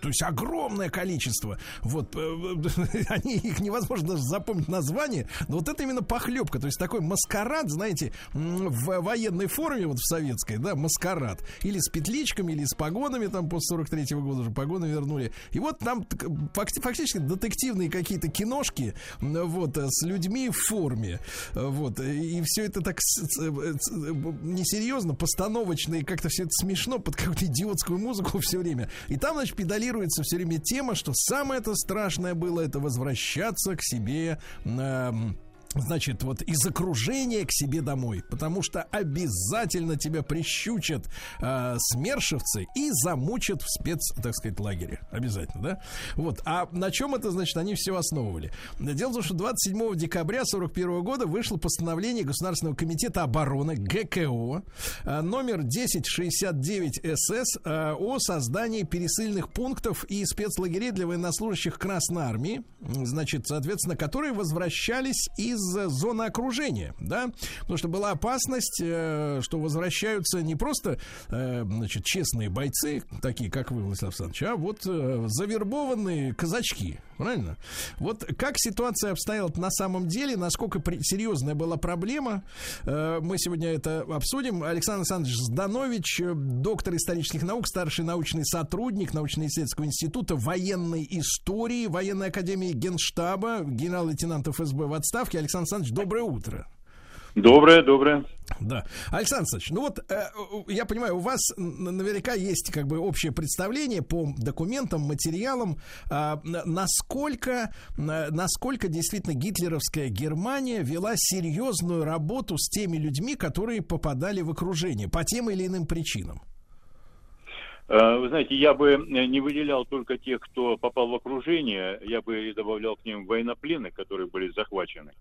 То есть огромное количество. Вот э, они их невозможно даже запомнить название. Но вот это именно похлебка. То есть такой маскарад, знаете, в военной форме, вот в советской, да, маскарад. Или с петличками, или с погонами, там после 43 года уже погоны вернули. И вот там фактически детективные какие-то киношки, вот, э, с людьми в форме. Э, Вот. И все это так несерьезно, постановочно, и как-то все это смешно, под какую-то идиотскую музыку все время. И там, значит, педалируется все время тема, что самое это страшное было, это возвращаться к себе эм, Значит, вот из окружения к себе домой, потому что обязательно тебя прищучат э, смершевцы и замучат в спец, так сказать, лагере. Обязательно, да? Вот. А на чем это, значит, они все основывали? Дело в том, что 27 декабря 41 года вышло постановление Государственного комитета обороны ГКО э, номер 1069 СС э, о создании пересыльных пунктов и спецлагерей для военнослужащих Красной Армии, значит, соответственно, которые возвращались из из зоны окружения, да, потому что была опасность, э, что возвращаются не просто, э, значит, честные бойцы, такие, как вы, Владислав Александрович, а вот э, завербованные казачки, правильно? Вот как ситуация обстояла на самом деле, насколько серьезная была проблема, э, мы сегодня это обсудим. Александр Александрович Зданович, э, доктор исторических наук, старший научный сотрудник научно-исследовательского института военной истории, военной академии Генштаба, генерал-лейтенант ФСБ в отставке. Александр Александрович, доброе утро. Доброе, доброе. Да. Александр Александрович, ну вот э, я понимаю, у вас наверняка есть как бы общее представление по документам, материалам, н- насколько, н- насколько действительно гитлеровская Германия вела серьезную работу с теми людьми, которые попадали в окружение по тем или иным причинам. Э, Вы знаете, я бы э, не выделял только тех, кто попал в окружение, я бы и добавлял к ним военнопленных, которые были захвачены.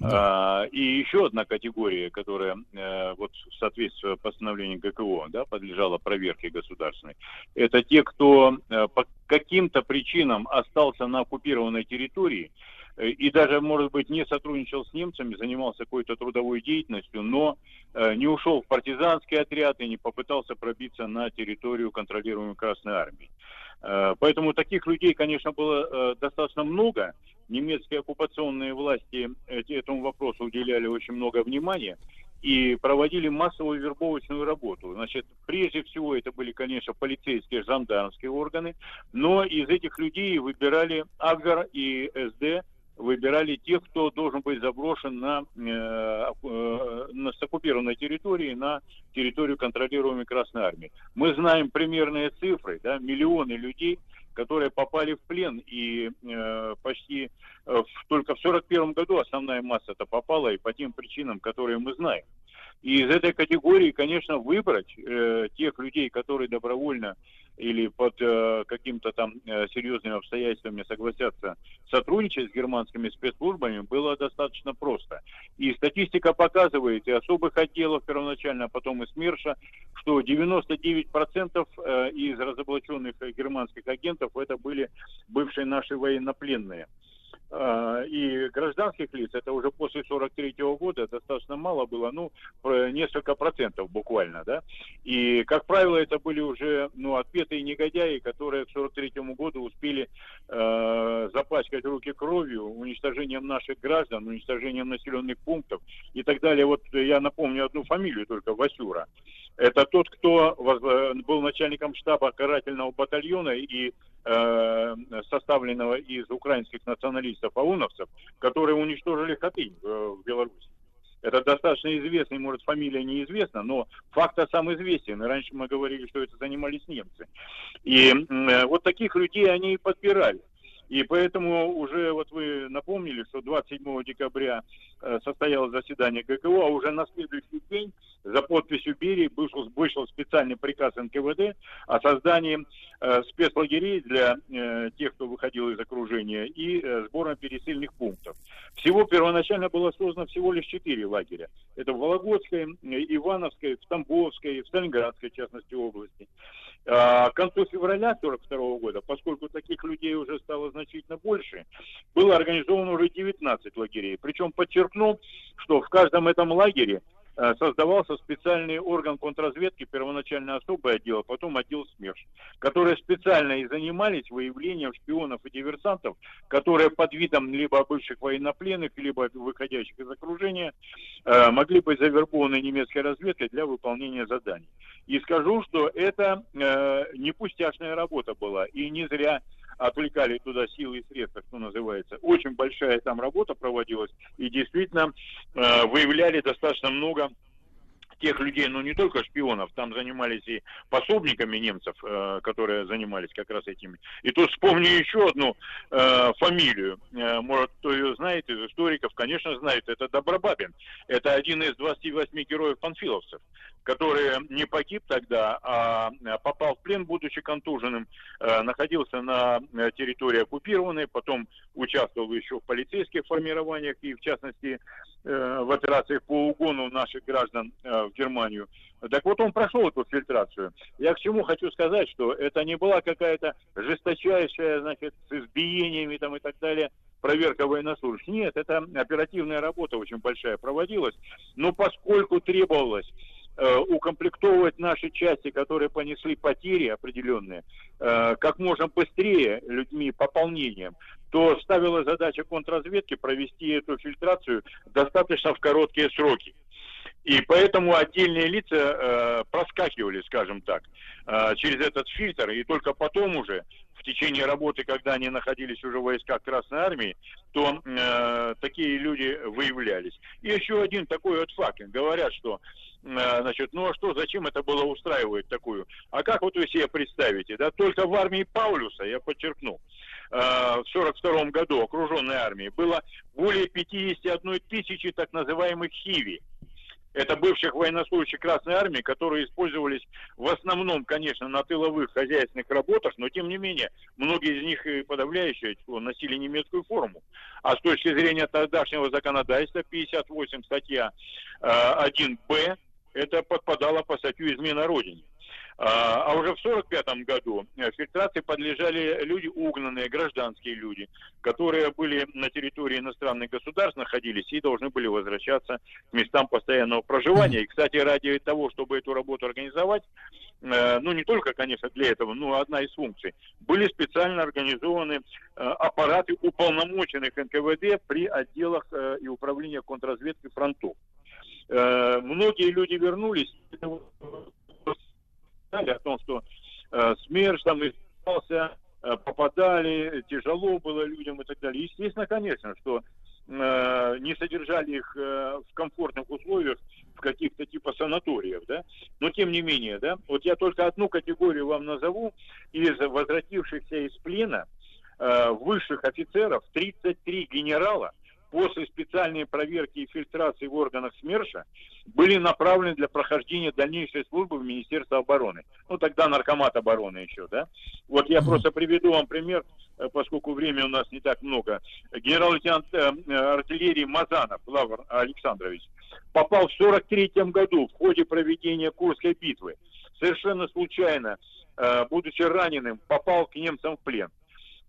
А, И еще одна категория, которая э, вот в соответствии с постановлением ГКО да, подлежала проверке государственной, это те, кто э, по каким-то причинам остался на оккупированной территории э, и даже, может быть, не сотрудничал с немцами, занимался какой-то трудовой деятельностью, но э, не ушел в партизанский отряд и не попытался пробиться на территорию контролируемой Красной Армии. Поэтому таких людей, конечно, было э, достаточно много. Немецкие оккупационные власти этому вопросу уделяли очень много внимания и проводили массовую вербовочную работу. Значит, прежде всего это были, конечно, полицейские, жандармские органы, но из этих людей выбирали Агар и СД, выбирали тех, кто должен быть заброшен на, э, на с оккупированной территории, на территорию контролируемой Красной Армии. Мы знаем примерные цифры, да, миллионы людей, которые попали в плен, и э, почти э, в- только в 41 году основная масса это попала, и по тем причинам, которые мы знаем. И из этой категории, конечно, выбрать э, тех людей, которые добровольно или под э, каким-то там э, серьезными обстоятельствами согласятся сотрудничать с германскими спецслужбами, было достаточно просто. И статистика показывает, и особых отделов первоначально, а потом и СМЕРШа, что 99% э, из разоблаченных германских агентов это были бывшие наши военнопленные. А, И гражданских лиц, это уже после 43 года достаточно мало было, ну, несколько процентов буквально, да. И, как правило, это были уже, ну, отпетые негодяи, которые к 43 году успели э, запачкать руки кровью, уничтожением наших граждан, уничтожением населенных пунктов и так далее. Вот я напомню одну фамилию только, Васюра. Это тот, кто э, был начальником штаба карательного батальона и э, составленного из украинских националистов ауновцев, которые уничтожили Хатынь э, в Беларуси. Это достаточно известный, может, фамилия неизвестна, но факт сам известен. Раньше мы говорили, что это занимались немцы. И э, вот таких людей они и подбирали. И поэтому уже вот вы напомнили, что 27 декабря э, состоялось заседание ГКО, а уже на следующий день за подписью Берии вышел, вышел специальный приказ НКВД о создании э, спецлагерей для э, тех, кто выходил из окружения, и э, сбора пересыльных пунктов. Всего первоначально было создано всего лишь четыре лагеря. Это в Вологодской, Ивановской, в Тамбовской, в Сталинградской, в частности, области. К концу февраля 1942 года, поскольку таких людей уже стало значительно больше, было организовано уже 19 лагерей. Причем подчеркну, что в каждом этом лагере создавался специальный орган контрразведки, первоначально особый отдел, а потом отдел СМЕРШ, которые специально и занимались выявлением шпионов и диверсантов, которые под видом либо бывших военнопленных, либо выходящих из окружения э, могли быть завербованы немецкой разведкой для выполнения заданий. И скажу, что это э, не пустяшная работа была, и не зря отвлекали туда силы и средства, что называется. Очень большая там работа проводилась, и действительно э, выявляли достаточно много тех людей, ну не только шпионов, там занимались и пособниками немцев, э, которые занимались как раз этими. И тут вспомню еще одну э, фамилию, Э, может кто ее знает из историков, конечно знает, это Добробабин. Это один из 28 героев панфиловцев, который не погиб тогда, а э, попал в плен, будучи контуженным, э, находился на э, территории оккупированной, потом участвовал еще в полицейских формированиях и в частности э, в операциях по угону наших граждан э, в Германию. Так вот он прошел эту фильтрацию. Я к чему хочу сказать, что это не была какая-то жесточайшая, значит, с избиениями там и так далее проверка военнослужащих. Нет, это оперативная работа очень большая проводилась. Но поскольку требовалось э, укомплектовывать наши части, которые понесли потери определенные, э, как можно быстрее людьми, пополнением, то ставила задача контрразведки провести эту фильтрацию достаточно в короткие сроки. И поэтому отдельные лица э, проскакивали, скажем так, э, через этот фильтр, и только потом уже, в течение работы, когда они находились уже в войсках Красной Армии, то э, такие люди выявлялись. И еще один такой вот факт. Говорят, что э, значит, ну а что, зачем это было устраивать такую? А как вот вы себе представите, да, только в армии Паулюса, я подчеркну, э, в 42 году окруженной армии было более 51 тысячи так называемых хиви. Это бывших военнослужащих Красной Армии, которые использовались в основном, конечно, на тыловых хозяйственных работах, но тем не менее, многие из них и подавляющее число носили немецкую форму. А с точки зрения тогдашнего законодательства, 58 статья э, 1б, это подпадало по статью измена Родине. А а уже в 1945 году э, фильтрации подлежали люди угнанные, гражданские люди, которые были на территории иностранных государств, находились и должны были возвращаться к местам постоянного проживания. И, кстати, ради того, чтобы эту работу организовать, э, ну не только, конечно, для этого, но одна из функций, были специально организованы э, аппараты уполномоченных НКВД при отделах и управлениях контрразведки фронтов. Многие люди вернулись, знали о том, что э, СМЕРШ там исполнялся, э, попадали, тяжело было людям и так далее. Естественно, конечно, что э, не содержали их э, в комфортных условиях в каких-то типа санаториев, да, но тем не менее, да, вот я только одну категорию вам назову из возвратившихся из плена э, высших офицеров, 33 генерала, после специальной проверки и фильтрации в органах СМЕРШа были направлены для прохождения дальнейшей службы в Министерство обороны. Ну, тогда Наркомат обороны еще, да. Вот я просто приведу вам пример, э, поскольку времени у нас не так много. Генерал-лейтенант э, э, артиллерии Мазанов Лавр Александрович попал в 43 году в ходе проведения Курской битвы. Совершенно случайно, будучи раненым, попал к немцам в плен.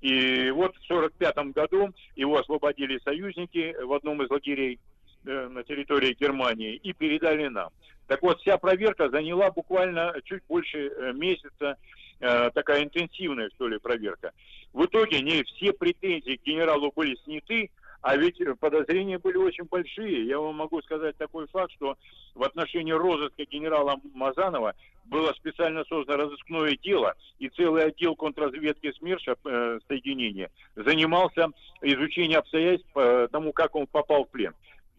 И вот в 1945 году его освободили союзники в одном из лагерей э, на территории Германии и передали нам. Так вот, вся проверка заняла буквально чуть больше э, месяца, э, такая интенсивная, что ли, проверка. В итоге не все претензии к генералу были сняты, а ведь подозрения были очень большие. Я вам могу сказать такой факт, что в отношении розыска генерала Мазанова было специально создано разыскное дело, и целый отдел контрразведки СМЕРШа э, соединения занимался изучением обстоятельств по тому, как он попал в плен.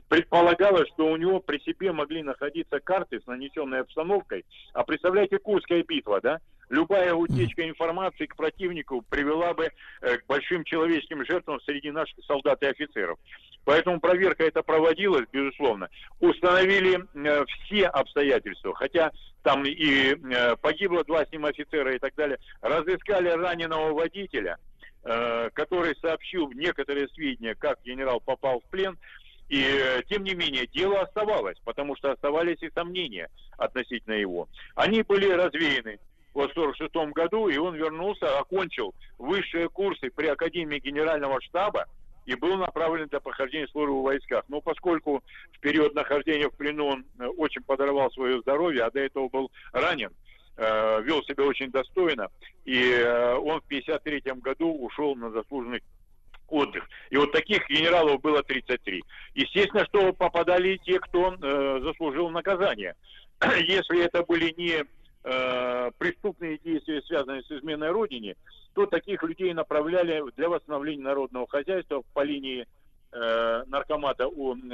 Предполагалось, что у него при себе могли находиться карты с нанесенной обстановкой. А представляете, Курская битва, да? Любая утечка информации к противнику привела бы э, к большим человеческим жертвам среди наших солдат и офицеров. Поэтому проверка эта проводилась, безусловно. Установили э, все обстоятельства, хотя там и э, погибло два с ним офицера и так далее. Разыскали раненого водителя, который сообщил некоторые сведения, как генерал попал в плен. И тем не менее дело оставалось, потому что оставались и сомнения относительно его. Они были развеяны в 1946 году, и он вернулся, окончил высшие курсы при Академии Генерального штаба и был направлен для прохождения службы в войсках. Но поскольку в период нахождения в плену он э, очень подорвал свое здоровье, а до этого был ранен, э, вел себя очень достойно, и э, он в 1953 году ушел на заслуженный отдых. И вот таких генералов было 33. Естественно, что попадали те, кто заслужил наказание. Если это были не э, преступные действия, связанные с изменой Родине, то таких людей направляли для восстановления народного хозяйства по линии э, наркомата,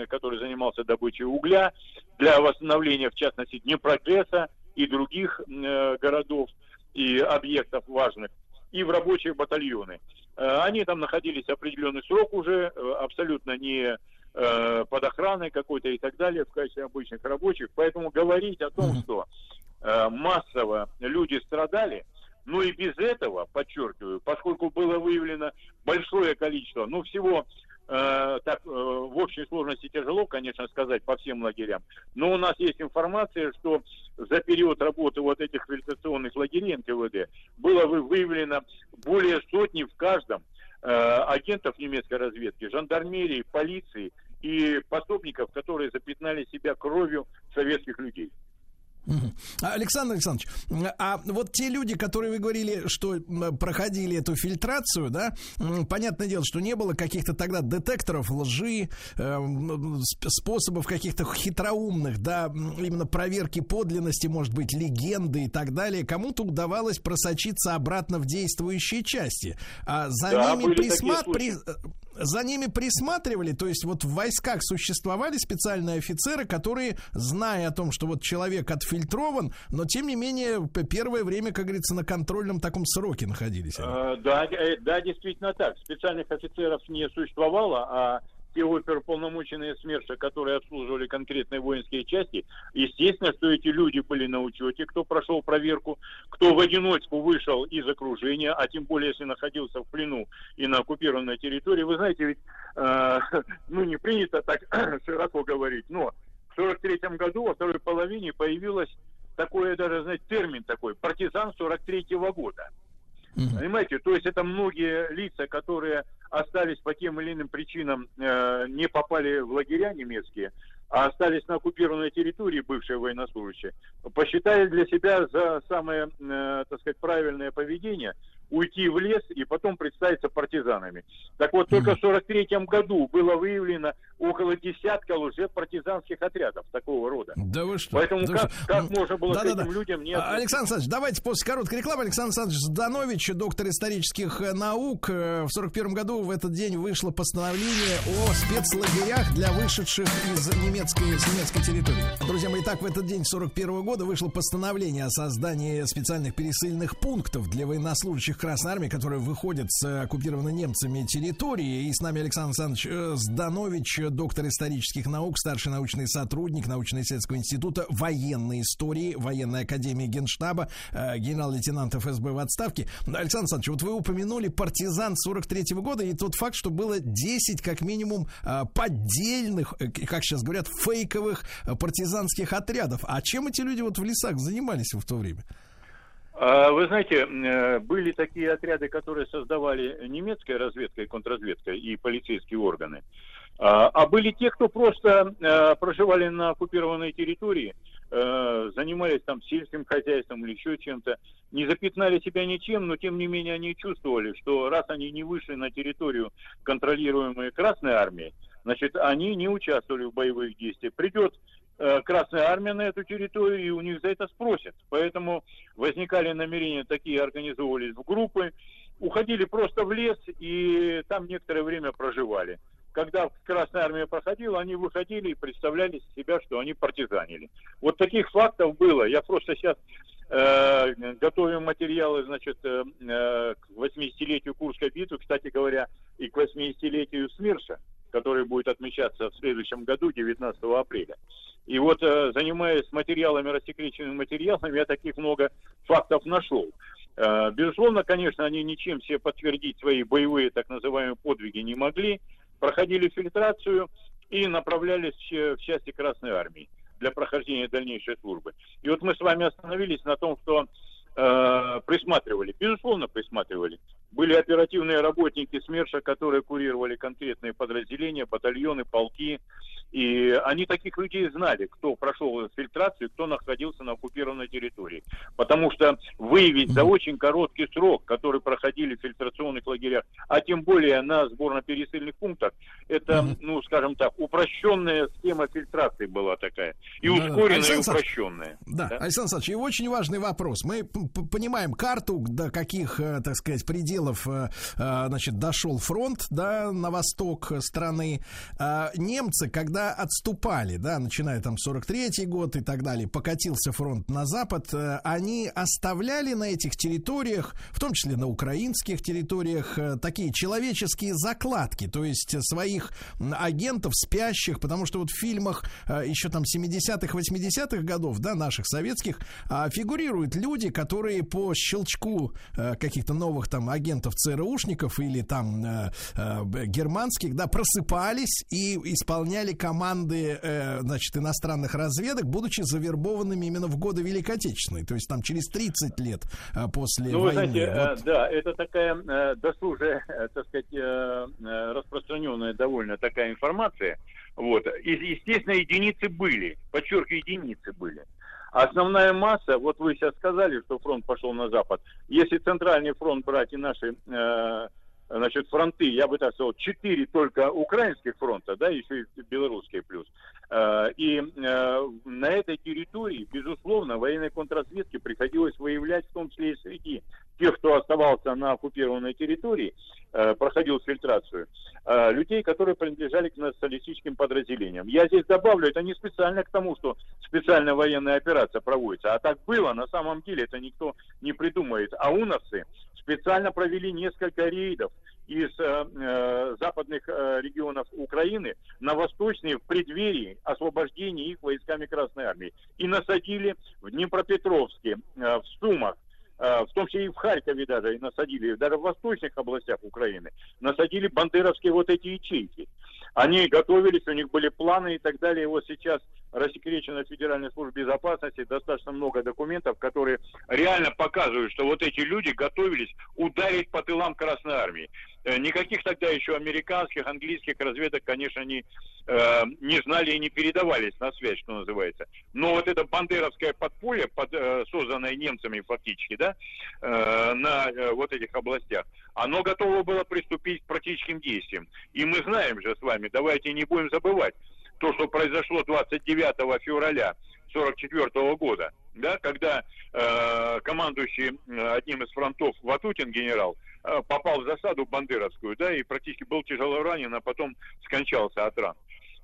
который занимался добычей угля, для восстановления, в частности, Днепрогресса и других э, городов и объектов важных, и в рабочие батальоны. Э, Они там находились определенный срок уже, э, абсолютно не э, под охраной какой-то и так далее, в качестве обычных рабочих. Поэтому говорить о том, что массово люди страдали, ну и без этого, подчеркиваю, поскольку было выявлено большое количество, ну всего э, так э, в общей сложности тяжело, конечно, сказать по всем лагерям, но у нас есть информация, что за период работы вот этих реабилитационных лагерей НКВД было вы- выявлено более сотни в каждом э, агентов немецкой разведки, жандармерии, полиции и пособников, которые запятнали себя кровью советских людей. А, Александр Александрович, а вот те люди, которые вы говорили, что проходили эту фильтрацию, да, понятное дело, что не было каких-то тогда детекторов лжи, э, способов каких-то хитроумных, да, именно проверки подлинности, может быть, легенды и так далее. Кому-то удавалось просочиться обратно в действующие части. А за Да, ними были такие присма- случаи. при- за ними присматривали, то есть вот в войсках существовали специальные офицеры, которые, зная о том, что вот человек отфильтрован, но тем не менее первое время, как говорится, на контрольном таком сроке находились. Э, Да, э, да, действительно так. Специальных офицеров не существовало, а те оперуполномоченные СМЕРШа, которые обслуживали конкретные воинские части, естественно, что эти люди были на учете, кто прошел проверку, кто в одиночку вышел из окружения, а тем более, если находился в плену и на оккупированной территории. Вы знаете, ведь, э, ну, не принято так широко говорить, но в 43 году, во второй половине, появилось такое даже, знаете, термин такой, партизан 43-го года. Понимаете, то есть это многие лица, которые остались по тем или иным причинам, э, не попали в лагеря немецкие, а остались на оккупированной территории бывшие военнослужащие, посчитали для себя за самое, э, так сказать, правильное поведение уйти в лес и потом представиться партизанами. Так вот, только в 43 году было выявлено около десятка уже партизанских отрядов такого рода. Да вы что? Поэтому Да как, что? как Ну, можно было к да-да-да. этим людям не А, относиться? Александр Александрович, давайте после короткой рекламы. Александр Александрович Зданович, доктор исторических э, наук, э, в 41 году в этот день вышло постановление о спецлагерях для вышедших из немецкой, с немецкой территории. Друзья мои, так в этот день 41 года вышло постановление о создании специальных пересыльных пунктов для военнослужащих Красной Армии, которые выходят с оккупированной немцами территории. И с нами Александр Александрович э, Зданович, э, доктор исторических наук, старший научный сотрудник научно-исследовательского института военной истории, военной академии Генштаба, э, генерал-лейтенант ФСБ в отставке. Александр Александрович, вот вы упомянули партизан 43 года и тот факт, что было 10 как минимум поддельных, как сейчас говорят, фейковых партизанских отрядов. А чем эти люди вот в лесах занимались в то время? А, Вы знаете, э, были такие отряды, которые создавали немецкая разведка и контрразведка и полицейские органы. А а были те, кто просто э, проживали на оккупированной территории, э, занимались там сельским хозяйством или еще чем-то, не запятнали себя ничем, но тем не менее они чувствовали, что раз они не вышли на территорию, контролируемую Красной Армией, значит, они не участвовали в боевых действиях. Придет Красная Армия на эту территорию, и у них за это спросят. Поэтому возникали намерения такие, организовывались в группы, уходили просто в лес, и там некоторое время проживали. Когда Красная Армия проходила, они выходили и представляли себя, что они партизанили. Вот таких фактов было. Я просто сейчас э, готовим материалы, значит, э, э, к 80-летию Курской битвы, кстати говоря, и к 80-летию СМИРШа, который будет отмечаться в следующем году, 19 апреля. И вот, э, занимаясь материалами, рассекреченными материалами, я таких много фактов нашел. Э, Безусловно, конечно, они ничем себе подтвердить свои боевые так называемые подвиги не могли, проходили фильтрацию и направлялись в части Красной Армии для прохождения дальнейшей службы. И вот мы с вами остановились на том, что э, присматривали, безусловно, присматривали. Были оперативные работники СМЕРШа, которые курировали конкретные подразделения, батальоны, полки. И они таких людей знали, кто прошел фильтрацию, кто находился на оккупированной территории. Потому что выявить за очень короткий срок, который проходили в фильтрационных лагерях, а тем более на сборно-пересыльных пунктах, это, ну, скажем так, упрощенная схема фильтрации была такая. И ускоренная, и упрощенная. Да, Александр Александрович, и очень важный вопрос. Мы понимаем карту, до каких, э, так сказать, пределов, э, э, значит, дошел фронт, да, на восток страны. А Немцы, когда отступали, да, начиная там 43-й год и так далее, покатился фронт на запад, они оставляли на этих территориях, в том числе на украинских территориях, такие человеческие закладки, то есть своих агентов, спящих, потому что вот в фильмах еще там 70-х, 80-х годов, да, наших советских, а, фигурируют люди, которые которые по щелчку э, каких-то новых там агентов ЦРУшников или там э, э, германских, да, просыпались и исполняли команды, э, значит, иностранных разведок, будучи завербованными именно в годы Великой Отечественной, то есть там через 30 лет э, после Ну, войны. знаете, Вот. э, да, это такая э, досужая, э, так сказать, э, э, распространенная довольно такая информация. Вот. И, естественно, единицы были, подчеркиваю, единицы были. Основная масса, вот вы сейчас сказали, что фронт пошел на запад. Если центральный фронт брать и наши э, значит, фронты, я бы так сказал, четыре только украинских фронта, да, еще и белорусские плюс. Э, И э, на этой территории, безусловно, военной контрразведке приходилось выявлять, в том числе и среди тех, кто оставался на оккупированной территории, проходил фильтрацию, э, людей, которые принадлежали к националистическим подразделениям. Я здесь добавлю, это не специально к тому, что специальная военная операция проводится, а так было, на самом деле это никто не придумает. А УНОВцы специально провели несколько рейдов из э, э, западных э, регионов Украины на восточные в преддверии освобождения их войсками Красной Армии. И насадили в Днепропетровске, э, в Сумах, э, в том числе и в Харькове даже и насадили, даже в восточных областях Украины, насадили бандеровские вот эти ячейки. Они готовились, у них были планы и так далее. И вот сейчас рассекречена Федеральная служба безопасности, достаточно много документов, которые реально показывают, что вот эти люди готовились ударить по тылам Красной Армии. Э, Никаких тогда еще американских, английских разведок, конечно, не, э, не знали и не передавались на связь, что называется. Но вот это бандеровское подполье, под, э, созданное немцами фактически, да, э, на э, вот этих областях, оно готово было приступить к практическим действиям. И мы знаем же с вами, давайте не будем забывать, то, что произошло 29 февраля 1944 года, да, когда э, командующий э, одним из фронтов Ватутин генерал попал в засаду бандеровскую, да, и практически был тяжело ранен, а потом скончался от ран.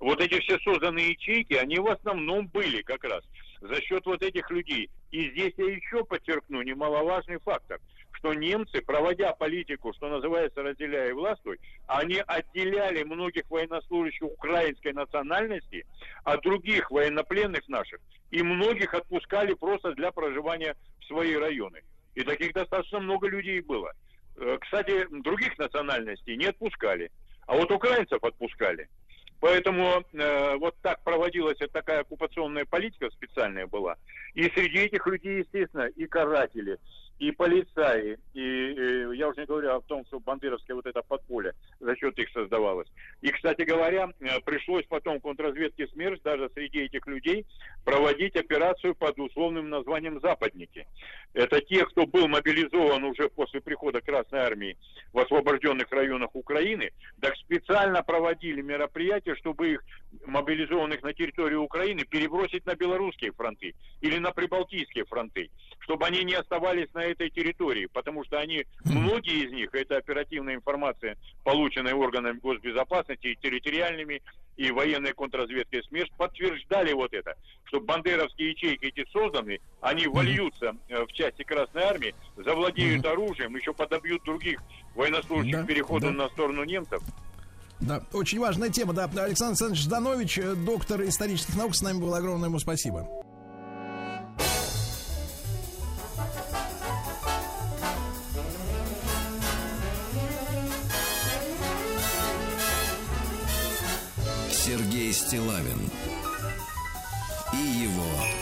Вот эти все созданные ячейки, они в основном были как раз за счет вот этих людей. И здесь я еще подчеркну немаловажный фактор, что немцы, проводя политику, что называется, разделяя и властвуй, они отделяли многих военнослужащих украинской национальности от других военнопленных наших, и многих отпускали просто для проживания в свои районы. И таких достаточно много людей было. Э, Кстати, других национальностей не отпускали, а вот украинцев отпускали. Поэтому э, вот так проводилась такая оккупационная политика специальная была. И среди этих людей, естественно, и каратели, и полицаи, и, э, я уже не говорю о том, что бандеровское вот это подполье за счет их создавалось. И, кстати говоря, э, пришлось потом контрразведке СМЕРШ даже среди этих людей проводить операцию под условным названием «Западники». Это те, кто был мобилизован уже после прихода Красной Армии в освобожденных районах Украины, так специально проводили мероприятия, чтобы их, мобилизованных на территории Украины, перебросить на белорусские фронты или на прибалтийские фронты, чтобы они не оставались на этой территории, потому что они, многие из них, это оперативная информация, полученная органами госбезопасности и территориальными, и военной контрразведкой СМЕРШ, подтверждали вот это, что бандеровские ячейки эти созданы, они вольются э, в части Красной Армии, завладеют оружием, еще подобьют других военнослужащих Да, переходом да. на сторону немцев. Да, очень важная тема. Да, Александр Александрович Жданович, э, доктор исторических наук, с нами был. Огромное ему спасибо. Сергей Стилавин и его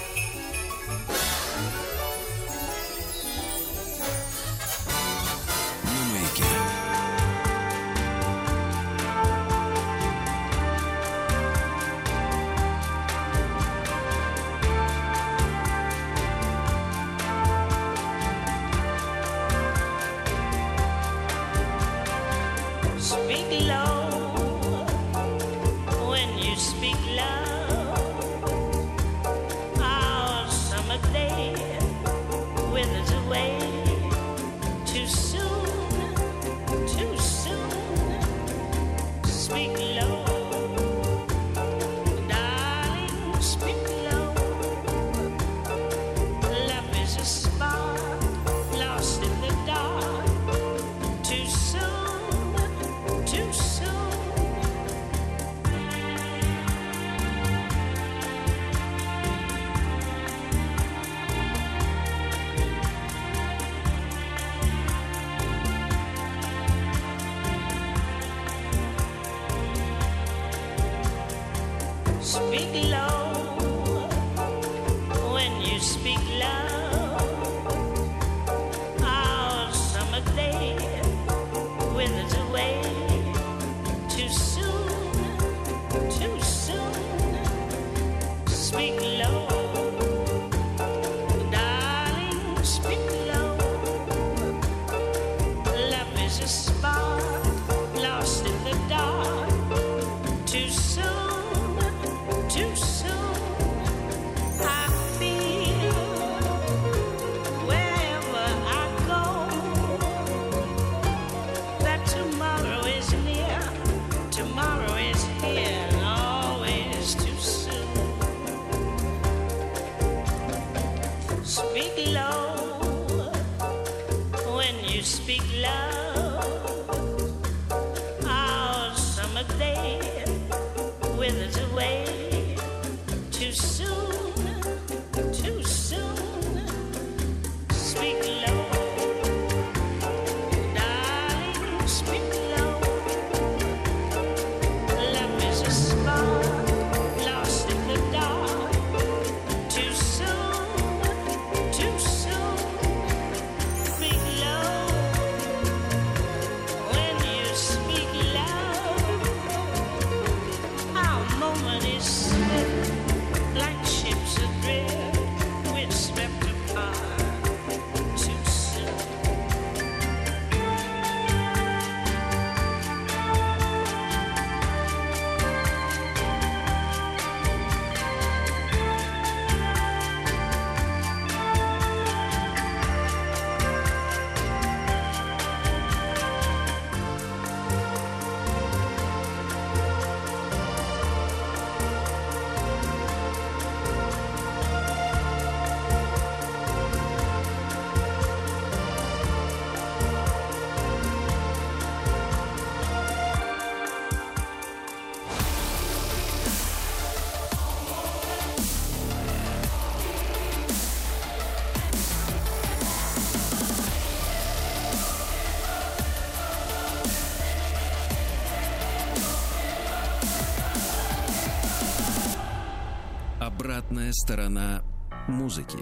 Обратная сторона музыки.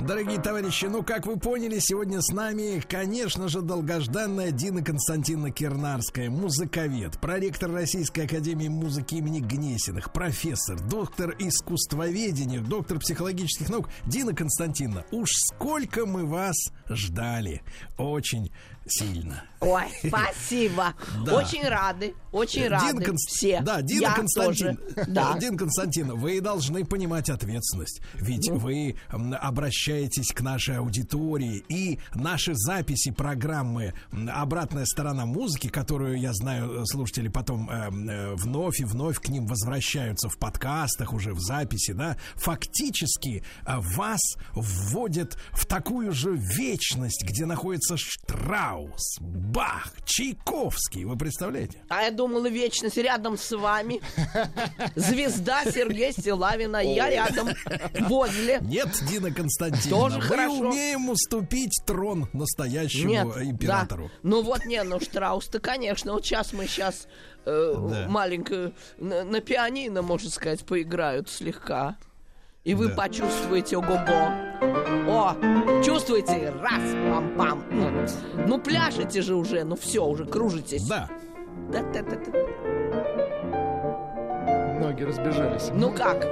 Дорогие товарищи, ну, как вы поняли, сегодня с нами, конечно же, долгожданная Дина Константиновна Кирнарская, музыковед, проректор Российской Академии Музыки имени Гнесиных, профессор, доктор искусствоведения, доктор психологических наук. Дина Константиновна, уж сколько мы вас ждали. Очень сильно. Ой, спасибо. Да. Очень рады, очень Дина рады все. Да, Дина Я Константин. тоже. Да. Дина Константин, вы должны понимать ответственность. Ведь вы м, обращаетесь к нашей аудитории. И наши записи программы «Обратная сторона музыки», которую, я знаю, слушатели потом э, э, вновь и вновь к ним возвращаются в подкастах, уже в записи, да, фактически э, вас вводят в такую же вечность, где находится Штраус, Бах, Чайковский. Вы представляете? А я думала, вечность рядом с вами. Звезда Сергея Стилавина. Я рядом, возле. Нет, Дина Константиновна, Тоже мы хорошо. умеем уступить трон настоящему Нет, императору. да. Ну вот не, ну Штраус-то, конечно. Вот сейчас мы сейчас Да. маленько на, на пианино, можно сказать, поиграют слегка. И вы Да. почувствуете ого-го. О, чувствуете? Раз, пам-пам. Ну, ну пляшете же уже, ну все, уже кружитесь. Да. Да-да-да-да. Ноги разбежались. Ну как?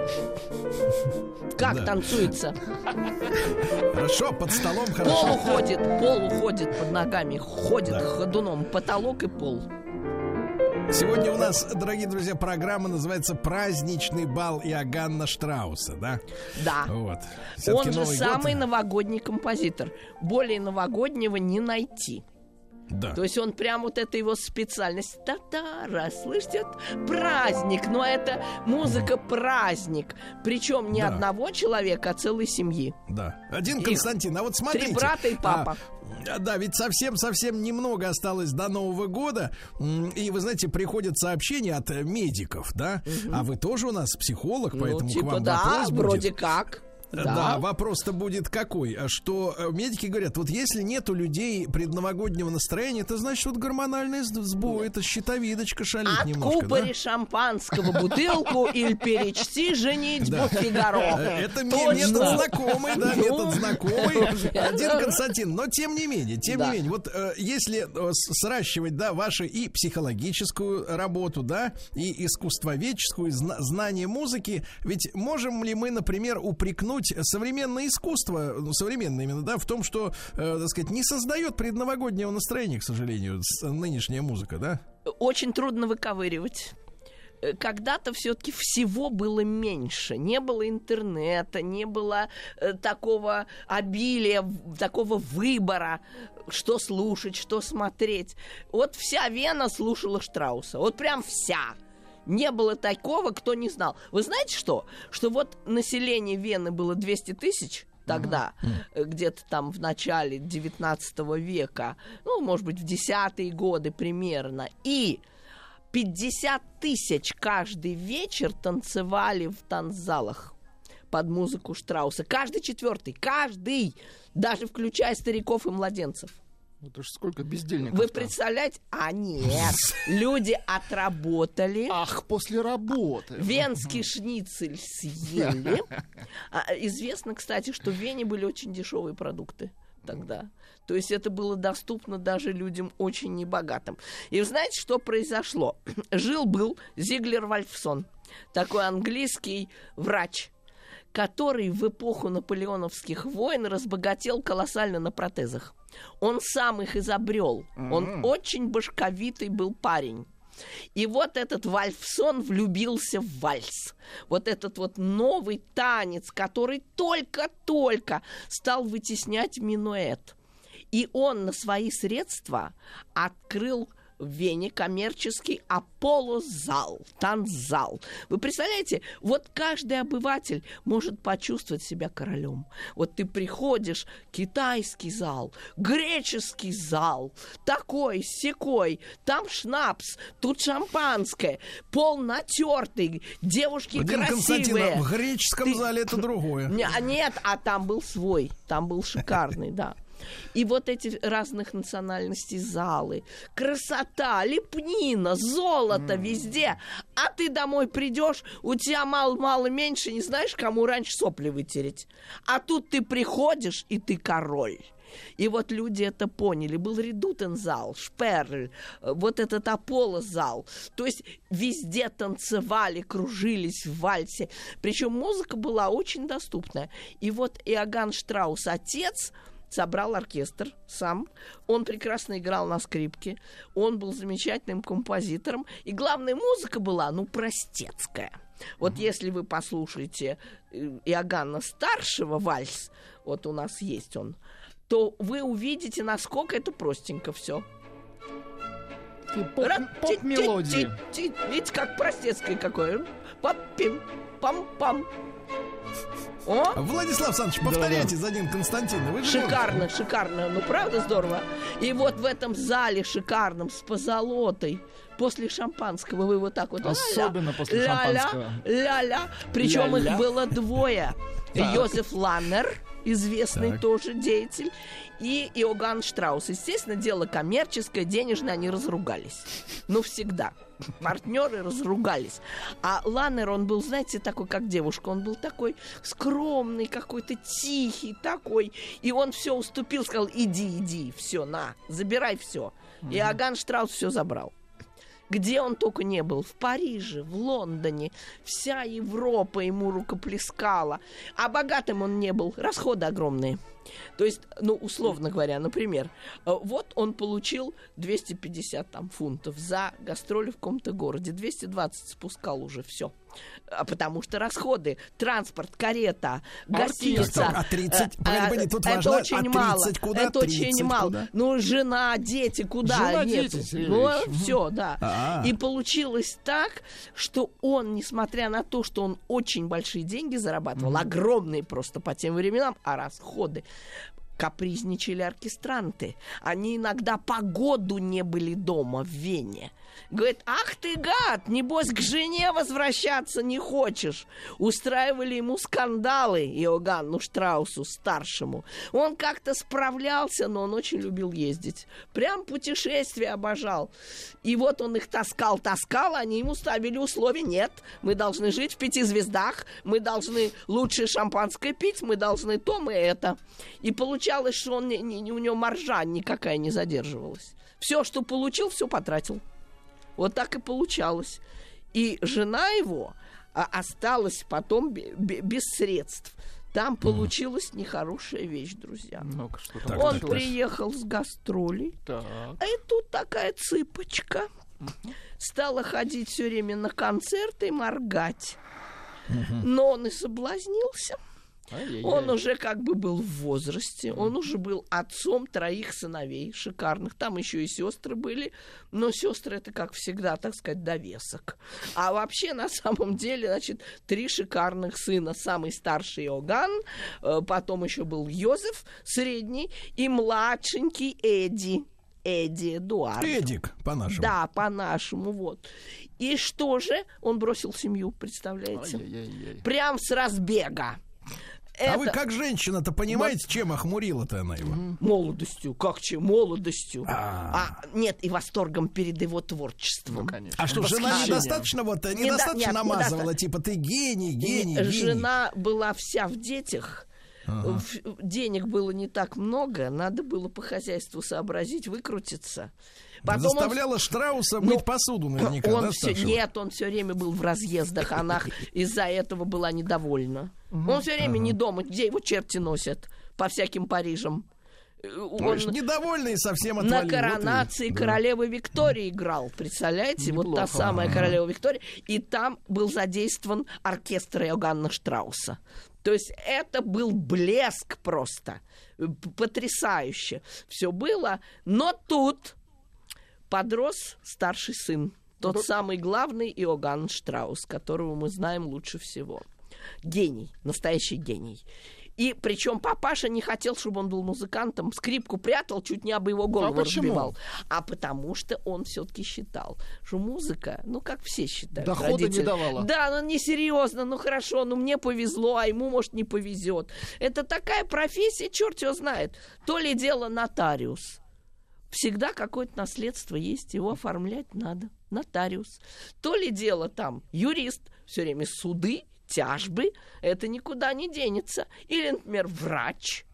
Как Да. танцуется? Хорошо, под столом Пол хорошо. уходит, пол уходит под ногами, ходит ходуном, потолок и пол. Сегодня у нас, дорогие друзья, программа называется «Праздничный бал Иоганна Штрауса», да? Да. Вот. Он же Новый год- самый новогодний композитор. Более новогоднего не найти. Да. То есть он прям вот это его специальность. Татара, слышите, праздник. Но это музыка праздник. Причем не Да. одного человека, а целой семьи. Да. Один Константин, а вот смотрите. три брата и папа. а, да, ведь совсем-совсем немного осталось до Нового года. И, вы знаете, приходят сообщения от медиков, да? А вы тоже у нас психолог, Ну, поэтому к типа вам да, вопрос будет. вроде как. Да, вопрос-то будет какой? А Что э, медики говорят, вот если нету людей предновогоднего настроения, это значит вот гормональный сбой, это щитовидочка шалит немножко. да? Откупори шампанского бутылку или перечти женитьбу Да. Фигаро. Это ме- Точно. метод знакомый, да, Ну, метод знакомый. Один Константин, но тем не менее, тем Да. не менее, вот э, если э, сращивать, да, вашу и психологическую работу, да, и искусствоведческую, знание музыки, ведь можем ли мы, например, упрекнуть современное искусство, ну, современное именно, да, в том, что, э, так сказать, не создает предновогоднего настроения, к сожалению, с- нынешняя музыка, да? Очень трудно выковыривать. Э, Когда-то все-таки всего было меньше. Не было интернета, не было э, такого обилия, такого выбора, что слушать, что смотреть. Вот вся Вена слушала Штрауса. Вот прям вся. Не было такого, кто не знал. Вы знаете что? Что вот население Вены было 200 тысяч тогда, э, где-то там в начале 19 века, ну, может быть, в десятые годы примерно. И 50 тысяч каждый вечер танцевали в танцзалах под музыку Штрауса. Каждый четвертый, каждый, даже включая стариков и младенцев. Это ж сколько бездельников Вы представляете? А нет, люди отработали. Ах, после работы. Венский шницель съели. А, известно, кстати, что в Вене были очень дешевые продукты тогда. То есть это было доступно даже людям очень небогатым. И знаете, что произошло? Жил-был Зиглер Вальфсон, такой английский врач, который в эпоху наполеоновских войн разбогател колоссально на протезах. Он сам их изобрел. Он М. очень башковитый был парень. И вот этот Вальфсон влюбился в вальс. Вот этот вот новый танец, который только-только стал вытеснять минуэт. И он на свои средства открыл в Вене коммерческий Аполло-зал, танцзал. Вы представляете, вот каждый обыватель может почувствовать себя королем. Вот ты приходишь, китайский зал, греческий зал, такой, секой, там шнапс, тут шампанское, пол натертый, девушки Владимир красивые. А в греческом Ты- зале это другое. А нет, а там был свой, там был шикарный, да. И вот эти разных национальностей залы, красота, лепнина, золото везде. А ты домой придешь, у тебя мало-мало меньше, не знаешь, кому раньше сопли вытереть. А тут ты приходишь, и ты король. И вот люди это поняли. Был редутен-зал, Шперль, э, вот этот Аполло-зал. То есть везде танцевали, кружились в вальсе. Причем музыка была очень доступная. И вот Иоганн Штраус, отец, собрал оркестр сам. Он прекрасно играл на скрипке. Он был замечательным композитором. И главная музыка была, ну, простецкая. Вот если вы послушаете э, Иоганна старшего вальс, вот у нас есть он, то вы увидите, насколько это простенько все. поп-мелодии. Видите, как простецкое какое. Пап-пим, пам-пам. О! Владислав Александрович, повторяйте за ним Константина. Вы Шикарно, шикарно. Ну, правда здорово? И вот в этом зале шикарном с позолотой после шампанского вы вот так вот... Особенно ля-ля, после ля-ля, шампанского. Ля-ля. Причем Ля-ля. их было двое. Так. Йозеф Ланнер, известный Так. тоже деятель, и Иоганн Штраус. Естественно, дело коммерческое, денежное, они разругались. Ну, всегда. Партнеры разругались. А Ланнер, он был, знаете, такой, как девушка. Он был такой скромный, какой-то тихий такой. И он все уступил, сказал, иди, иди, все, на, забирай все. И Иоганн Штраус все забрал. Где он только не был, в Париже, в Лондоне, вся Европа ему рукоплескала. А богатым он не был, расходы огромные. То есть, ну, условно говоря, например, э, вот он получил 250 там, фунтов за гастроли в каком-то городе, 220 спускал уже все. А потому что расходы, транспорт, карета, гостиница. Так, а 30? э, Погоди, э, тут это важно, очень а 30 мало. куда? Это очень 30 мало. куда? Ну, жена, дети, куда? Жена, Нету. дети, Ну, Ильич. все, да. А. И получилось так, что он, несмотря на то, что он очень большие деньги зарабатывал, огромные просто по тем временам, а расходы, капризничали оркестранты. Они иногда по году не были дома в Вене. Говорит, ах ты гад, небось к жене возвращаться не хочешь. Устраивали ему скандалы Иоганну Штраусу, старшему. Он как-то справлялся, но он очень любил ездить. Прям путешествия обожал. И вот он их таскал, таскал, они ему ставили условия. Нет, мы должны жить в пяти звездах, мы должны лучшее шампанское пить, мы должны то, мы это. И получалось, что он, не- не- у него маржа никакая не задерживалась. Все, что получил, все потратил. Вот так и получалось. И жена его а, осталась потом бе- бе- без средств. Там получилась нехорошая вещь, друзья. Ну-ка, что Так, Он так, так. приехал с гастролей, Так. а и тут такая цыпочка стала ходить все время на концерты и моргать. Но он и соблазнился. Ай-яй-яй. Он уже как бы был в возрасте, он уже был отцом троих сыновей шикарных. Там еще и сестры были, но сестры это, как всегда, так сказать, довесок. А вообще, на самом деле, значит, три шикарных сына. Самый старший Иоганн, э, потом еще был Йозеф, средний, и младшенький Эдди. Эдди Эдуард. Эдик, по-нашему. Да, по-нашему, вот. И что же? Он бросил семью, представляете? Ай-яй-яй. Прям с разбега. А вы Это- как женщина-то понимаете, чем охмурила-то она его? Молодостью, как че, молодостью. А. А, нет, и восторгом перед его творчеством. Ну, конечно. А что, жена недостаточно вот Не да- недостаточно намазывала, типа ты гений, гений, Не, гений. Жена была вся в детях. Ага. Денег было не так много, надо было по хозяйству сообразить, выкрутиться. Он- Заставляла Штрауса мыть посуду наверняка, он да, старшего? нет, он все время был в разъездах, она из-за этого была недовольна. Он все время не дома, где его черти носят по всяким Парижам. Э, То есть недовольный совсем отвалил. на Вот коронации да. королевы Виктории играл, представляете? Вот та Неплохо. самая королева Виктория. И там был задействован оркестр Иоганна Штрауса. То есть это был блеск просто. П- Потрясающе. Все было. Но тут подрос старший сын. Тот самый главный Иоганн Штраус, которого мы знаем лучше всего. Гений, настоящий гений. И причем папаша не хотел, чтобы он был музыкантом, скрипку прятал, чуть не об его голову А почему? разбивал. А потому что он все-таки считал, что музыка, ну как все считают. Дохода не родители. давала. Да, ну несерьезно, ну хорошо, ну мне повезло, а ему, может, не повезет. Это такая профессия, черт его знает. То ли дело нотариус. Всегда какое-то наследство есть, его оформлять надо. Нотариус. То ли дело там юрист, все время суды, тяжбы, это никуда не денется. Или, например, врач.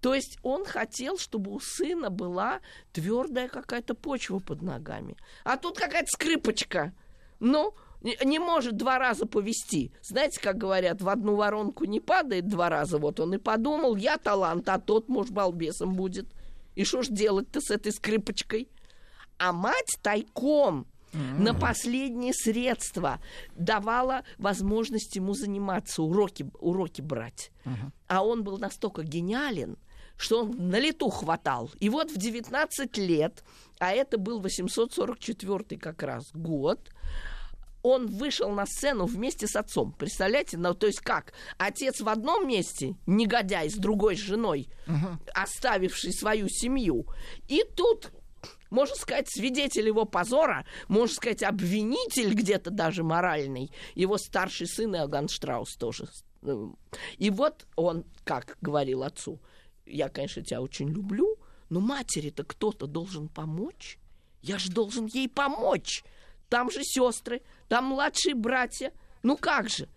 То есть он хотел, чтобы у сына была твердая какая-то почва под ногами. А тут какая-то скрипочка. Ну, не, может два раза повести. Знаете, как говорят, в одну воронку не падает два раза. Вот он и подумал, я талант, а тот, может, балбесом будет. И что ж делать-то с этой скрипочкой? А мать тайком на последние средства давала возможность ему заниматься, уроки, уроки брать. А он был настолько гениален, что он на лету хватал. И вот в 19 лет, а это был 844 как раз год, он вышел на сцену вместе с отцом. Представляете? Ну, то есть как? Отец в одном месте, негодяй, с другой женой, оставивший свою семью. И тут можно сказать, свидетель его позора, можно сказать, обвинитель где-то даже моральный, его старший сын Иоганн Штраус тоже. И вот он, как говорил отцу, я, конечно, тебя очень люблю, но матери-то кто-то должен помочь. Я же должен ей помочь. Там же сестры, там младшие братья. Ну как же?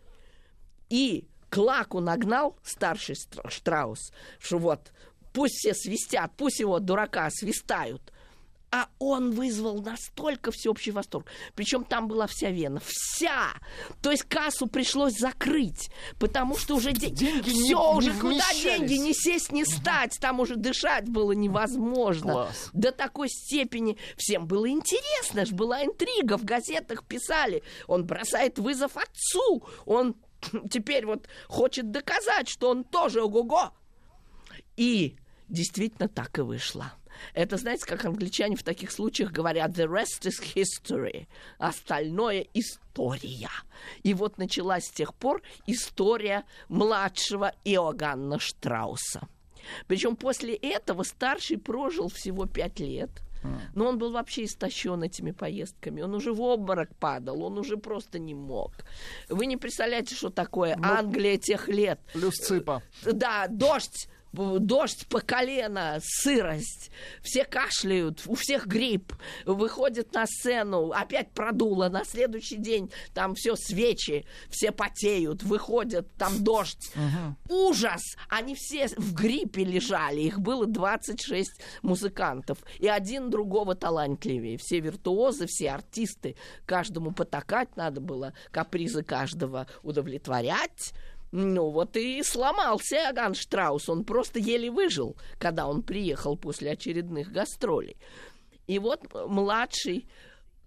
И Клаку нагнал старший Штраус, что вот пусть все свистят, пусть его дурака свистают. А он вызвал настолько всеобщий восторг. Причем там была вся Вена. Вся! То есть кассу пришлось закрыть, потому что уже де- Деньги не- все не уже куда вмещались. деньги, не сесть, не стать, там уже дышать было невозможно. Класс. До такой степени всем было интересно, ж была интрига, в газетах писали, он бросает вызов отцу, он теперь вот хочет доказать, что он тоже ого-го. И действительно так и вышло. Это, знаете, как англичане в таких случаях говорят, the rest is history, остальное история. И вот началась с тех пор история младшего Иоганна Штрауса. Причем после этого старший прожил всего пять лет. Но он был вообще истощен этими поездками. Он уже в обморок падал, он уже просто не мог. Вы не представляете, что такое Англия тех лет. Плюс цыпа. Да, дождь. Дождь по колено, сырость, все кашляют, у всех грипп, выходят на сцену, опять продуло, на следующий день там все свечи, все потеют, выходят, там дождь, ужас! Они все в гриппе лежали. Их было 26 музыкантов. И один другого талантливее. Все виртуозы, все артисты. Каждому потакать надо было, капризы каждого удовлетворять. Ну вот и сломался Иоганн Штраус. Он просто еле выжил, когда он приехал после очередных гастролей. И вот младший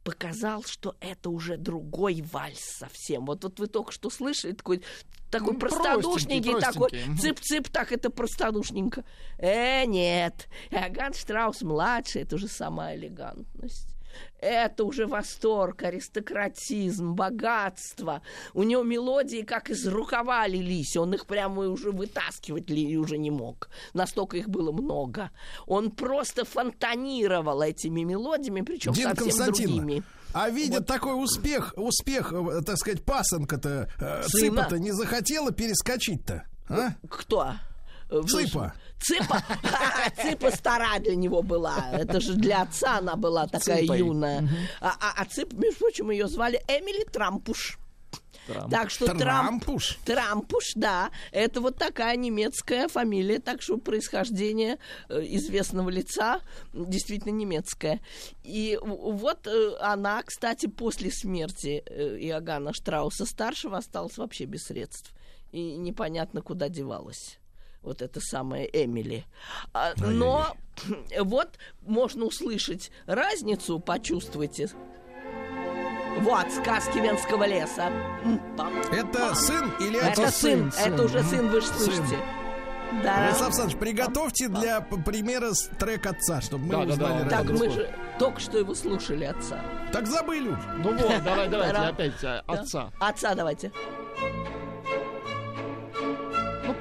показал, что это уже другой вальс совсем. Вот, вот вы только что слышали такой, такой Ну, простодушненький, такой цып-цып, так это простодушненько. Э, нет, Иоганн Штраус младший, это уже сама элегантность. Это уже восторг, аристократизм, богатство. У него мелодии как из рукава лились. Он их прямо уже вытаскивать ли уже не мог. Настолько их было много. Он просто фонтанировал этими мелодиями, причем Дина совсем другими. А видя такой успех, успех, э, так сказать, пасынка-то, э, цыпа-то не захотела перескочить-то? А? Кто? Цыпа. Цыпа? Цыпа стара для него была. Это же для отца она была такая Цыпой. юная. А, а, а Цып, между прочим, ее звали Эмили Трампуш. Так что Трамп, Трампуш? Трампуш, да, это вот такая немецкая фамилия, так что происхождение э, известного лица действительно немецкое. И вот э, она, кстати, после смерти э, Иоганна Штрауса старшего осталась вообще без средств и непонятно куда девалась. Вот это самая Эмили. А, но вот можно услышать разницу, почувствуйте. Вот, сказки Венского леса. Это сын или Это отец? сын, это уже сын, вы же Сын. слышите. Да. Владислав Александрович, приготовьте для примера трек отца, чтобы мы Да, да, узнали да. Так разницу. мы же только что его слушали отца. Так забыли уже. Ну вот, давай, давайте Да. опять Да. отца. Отца давайте.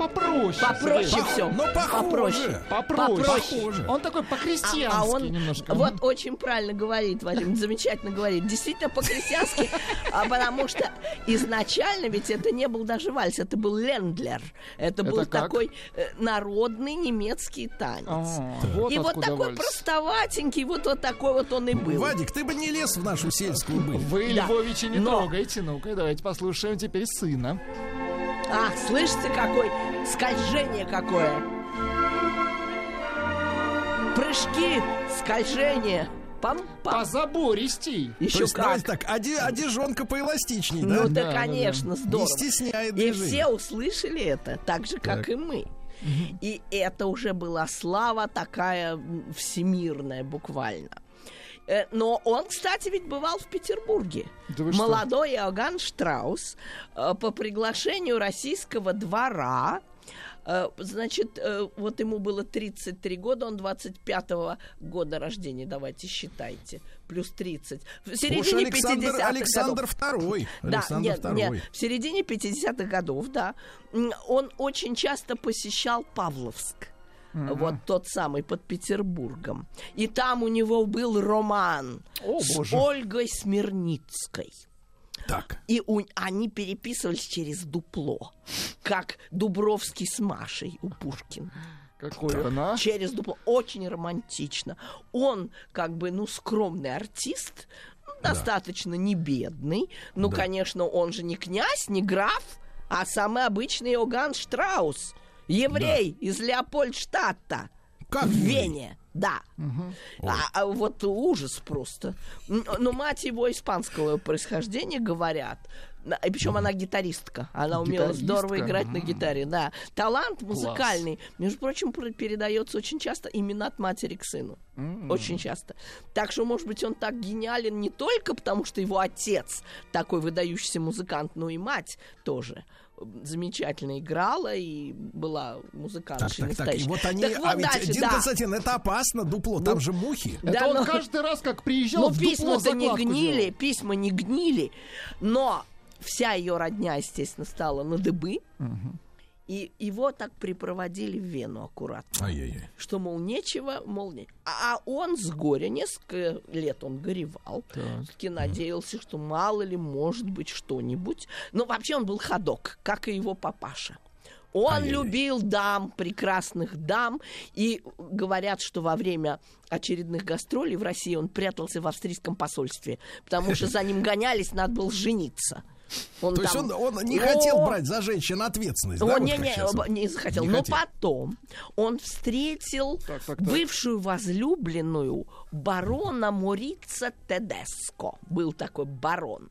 Попроще. Попроще Сергей. все. Ну, похоже. Попроще. Похоже. Он такой по-крестьянски А, а он немножко. вот очень правильно говорит, Вадим, замечательно говорит. Действительно по-крестьянски, а потому что изначально ведь это не был даже вальс, это был лендлер. Это, был такой э, народный немецкий танец. А, вот и вот такой вальс. простоватенький, вот, вот такой вот он и был. Вадик, ты бы не лез в нашу сельскую быль. Вы Да. Львовича не Но- трогайте. Ну-ка, давайте послушаем теперь сына. Ах, слышите, какой скольжение какое. Прыжки, скольжение. Пам-пам. Позабористей. Еще То есть, как. давайте так, оди- одежонка поэластичней, да? Ну Да, да, да, конечно, здорово. Не стесняет И все услышали это, так же, как Так. и мы. И это уже была слава такая всемирная буквально. Э, Но он, кстати, ведь бывал в Петербурге. Да? Молодой Иоганн Штраус э, по приглашению российского двора Значит, э, вот ему было 33 года, он 25-го года рождения, давайте считайте, плюс 30. В середине Александр, 50-х Александр. II. Да, Александр нет, II. нет, в середине 50-х годов, да, он очень часто посещал Павловск. Вот тот самый под Петербургом. И там у него был роман О, с боже. Ольгой Смирницкой. Так. И у- они переписывались через дупло, как Дубровский с Машей у Пушкина. Какой она? Через дупло. Очень романтично. Он, как бы, ну, скромный артист, ну, достаточно не бедный. Ну, Да. конечно, он же не князь, не граф, а самый обычный Иоганн Штраус. Еврей из Леопольдштадта. Как в? Вене, да. А, а вот ужас просто. Но мать его испанского происхождения, говорят. На- И причем она гитаристка. Она умела Гитаристка? здорово играть на гитаре, да. Талант музыкальный, между прочим, пр- передается очень часто именно от матери к сыну. Очень часто. Так что, может быть, он так гениален не только потому, что его отец такой выдающийся музыкант, но и мать тоже замечательно играла и была Так, музыкантшей так, так. И вот они... Так вот а ведь, дальше, Дин да. Константин, это опасно, дупло, там же мухи. Это Да, он но- каждый раз, как приезжал, Ну, письма-то не гнили, делал. письма не гнили, но вся ее родня, естественно, стала на дыбы. И его так припроводили в Вену аккуратно. Ай-яй-яй. Что, мол, нечего, мол, не... А а он с горя, несколько лет он горевал. Таки надеялся, что мало ли, может быть, что-нибудь. Но вообще он был ходок, как и его папаша. Он Ай-яй-яй. любил дам, прекрасных дам, и говорят, что во время очередных гастролей в России он прятался в австрийском посольстве, потому что за ним гонялись, надо было жениться. Он То есть там- он, он не хотел О! брать за женщин ответственность, да? О, вот не, не, сейчас? не захотел. Не Но хотел. потом он встретил бывшую возлюбленную барона Морица Тедеско. Был такой барон.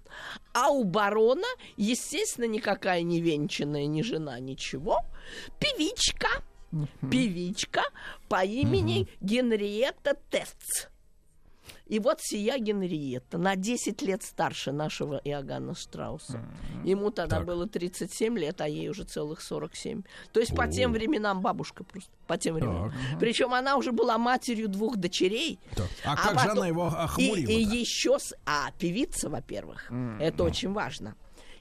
А у барона, естественно, никакая не венчанная, ни жена, ничего. Певичка. Певичка по имени Генриетта Тец. И вот сия Генриетта, на 10 лет старше нашего Иоганна Штрауса. Ему тогда было 37 лет, а ей уже целых 47. То есть по тем временам бабушка просто. По тем временам. Так. Причем она уже была матерью двух дочерей. Так, а как же она его И, охмурила-то? и еще... с- А, певица, во-первых. Это очень важно.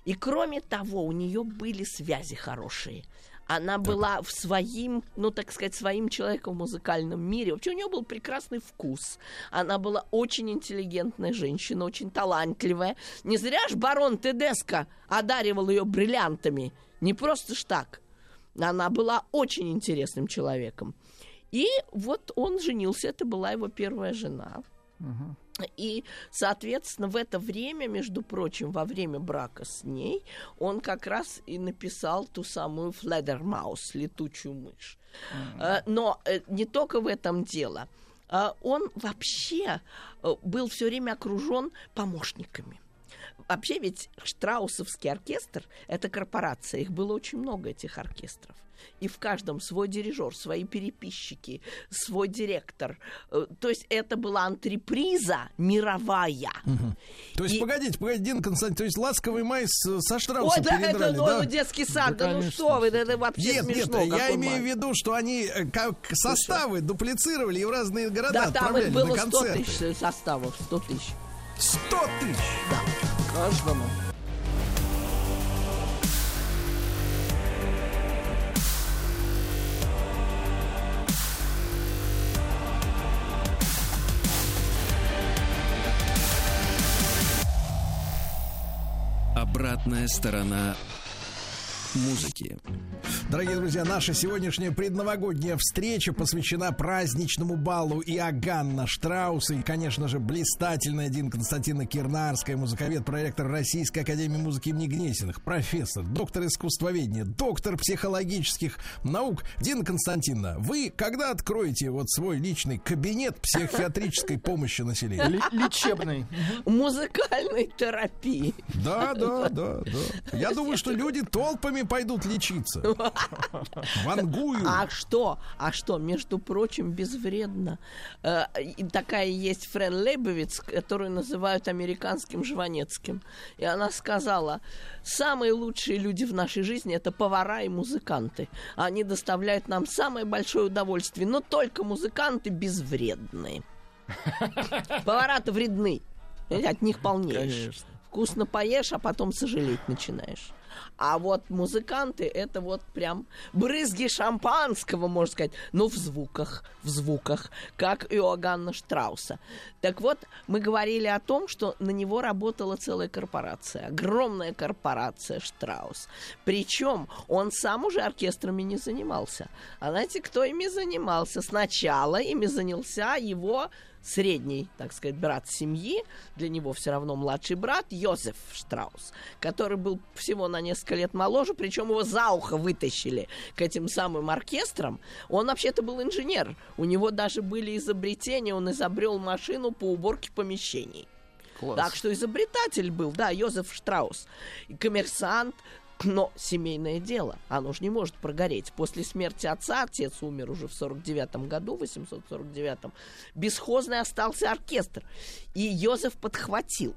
И кроме того, у нее были связи хорошие. Она была в своим, ну, так сказать, своим человеком в музыкальном мире. Вообще у нее был прекрасный вкус. Она была очень интеллигентная женщина, очень талантливая. Не зря ж барон Тедеско одаривал ее бриллиантами. Не просто ж так. Она была очень интересным человеком. И вот он женился, это была его первая жена. И, соответственно, в это время, между прочим, во время брака с ней, он как раз и написал ту самую Фледермаус, летучую мышь. Э, Но э, не только в этом дело. А Он вообще э, был все время окружен помощниками. Вообще ведь Штраусовский оркестр – это корпорация. Их было очень много, этих оркестров. И в каждом свой дирижер, свои переписчики, свой директор. Э, То есть это была антреприза мировая. Мгм. То есть, И- погодите, погодите, Дина Константин, то есть ласковый май с- со Штраусом Ой, да, передрали, это ну, да? ну, детский сад, да, ну что вы, да, это вообще Нет, нет, смешно. я какой имею в виду, что они э, как составы дуплицировали и в разные города Да, там их было на 100 концерты. тысяч составов, 100 тысяч. 100 тысяч? Да, каждому. Обратная сторона музыки. Дорогие друзья, наша сегодняшняя предновогодняя встреча посвящена праздничному балу Иоганна Штрауса и, конечно же, блистательная Дина Константина Кирнарская, музыковед, проректор Российской Академии Музыки имени Гнесиных, профессор, доктор искусствоведения, доктор психологических наук. Дина Константиновна, вы когда откроете вот свой личный кабинет психиатрической помощи населению? Лечебный. Музыкальной терапии. Да, да, да, да. Я думаю, что люди толпами пойдут лечиться. Вангую. А что? А что? Между прочим, безвредно. Э, такая есть Френ Лейбовиц, которую называют американским Жванецким. И она сказала, самые лучшие люди в нашей жизни это повара и музыканты. Они доставляют нам самое большое удовольствие, но только музыканты безвредные. Повара-то вредны. От них полнеешь. Конечно. Вкусно поешь, а потом сожалеть начинаешь. А вот музыканты это вот прям брызги шампанского, можно сказать, но в звуках, в звуках, как Иоганна Штрауса. Так вот, мы говорили о том, что на него работала целая корпорация, огромная корпорация Штраус. Причем он сам уже оркестрами не занимался. А знаете, кто ими занимался? Сначала ими занялся его средний, так сказать, брат семьи, для него все равно младший брат, Йозеф Штраус, который был всего на несколько лет моложе, причем его за ухо вытащили к этим самым оркестрам. Он вообще-то был инженер. У него даже были изобретения, он изобрел машину по уборке помещений. Класс. Так что изобретатель был, да, Йозеф Штраус. И коммерсант, но семейное дело, оно же не может прогореть. После смерти отца, отец умер уже в 49 году, 849-м, бесхозный остался оркестр. И Йозеф подхватил.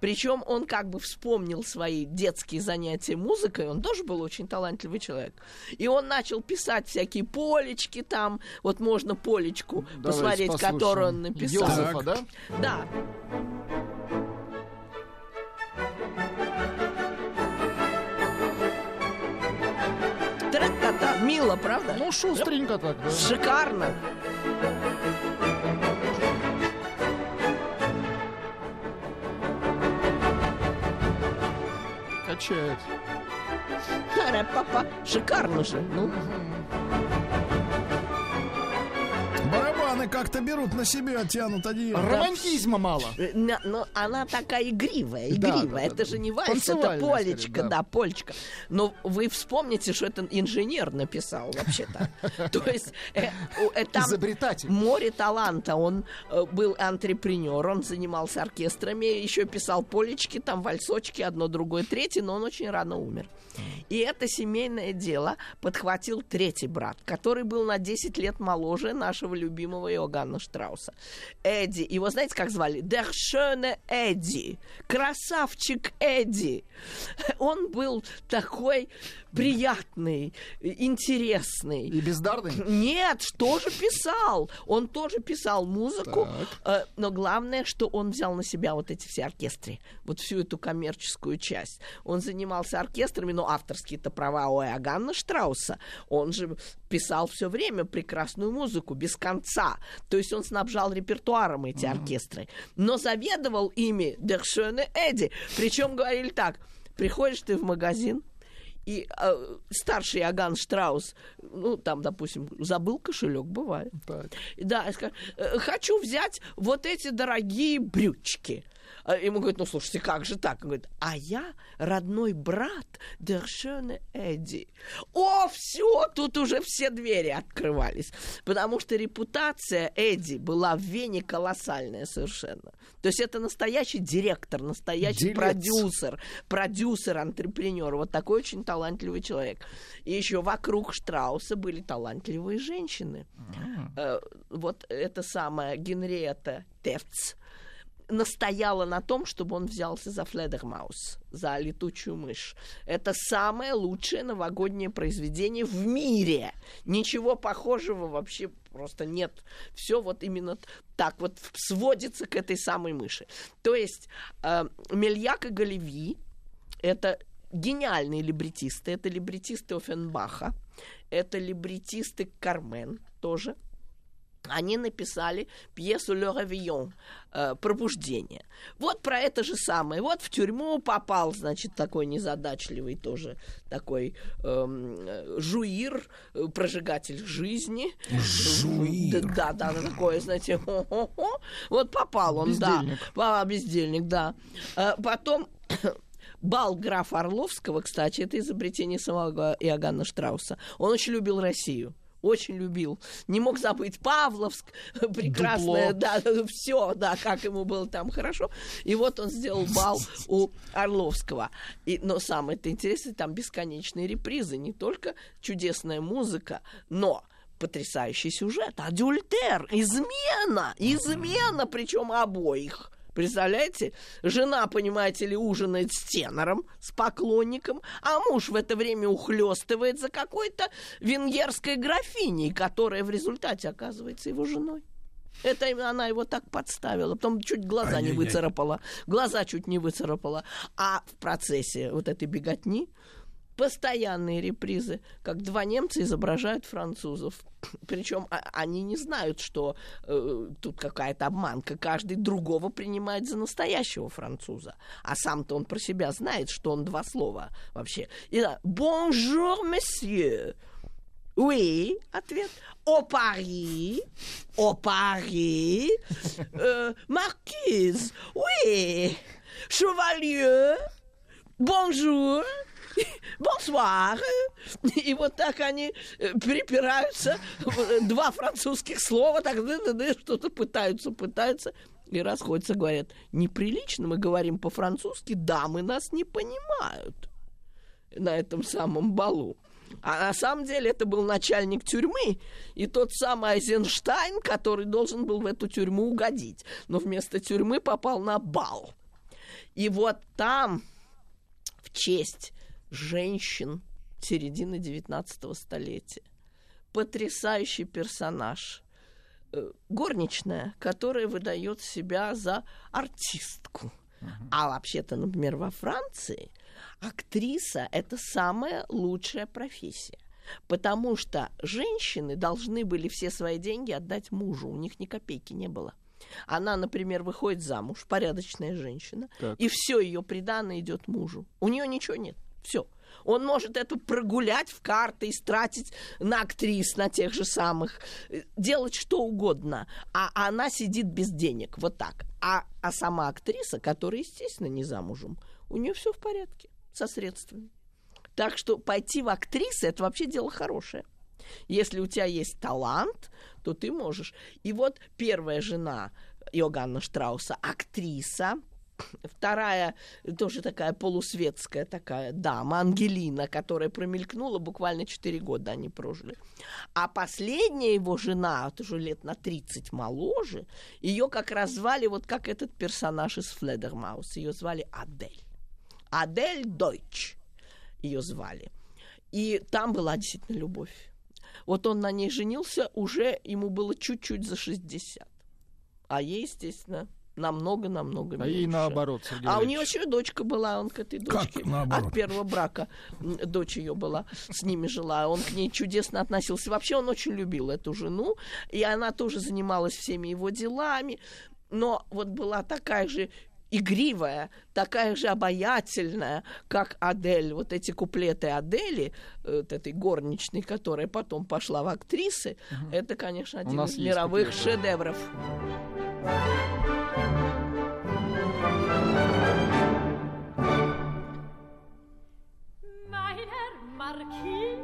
Причем он как бы вспомнил свои детские занятия музыкой, он тоже был очень талантливый человек. И он начал писать всякие полечки там, вот можно полечку Давайте посмотреть, послушаем которую он написал. Йозефа, да? Да. Мило, правда? Ну, шустренько так, да. Шикарно. Качает. Шикарно же. Ну, Как-то берут на себя, тянут одеяло. Романтизма мало. Э, Но она такая игривая, игривая. да, да, это да. же не вальс, это полечка, да. да. полечка. Но вы вспомните, что это инженер написал вообще-то. То есть э, э, там море таланта. Он был антрепренер, он занимался оркестрами, еще писал полечки, там вальсочки, одно, другое, третье, но он очень рано умер. И это семейное дело подхватил третий брат, который был на 10 лет моложе нашего любимого Иоганна Штрауса. Эдди. Его знаете, как звали? Schöne Эдди. Красавчик Эдди. Он был такой приятный, интересный. И бездарный? Нет, тоже писал. Он тоже писал музыку. э, но главное, что он взял на себя вот эти все оркестры. Вот всю эту коммерческую часть. Он занимался оркестрами, но авторские-то права у Иоганна Штрауса. Он же писал все время прекрасную музыку, без конца. То есть он снабжал репертуаром эти оркестры. Но заведовал ими schöne Эдди. Причем говорили так. Приходишь ты в магазин, и э, старший Аган Штраус, ну, там, допустим, забыл кошелек, бывает. Да, и скажет, «Э, хочу взять вот эти дорогие брючки. А Ему говорят, ну, слушайте, как же так? Он говорит, а я родной брат Дершена Эдди. О, все, тут уже все двери открывались. Потому что репутация Эдди была в Вене колоссальная совершенно. То есть это настоящий директор, настоящий Делец. продюсер, продюсер, антрепренер. Вот такой очень талантливый человек. И еще вокруг Штрауса были талантливые женщины. Э, Вот эта самая Генриетта Тефц настояла на том, чтобы он взялся за Фледермаус, за летучую мышь. Это самое лучшее новогоднее произведение в мире. Ничего похожего вообще просто нет. Все вот именно так вот сводится к этой самой мыши. То есть э, Мельяк и Галеви это гениальные либретисты. Это либретисты Офенбаха, это либретисты Кармен тоже. Они написали пьесу «Le Réveillon» э, «Пробуждение». Вот про это же самое. Вот в тюрьму попал, значит, такой незадачливый тоже такой эм, жуир, э, прожигатель жизни. Жуир. Да, да, да, такое, знаете, хо-хо-хо. вот попал он, Бездельник. да. А, бездельник, да. Потом бал графа Орловского, кстати, это изобретение самого Иоганна Штрауса. Он очень любил Россию. Очень любил. Не мог забыть Павловск, прекрасное, Дупло. да, все, да, как ему было там хорошо. И вот он сделал бал у Орловского. И, но самое-то интересное, там бесконечные репризы, не только чудесная музыка, но потрясающий сюжет, адюльтер, измена, измена, причем обоих. Представляете? Жена, понимаете ли, ужинает с тенором, с поклонником, а муж в это время ухлестывает за какой-то венгерской графиней, которая в результате оказывается его женой. Это она его так подставила. Потом чуть глаза не Ай-яй-яй. выцарапала. Глаза чуть не выцарапала. А в процессе вот этой беготни постоянные репризы, как два немца изображают французов. Причем а- они не знают, что э, тут какая-то обманка. Каждый другого принимает за настоящего француза. А сам-то он про себя знает, что он два слова вообще. И да, «Bonjour, monsieur». Oui, ответ. О Пари, Ô Paris, Э, маркиз, oui, шевалье, bonjour, bonsoir. И вот так они э, перепираются, э, два французских слова, так что-то пытаются, пытаются. И расходятся, говорят, неприлично мы говорим по-французски, дамы нас не понимают на этом самом балу. А на самом деле это был начальник тюрьмы и тот самый Айзенштайн, который должен был в эту тюрьму угодить. Но вместо тюрьмы попал на бал. И вот там в честь женщин середины 19 столетия потрясающий персонаж. Э, Горничная, которая выдает себя за артистку. А вообще-то, например, во Франции актриса это самая лучшая профессия. Потому что женщины должны были все свои деньги отдать мужу. У них ни копейки не было. Она, например, выходит замуж, порядочная женщина, Так. и все ее приданное идет мужу. У нее ничего нет. Все. Он может это прогулять в карты, истратить на актрис, на тех же самых, э, делать что угодно. А она сидит без денег. Вот так. А, а сама актриса, которая, естественно, не замужем, у нее все в порядке со средствами. Так что пойти в актрисы это вообще дело хорошее. Если у тебя есть талант, то ты можешь. И вот первая жена Иоганна Штрауса, актриса, Вторая, тоже такая полусветская такая дама, Ангелина, которая промелькнула, буквально 4 года они прожили. А последняя его жена, вот уже лет на 30 моложе, ее как раз звали вот как этот персонаж из Фледермаус, ее звали Адель. Адель Дойч ее звали. И там была действительно любовь. Вот он на ней женился, уже ему было чуть-чуть за 60. А ей, естественно, намного-намного А ей меньше. наоборот, Сергей А у Валерьевич. нее еще и дочка была, он к этой Как дочке наоборот? от первого брака дочь ее была, с ними жила. Он к ней чудесно относился. Вообще он очень любил эту жену, и она тоже занималась всеми его делами. Но вот была такая же игривая, такая же обаятельная, как Адель. Вот эти куплеты Адели, э, вот этой горничной, которая потом пошла в актрисы, это, конечно, У один нас из мировых куплеты. шедевров. Mein Herr Marquis,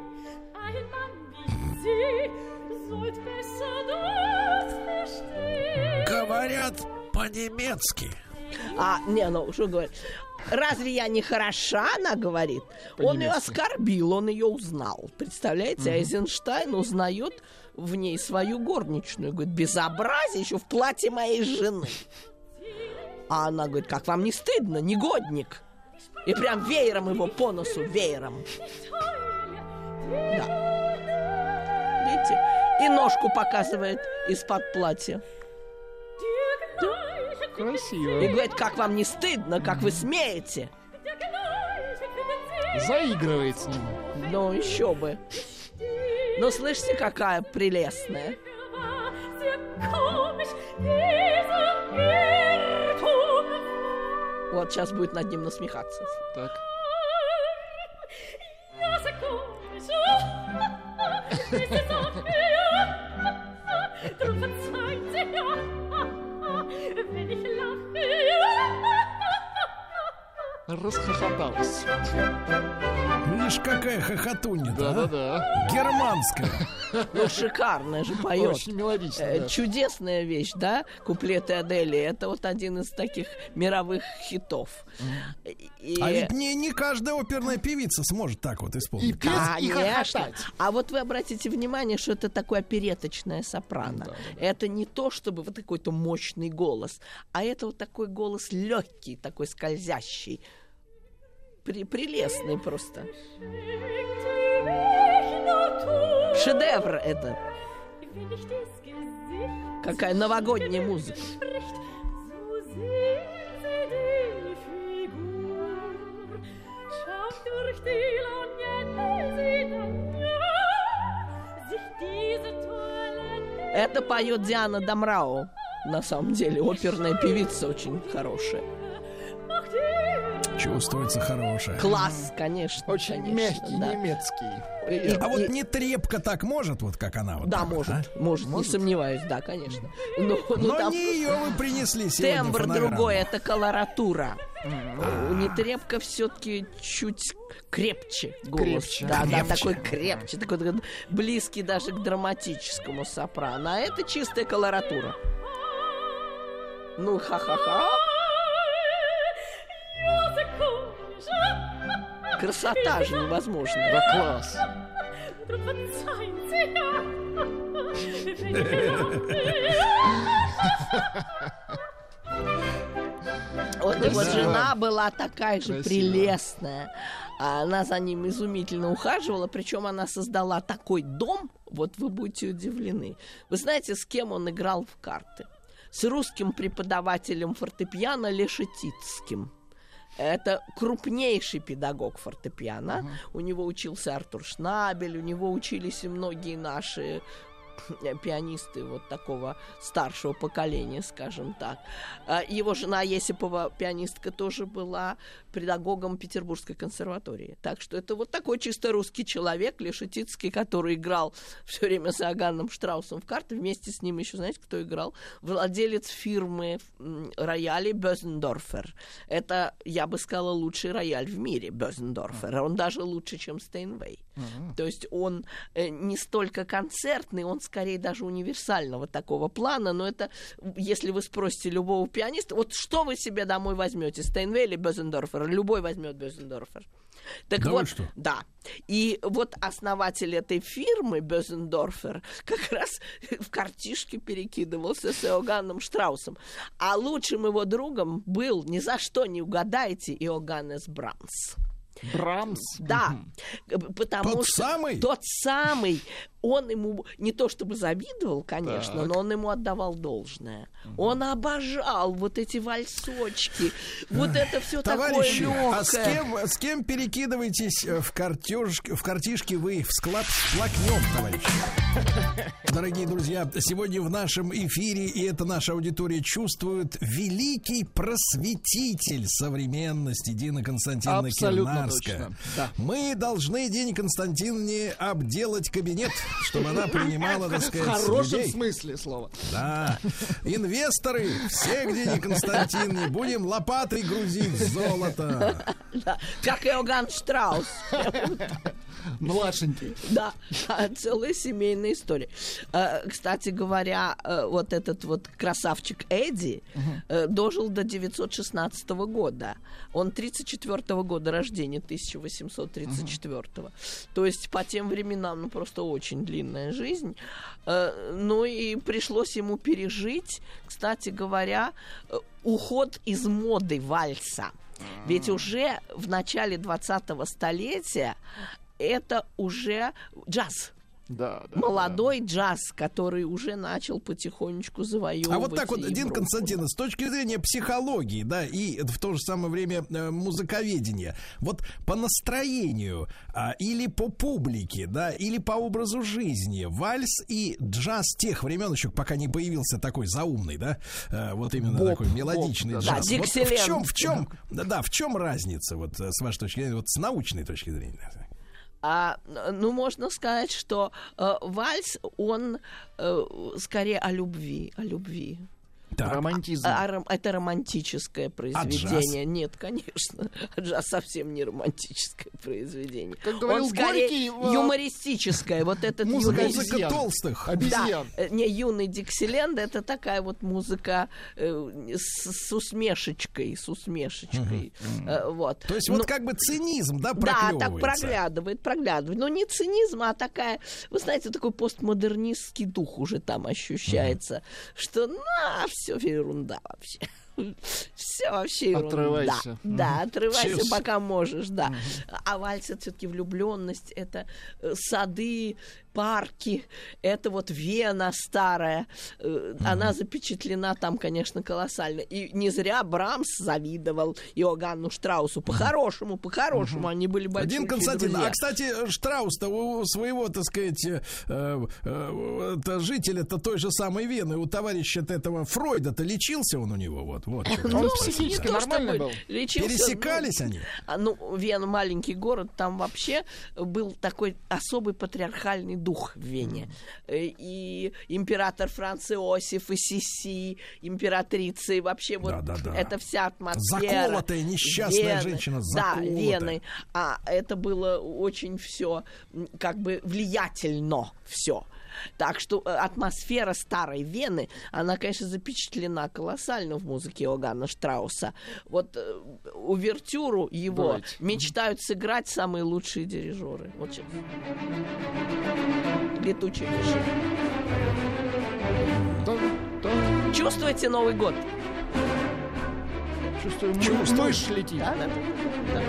ein Mann wie Sie, sollt besser dort verstehen. Говорят по-немецки. А, не, ну, что говорит? Разве я не хороша, она говорит? Он ее оскорбил, он ее узнал. Представляете, Айзенштайн узнает в ней свою горничную. Говорит, безобразие еще в платье моей жены. А она говорит, как вам не стыдно, негодник? И прям веером его по носу, веером. Да. Видите? И ножку показывает из-под платья. Красиво. И говорит, как вам не стыдно, как вы смеете? Заигрывает с ним. Ну, еще бы. Ну, слышите, какая прелестная. Вот сейчас будет над ним насмехаться. Так. Расхохоталась. Видишь, какая хохотунья Да-да-да. Германская. Ну, шикарная же поет. Очень мелодично, Э, да. Чудесная вещь, да? Куплеты Адели. Это вот один из таких мировых хитов. И- А ведь не, не каждая оперная певица сможет так вот исполнить. Конечно. А вот вы обратите внимание, что это такое опереточное сопрано. Это не то, чтобы вот какой-то мощный голос, а это вот такой голос легкий, такой скользящий. Прелестный просто. Шедевр это. Какая новогодняя музыка. Это поет Диана Дамрау. На самом деле, оперная певица очень хорошая. Чувствуется хорошая. Класс, конечно. Очень конечно, мягкий, да. немецкий. И- А вот и- не трепка так может, вот как она вот. Да, так вот, может, а? может, не сомневаюсь, да, конечно. Но, ну, Но там не ее вы принесли сегодня тембр другой, это колоратура. У Нетребко все-таки чуть крепче голос. Крепче. Да, да, Крепче. такой крепче, такой, такой близкий даже к драматическому сопрано. А это чистая колоратура. Ну, ха-ха-ха. Красота же невозможная. Да класс. Вот и вот Да. жена была такая же Красиво. прелестная. А Она за ним изумительно ухаживала, причем она создала такой дом, вот вы будете удивлены. Вы знаете, с кем он играл в карты? С русским преподавателем фортепиано Лешетицким. Это крупнейший педагог фортепиано. У него учился Артур Шнабель, у него учились и многие наши пианисты вот такого старшего поколения, скажем так. А Его жена Есипова, пианистка, тоже была педагогом Петербургской консерватории. Так что это вот такой чисто русский человек, Лешетицкий, который играл все время с Иоганном Штраусом в карты. Вместе с ним еще, знаете, кто играл? Владелец фирмы м, роялей Бёзендорфер. Это, я бы сказала, лучший рояль в мире, Бёзендорфер. Он даже лучше, чем Стейнвей. То есть он э, не столько концертный, он скорее даже универсального такого плана, но это, если вы спросите любого пианиста, вот что вы себе домой возьмете, Стейнвей или Бёзендорфер? Любой возьмет Бёзендорфер. Так Да вот, что? да. И вот основатель этой фирмы, Бёзендорфер, как раз в картишке перекидывался с Иоганном Штраусом. А лучшим его другом был, ни за что не угадаете, Иоганнес Брамс. Брамс? Да, потому Тот что самый? тот самый, он ему не то чтобы завидовал, конечно, Так. но он ему отдавал должное. Он обожал вот эти вальсочки, вот это все такое Товарищи, легкое. а с кем, с кем перекидываетесь э, в, картежке, в картишке вы в склад с плакнем, товарищи? Дорогие друзья, сегодня в нашем эфире, и это наша аудитория чувствует, великий просветитель современности Дина Константиновна Абсолютно Кирнарская. точно, да. Мы должны Дине Константиновне обделать кабинет, чтобы она принимала, так В сказать, хорошем людей. смысле слова. Да. Инвесторы, все к Дине Константиновне, будем лопатой грузить золото. Да, как Иоганн Штраус. Младшенький. Да, да, целая семейная история. Э, Кстати говоря, э, вот этот вот красавчик Эдди э, дожил до 916 года. Он 34 года рождения, 1834. То есть по тем временам, ну, просто очень длинная жизнь. Э, Ну и пришлось ему пережить, кстати говоря, уход из моды вальса. Ведь уже в начале 20-го столетия это уже джаз. Да, да. Молодой джаз, который уже начал потихонечку завоевывать. А вот так вот, Дин Европу. Константиновна, с точки зрения психологии, да, и в то же самое время э, музыковедения, вот по настроению а, или по публике, да, или по образу жизни, вальс и джаз тех времен еще, пока не появился такой заумный, да, э, вот именно Боб, такой мелодичный боб, да. джаз. Да, Вот в чем, в чем, да, да, в чем разница, вот э, с вашей точки зрения, вот с научной точки зрения? А, ну, можно сказать, что э, вальс, он э, скорее о любви, о любви. Так. Романтизм. А, ром- это романтическое произведение. Нет, конечно. Джаз совсем не романтическое произведение. Как говорил Он скорее Горький, э, юмористическое. Вот этот Музыка юный- Музыка толстых. Обезьян. Да, э, не, юный Диксиленд это такая вот музыка э, с, с усмешечкой, с усмешечкой. Э, вот. То есть Ну, вот как бы цинизм, да, да, так проклевывается. проглядывает, проглядывает. Но не цинизм, а такая, вы знаете, такой постмодернистский дух уже там ощущается, что на все ерунда вообще. Все вообще ерунда. Отрывайся. Да, отрывайся, Чес. пока можешь, да. А вальс это все-таки влюбленность, это э, сады, парки, это вот Вена старая. Э, Она запечатлена там, конечно, колоссально. И не зря Брамс завидовал Иоганну Штраусу. По-хорошему, по-хорошему, они были большие Один Константин, друзья. а кстати, Штраус-то у своего, так сказать, э, э, э, жителя-то той же самой Вены, у товарища этого Фройда-то лечился он у него, вот, вот. Ну, Он психически не то нормальный чтобы был? лечился, Пересекались ну, они? а, Ну, Вена маленький город, там вообще был такой особый патриархальный дух в Вене. Э, И император Франц Иосиф, и Сиси, императрица, и вообще вот Да-да-да. это вся атмосфера. Заколотая несчастная Вены. женщина, Да, заколотая. Вены. А это было очень все как бы влиятельно все. Так что э, атмосфера старой Вены, она, конечно, запечатлена колоссально в музыке Иоганна Штрауса. Вот э, увертюру его Давайте. мечтают сыграть самые лучшие дирижеры. Вот сейчас. Летучие мыши. Чувствуете Новый год? Чувствую, Чувствую. мышь летит. Да, да, да.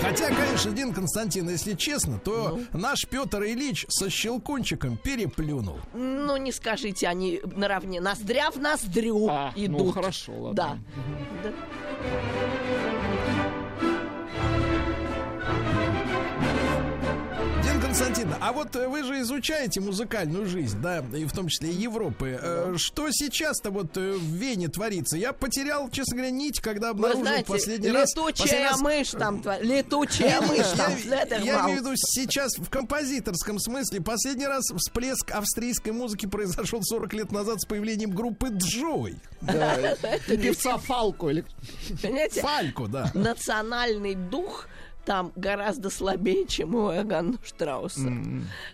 Хотя конечно, Дин Константин, если честно, то Ну. наш Петр Ильич со щелкунчиком переплюнул. Ну, не скажите, они наравне ноздря в ноздрю идут. ну, хорошо, ладно. Да. Да. Константин, а вот э, вы же изучаете музыкальную жизнь, да, и в том числе и Европы. Э, Что сейчас-то вот э, в Вене творится? Я потерял, честно говоря, нить, когда Вы обнаружил знаете, последний раз... летучая раз- мышь там, летучая мышь там, Я, имею в виду сейчас в композиторском смысле. Последний раз всплеск австрийской музыки произошел 40 лет назад с появлением группы Джой. Да, певца. Понимаете? Фалько, да. Национальный дух там гораздо слабее, чем у Иоганна Штрауса.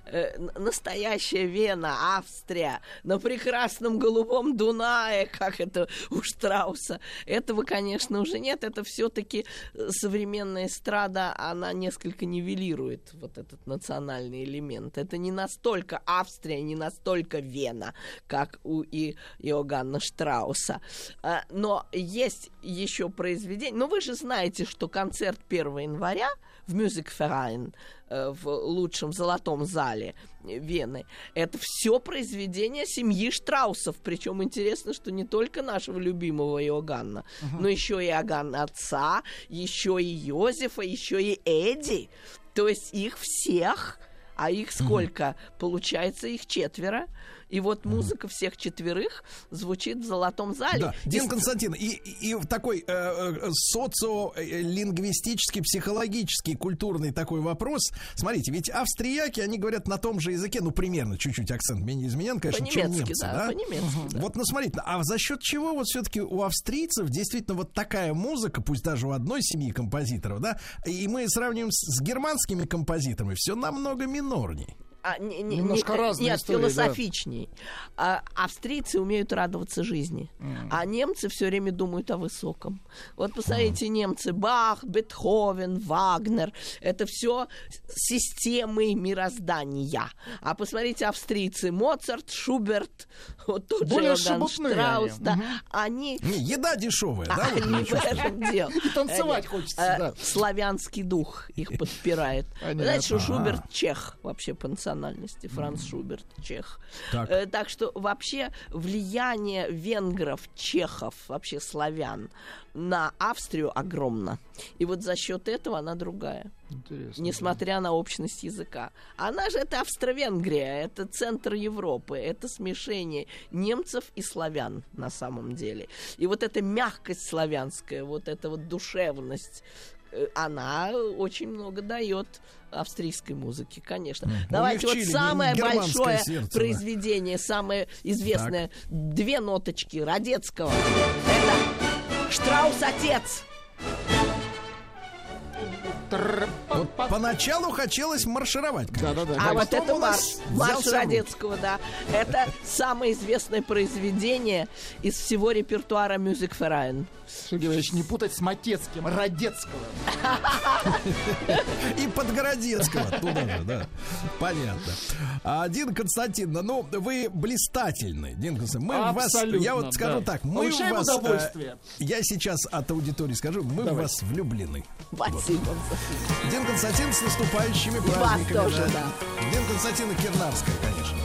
Э, н- настоящая Вена, Австрия, на прекрасном голубом Дунае, как это у Штрауса. Этого, конечно, уже нет. Это все-таки современная эстрада, она несколько нивелирует вот этот национальный элемент. Это не настолько Австрия, не настолько Вена, как у и Иоганна Штрауса. А, Но есть еще произведение. Ну, вы же знаете, что концерт 1 января в Мюзикферайн в лучшем золотом зале Вены. Это все произведение семьи Штраусов. Причем интересно, что не только нашего любимого Иоганна, но еще и Иоганна отца, еще и Йозефа, еще и Эдди. То есть их всех, а их сколько? Получается, их четверо. И вот музыка всех четверых звучит в золотом зале. Да, Дин И- Константин, и, и такой э, э, социолингвистический, психологический, культурный такой вопрос. Смотрите, ведь австрияки, они говорят на том же языке, ну, примерно, чуть-чуть акцент менее изменен, конечно, чем немцы, да, да? по-немецки, да. Вот, ну, смотрите, а за счет чего вот все-таки у австрийцев действительно вот такая музыка, пусть даже у одной семьи композиторов, да, и мы сравниваем с, с германскими композиторами, все намного минорней. А, не- не- Немножко не- разные Нет, истории, да. философичней. А, австрийцы умеют радоваться жизни, а немцы все время думают о высоком. Вот посмотрите, немцы Бах, Бетховен, Вагнер. Это все системы мироздания. А посмотрите, австрийцы Моцарт, Шуберт, вот тот Более же Иоганн Штраус. они. Да, Мгм. они Не, еда дешевая, да? они в этом дело. И танцевать хочется, э, да. Славянский дух их подпирает. Ага. Шуберт чех вообще по национальности. Франц Шуберт чех. Так. Э, Так что вообще влияние венгров, чехов, вообще славян на Австрию огромно. И вот за счет этого она другая. Интересно. Несмотря на общность языка. Она же это Австро-Венгрия, это центр Европы, это смешение немцев и славян на самом деле. И вот эта мягкость славянская, вот эта вот душевность, она очень много дает австрийской музыке, конечно. Давайте вот самое большое сердце, да. произведение, самое известное, две ноточки Радецкого. Это Штраус отец. Вот поначалу хотелось маршировать. конечно. Да-да-да. А А вот это марш, марш. Радецкого, да. Это самое известное произведение из всего репертуара Music Verein. Сергей не путать с Матецким, Радецкого. И Подгородецкого туда же, да. Понятно. А, Дин Константин, ну, вы блистательны, Дин. Мы в вас, Абсолютно, я вот скажу да. так, мы в Получаем вас, э, удовольствие. я сейчас от аудитории скажу, мы в вас влюблены. Спасибо. Дин Константин с наступающими вас праздниками. тоже, да. Дин Константин и Кирнарская, конечно.